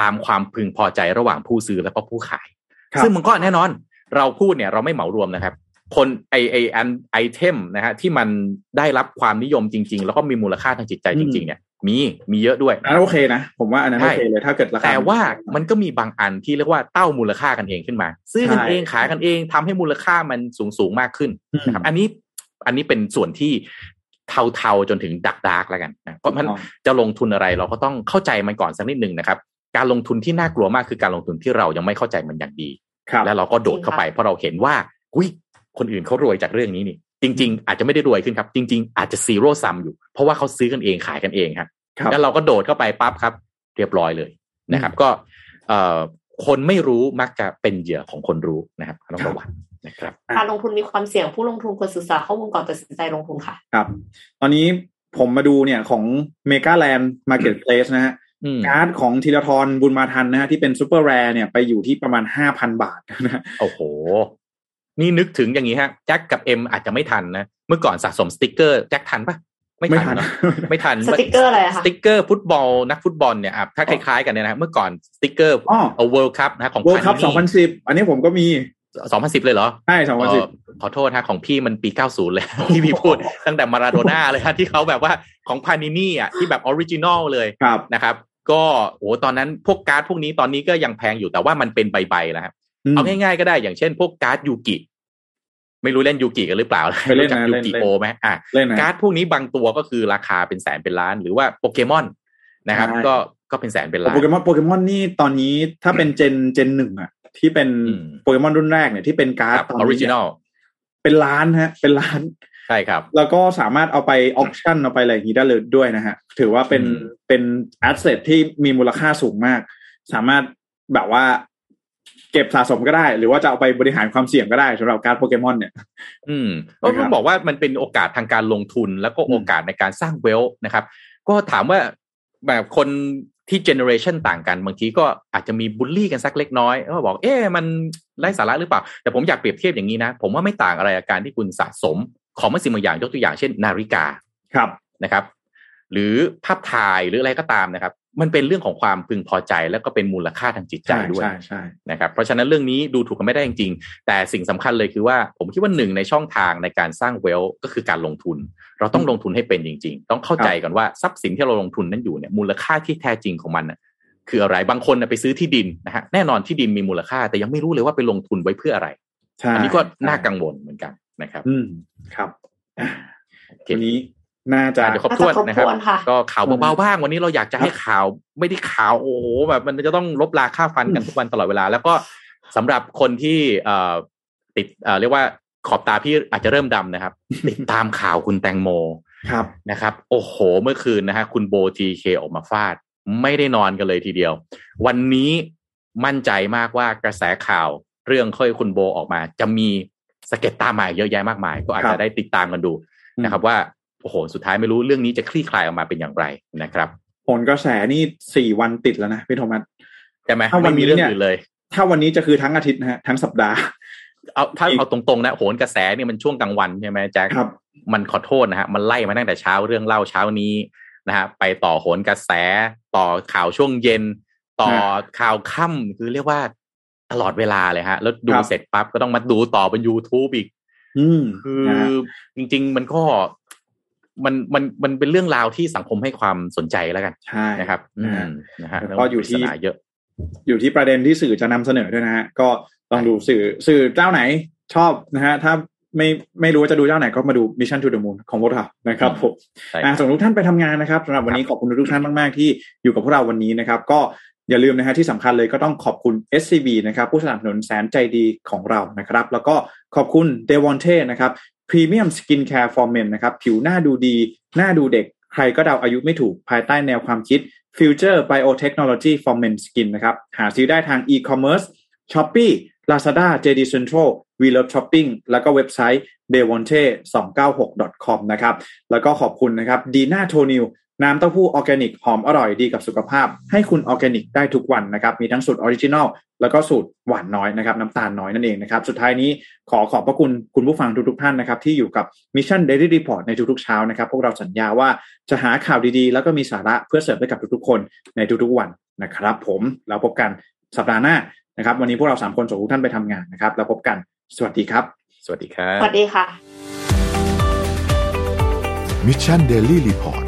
Speaker 3: ตามความพึงพอใจระหว่างผู้ซื้อแล้วก็ผู้ขาย
Speaker 2: ครับ
Speaker 3: ซึ่งมันก็แน่นอน เราพูดเนี่ยเราไม่เหมารวมนะครับ คนไอไออันไอเทมนะฮะที่มันได้รับความนิยมจริง ๆ แล้วก็มีมูลค่าทางจิตใจจริง ๆ เนี่ยมีมีเยอะด้วย
Speaker 2: อันนั้นโอเคนะ ผมว่าอันนั้น
Speaker 3: ใช่
Speaker 2: โอเคเลยถ้าเกิดราคา
Speaker 3: แต่ว่ามันก็มีบางอันที่เรียกว่าเต้ามูลค่ากันเองขึ้นมา ซื้อกัน
Speaker 2: ใช่
Speaker 3: เองขายกันเองทำให้มูลค่ามันสูงสูงๆมากขึ้น
Speaker 2: อืม
Speaker 3: นะครับ อันนี้อันนี้เป็นส่วนที่เทาๆจนถึง dark dark แล้วกันนะเพราะมัน
Speaker 2: ถูกต้อง
Speaker 3: จะลงทุนอะไรเราก็ต้องเข้าใจมันก่อนสักนิดหนึ่งนะครับ การลงทุนที่น่ากลัวมากคือการลงทุนที่เรายังไม่เข้าใจมันอย่างดี
Speaker 2: ครับ
Speaker 3: แล้วเราก็โดดเข้าไปเพราะเราเห็นว่าอุ้ย คนอื่นเขารวยจากเรื่องนี้นี่ จริง ๆ อาจจะไม่ได้รวยขึ้นครับ จริง ๆ อาจจะ zero sum อยู่ เพราะว่าเขาซื้อกันเองขายกันเองครับ
Speaker 2: ครับ
Speaker 3: แล้วเราก็โดดเข้าไปปั๊บครับ เรียบร้อยเลยนะครับ ก็เอ่อคนไม่รู้มักจะเป็นเหยื่อของคนรู้นะครับต้องระวังนะครับ
Speaker 4: การลงทุนมีความเสี่ยงผู้ลงทุนควรศึกษาข้อมูลก่อนตัดสินใจลงทุนค่ะ
Speaker 2: ครับ ตอนนี้ผมมาดูเนี่ยของเมกาแลนด์ marketplace นะฮะ
Speaker 3: อืม
Speaker 2: การ์ดของธีราทรบุญมาทันนะฮะที่เป็น super rare เนี่ยไปอยู่ที่ประมาณห้าพันบาทนะฮะ
Speaker 3: โอ้โห นี่นึกถึงอย่างนี้ฮะแจ็คกับเอ็มอาจจะไม่ทันนะ เมื่อก่อนสะสมสติกเกอร์แจ็คทันปะไม่ทันเนอะไม่ทัน
Speaker 4: สติกเกอร์อะไรอะ
Speaker 3: ส
Speaker 4: คะส
Speaker 3: ติกเกอร์ฟุตบอลนักฟุตบอลเนี่ยอะถ้าคล้ายๆกันเนี่ยนะเมื่อก่อนสติกเกอร์
Speaker 2: อ๋อ
Speaker 3: เอา World Cup นะฮะของ
Speaker 2: World Cup 2010อันนี้ผมก็มี
Speaker 3: สองพันสิบเลยเหรอ
Speaker 2: ใช่2010
Speaker 3: เอ่อขอโทษฮะของพี่มันปี90เลยที่พี่พูดตั้งแต่มาราโดน่าเลยฮะที่เขาแบบว่าของ Panini อะที่แบบ original เลย
Speaker 2: ครับ
Speaker 3: นะครับ ก็โอ้ตอนนั้นพวกการ์ดพวกนี้ตอนนี้ก็ยังแพงอยู่แต่ว่ามันเป็นใบๆแล้วครับ
Speaker 2: ม
Speaker 3: เอาง่ายๆก็ได้อย่างเช่น พวกการ์ดยูกิ ไม่รู้เล่นยูกิกันหรือเปล่า
Speaker 2: เคยเล่น
Speaker 3: รู้จัก
Speaker 2: นะ
Speaker 3: ยู
Speaker 2: เล่น
Speaker 3: กิ
Speaker 2: เล่น
Speaker 3: โอไหมอะ
Speaker 2: เล่นนะ
Speaker 3: การ์ดพวกนี้บางตัวก็คือราคาเป็นแสนเป็นล้าน หรือว่าโปเกมอนนะครับ
Speaker 2: ใช่
Speaker 3: ก็ก็เป็นแสนเป็นล้าน
Speaker 2: โปเกมอนโปเกมอนนี่ตอนนี้ถ้าเป็น gen gen หนึ่งอะที่เป็น
Speaker 3: อืม
Speaker 2: โปเกมอนรุ่นแรกเนี่ยที่เป็นการ์ด original
Speaker 3: ครับ
Speaker 2: ต
Speaker 3: อ
Speaker 2: นนี้
Speaker 3: จิน
Speaker 2: เนี่
Speaker 3: ย
Speaker 2: เป็นล้านฮะ เป็นล้าน
Speaker 3: ใช่ครับ
Speaker 2: แล้วก็สามารถเอาไป auction เอาไปอะไรอย่างนี้ได้เลยด้วยนะฮะ ถือว่าเป็น
Speaker 3: อืม
Speaker 2: เป็น asset ที่มีมูลค่าสูงมาก สามารถแบบว่า เก็บสะสมก็ได้ หรือว่าจะเอาไปบริหารความเสี่ยงก็ได้สำหรับการ์ดโปเกมอนเนี่ย
Speaker 3: อืม
Speaker 2: นะครั
Speaker 3: ก็
Speaker 2: บ
Speaker 3: ต้องบอกว่ามันเป็นโอกาสทางการลงทุน แล้วก็
Speaker 2: อืม
Speaker 3: โอกาสในการสร้าง wealth นะครับ ก็ถามว่าแบบคนที่เจเนอเรชันต่างกัน บางทีก็อาจจะมีบูลลี่กันสักเล็กน้อยก็บอกเอ๊ะมันไร้สาระหรือเปล่า แต่ผมอยากเปรียบเทียบอย่างนี้นะ ผมว่าไม่ต่างอะไรกับการที่คุณสะสม ของบางสิ่งบางอย่างยกตัวอย่างเช่น นาฬิกา
Speaker 2: ครับ
Speaker 3: นะครับ หรือภาพถ่ายหรืออะไรก็ตามนะครับ มันเป็นเรื่องของความพึงพอใจ แล้วก็เป็นมูลค่าทางจิตใจ
Speaker 2: ใช่
Speaker 3: ด้วย
Speaker 2: ใช่ใช่
Speaker 3: นะครับเพราะฉะนั้นเรื่องนี้ดูถูกกันไม่ได้จริงๆ แต่สิ่งสำคัญเลยคือว่าผมคิดว่าหนึ่งในช่องทางในการสร้าง wealth ก็คือการลงทุน เราต้องลงทุนให้เป็นจริง ๆ ต้องเข้าใจกันว่าทรัพย์สินที่เราลงทุนนั้นอยู่เนี่ยมูลค่าที่แท้จริงของมันน่ะคืออะไรบางคนน่ะไปซื้อที่ดินนะฮะแน่นอนที่ดินมีมูลค่า แต่ยังไม่รู้เลยว่าไปลงทุนไว้เพื่ออะไร
Speaker 2: ใช่
Speaker 3: อันนี้ก็น่ากังวลเหมือนกันนะครับ
Speaker 2: อืมครับอะ
Speaker 3: โอเค
Speaker 2: วันนี้ น่าจะ
Speaker 3: อะเดี๋ยวครบถ้วนนะครับ
Speaker 4: น่าจะครบถ้วนค่ะ
Speaker 3: ก็ข่าวเบาๆบ้างวันนี้เราอยากจะให้ข่าวไม่ได้ข่าวโอ้โหแบบมันจะต้องลบลาค่าฟันกันทุกวันตลอดเวลา แล้วก็สำหรับคนที่เอ่อติดเอ่อเรียกว่าขอบตาพี่อาจจะเริ่มดำนะครับ ติดตามข่าวคุณแตงโม
Speaker 2: ครับ
Speaker 3: นะครับ โอ้โห เมื่อคืนนะฮะคุณโบทีเคออกมาฟาด ไม่ได้นอนกันเลยทีเดียว วันนี้มั่นใจมากว่ากระแสข่าวเรื่องค่อยคุณโบออกมา จะมีสะเก็ตตามมาเยอะแยะมากมาย ก็อาจ
Speaker 2: ครั
Speaker 3: จะ
Speaker 2: บ
Speaker 3: ได้ติดตามกันดูนะครับว่า โอ้โห สุดท้ายไม่รู้เรื่องนี้จะคลี่คลายออกมาเป็นอย่างไรนะครับ
Speaker 2: ผลกระแสนี่สี่วันติดแล้วนะพี่โทมัส
Speaker 3: ใช่ไหม
Speaker 2: ถ้าวัน
Speaker 3: ไม่มี
Speaker 2: นี้
Speaker 3: เรื่อง
Speaker 2: เนี่ย
Speaker 3: อื่นเลย
Speaker 2: ถ้าวันนี้จะคือทั้งอาทิตย์นะฮะทั้งสัปดาห์
Speaker 3: เอาถ้า
Speaker 2: อีก
Speaker 3: เอาตรงๆนะโหนกระแสเนี่ยมันช่วงกลางวันใช่ไหมแจ็ค
Speaker 2: ครับ
Speaker 3: มันขอโทษนะฮะมันไล่มาตั้งแต่เช้าเรื่องเล่าเช้านี้นะฮะไปต่อโหนกระแสต่อข่าวช่วงเย็น ต่อ
Speaker 2: ฮะ
Speaker 3: ข่าวค่ำคือเรียกว่าตลอดเวลาเลยฮะ แล้วดู
Speaker 2: ครับ
Speaker 3: เสร็จปั๊บก็ต้องมาดูต่อบน YouTube อีก
Speaker 2: อืม
Speaker 3: คือ
Speaker 2: นะฮะ
Speaker 3: จริง ๆ มันก็ มันมันมันเป็นเรื่องราวที่สังคมให้ความสนใจแล้วกัน
Speaker 2: ใช่
Speaker 3: นะครับอื
Speaker 2: นะฮะ
Speaker 3: มนะฮะ
Speaker 2: แล้วก็อยู่ที่
Speaker 3: ปริศนาเยอะ
Speaker 2: อยู่ที่ประเด็นที่สื่อจะนำเสนอด้วยนะฮะก็ลองดูสื่อสื่อเจ้าไหนชอบนะฮะถ้าไม่ไม่รู้ว่าจะดูเจ้าไหนก็มาดู Mission to the Moon ของพวกเรานะครับผม
Speaker 3: ใช่
Speaker 2: อ่าส่งทุกท่านไปทำงานนะครับสำหรับวันนี้ขอบคุณทุกท่านมากๆ ที่อยู่กับพวกเราวันนี้นะครับ ก็อย่าลืมนะฮะที่สำคัญเลยก็ต้องขอบคุณ SCB นะครับผู้สนับสนุนแสนใจดีของเรานะครับ แล้วก็ขอบคุณ d e v o n t e นะครับ premium skincare for men นะครับ ผิวหน้าดูดี หน้าดูเด็ก ใครก็เดาอายุไม่ถูกภายใต้แนวความคิด Future Biotechnology for Men Skin นะครับ หาซื้อได้ทาง e-commerce Shopee Lazada JD Central We Love Shopping แล้วก็เว็บไซต์ d e v o n t e 2 9 6 com นะครับ แล้วก็ขอบคุณนะครับดีน่าโทนิว น้ำเต้าหู้ออร์แกนิกหอมอร่อยดีกับสุขภาพ ให้คุณออร์แกนิกได้ทุกวันนะครับ มีทั้งสูตร original แล้วก็สูตรหวานน้อยนะครับ น้ำตาลน้อยนั่นเองนะครับ สุดท้ายนี้ขอขอบพระคุณคุณผู้ฟังทุกๆท่านนะครับ ที่อยู่กับ Mission Daily Report ในทุกๆเช้านะครับ พวกเราสัญญาว่าจะหาข่าวดีๆ แล้วก็มีสาระเพื่อเสิร์ฟให้กับทุกๆ คนในทุกๆวันนะครับ ผมแล้วพบกันสัปดาห์หน้านะครับ วันนี้พวกเราสามคนส่งทุกท่านไปทำงานนะครับ แล้วพบกันสวัสดีครับ
Speaker 3: สวัสดีครับ
Speaker 4: สวัสดีค่ะ
Speaker 1: Mission Daily Report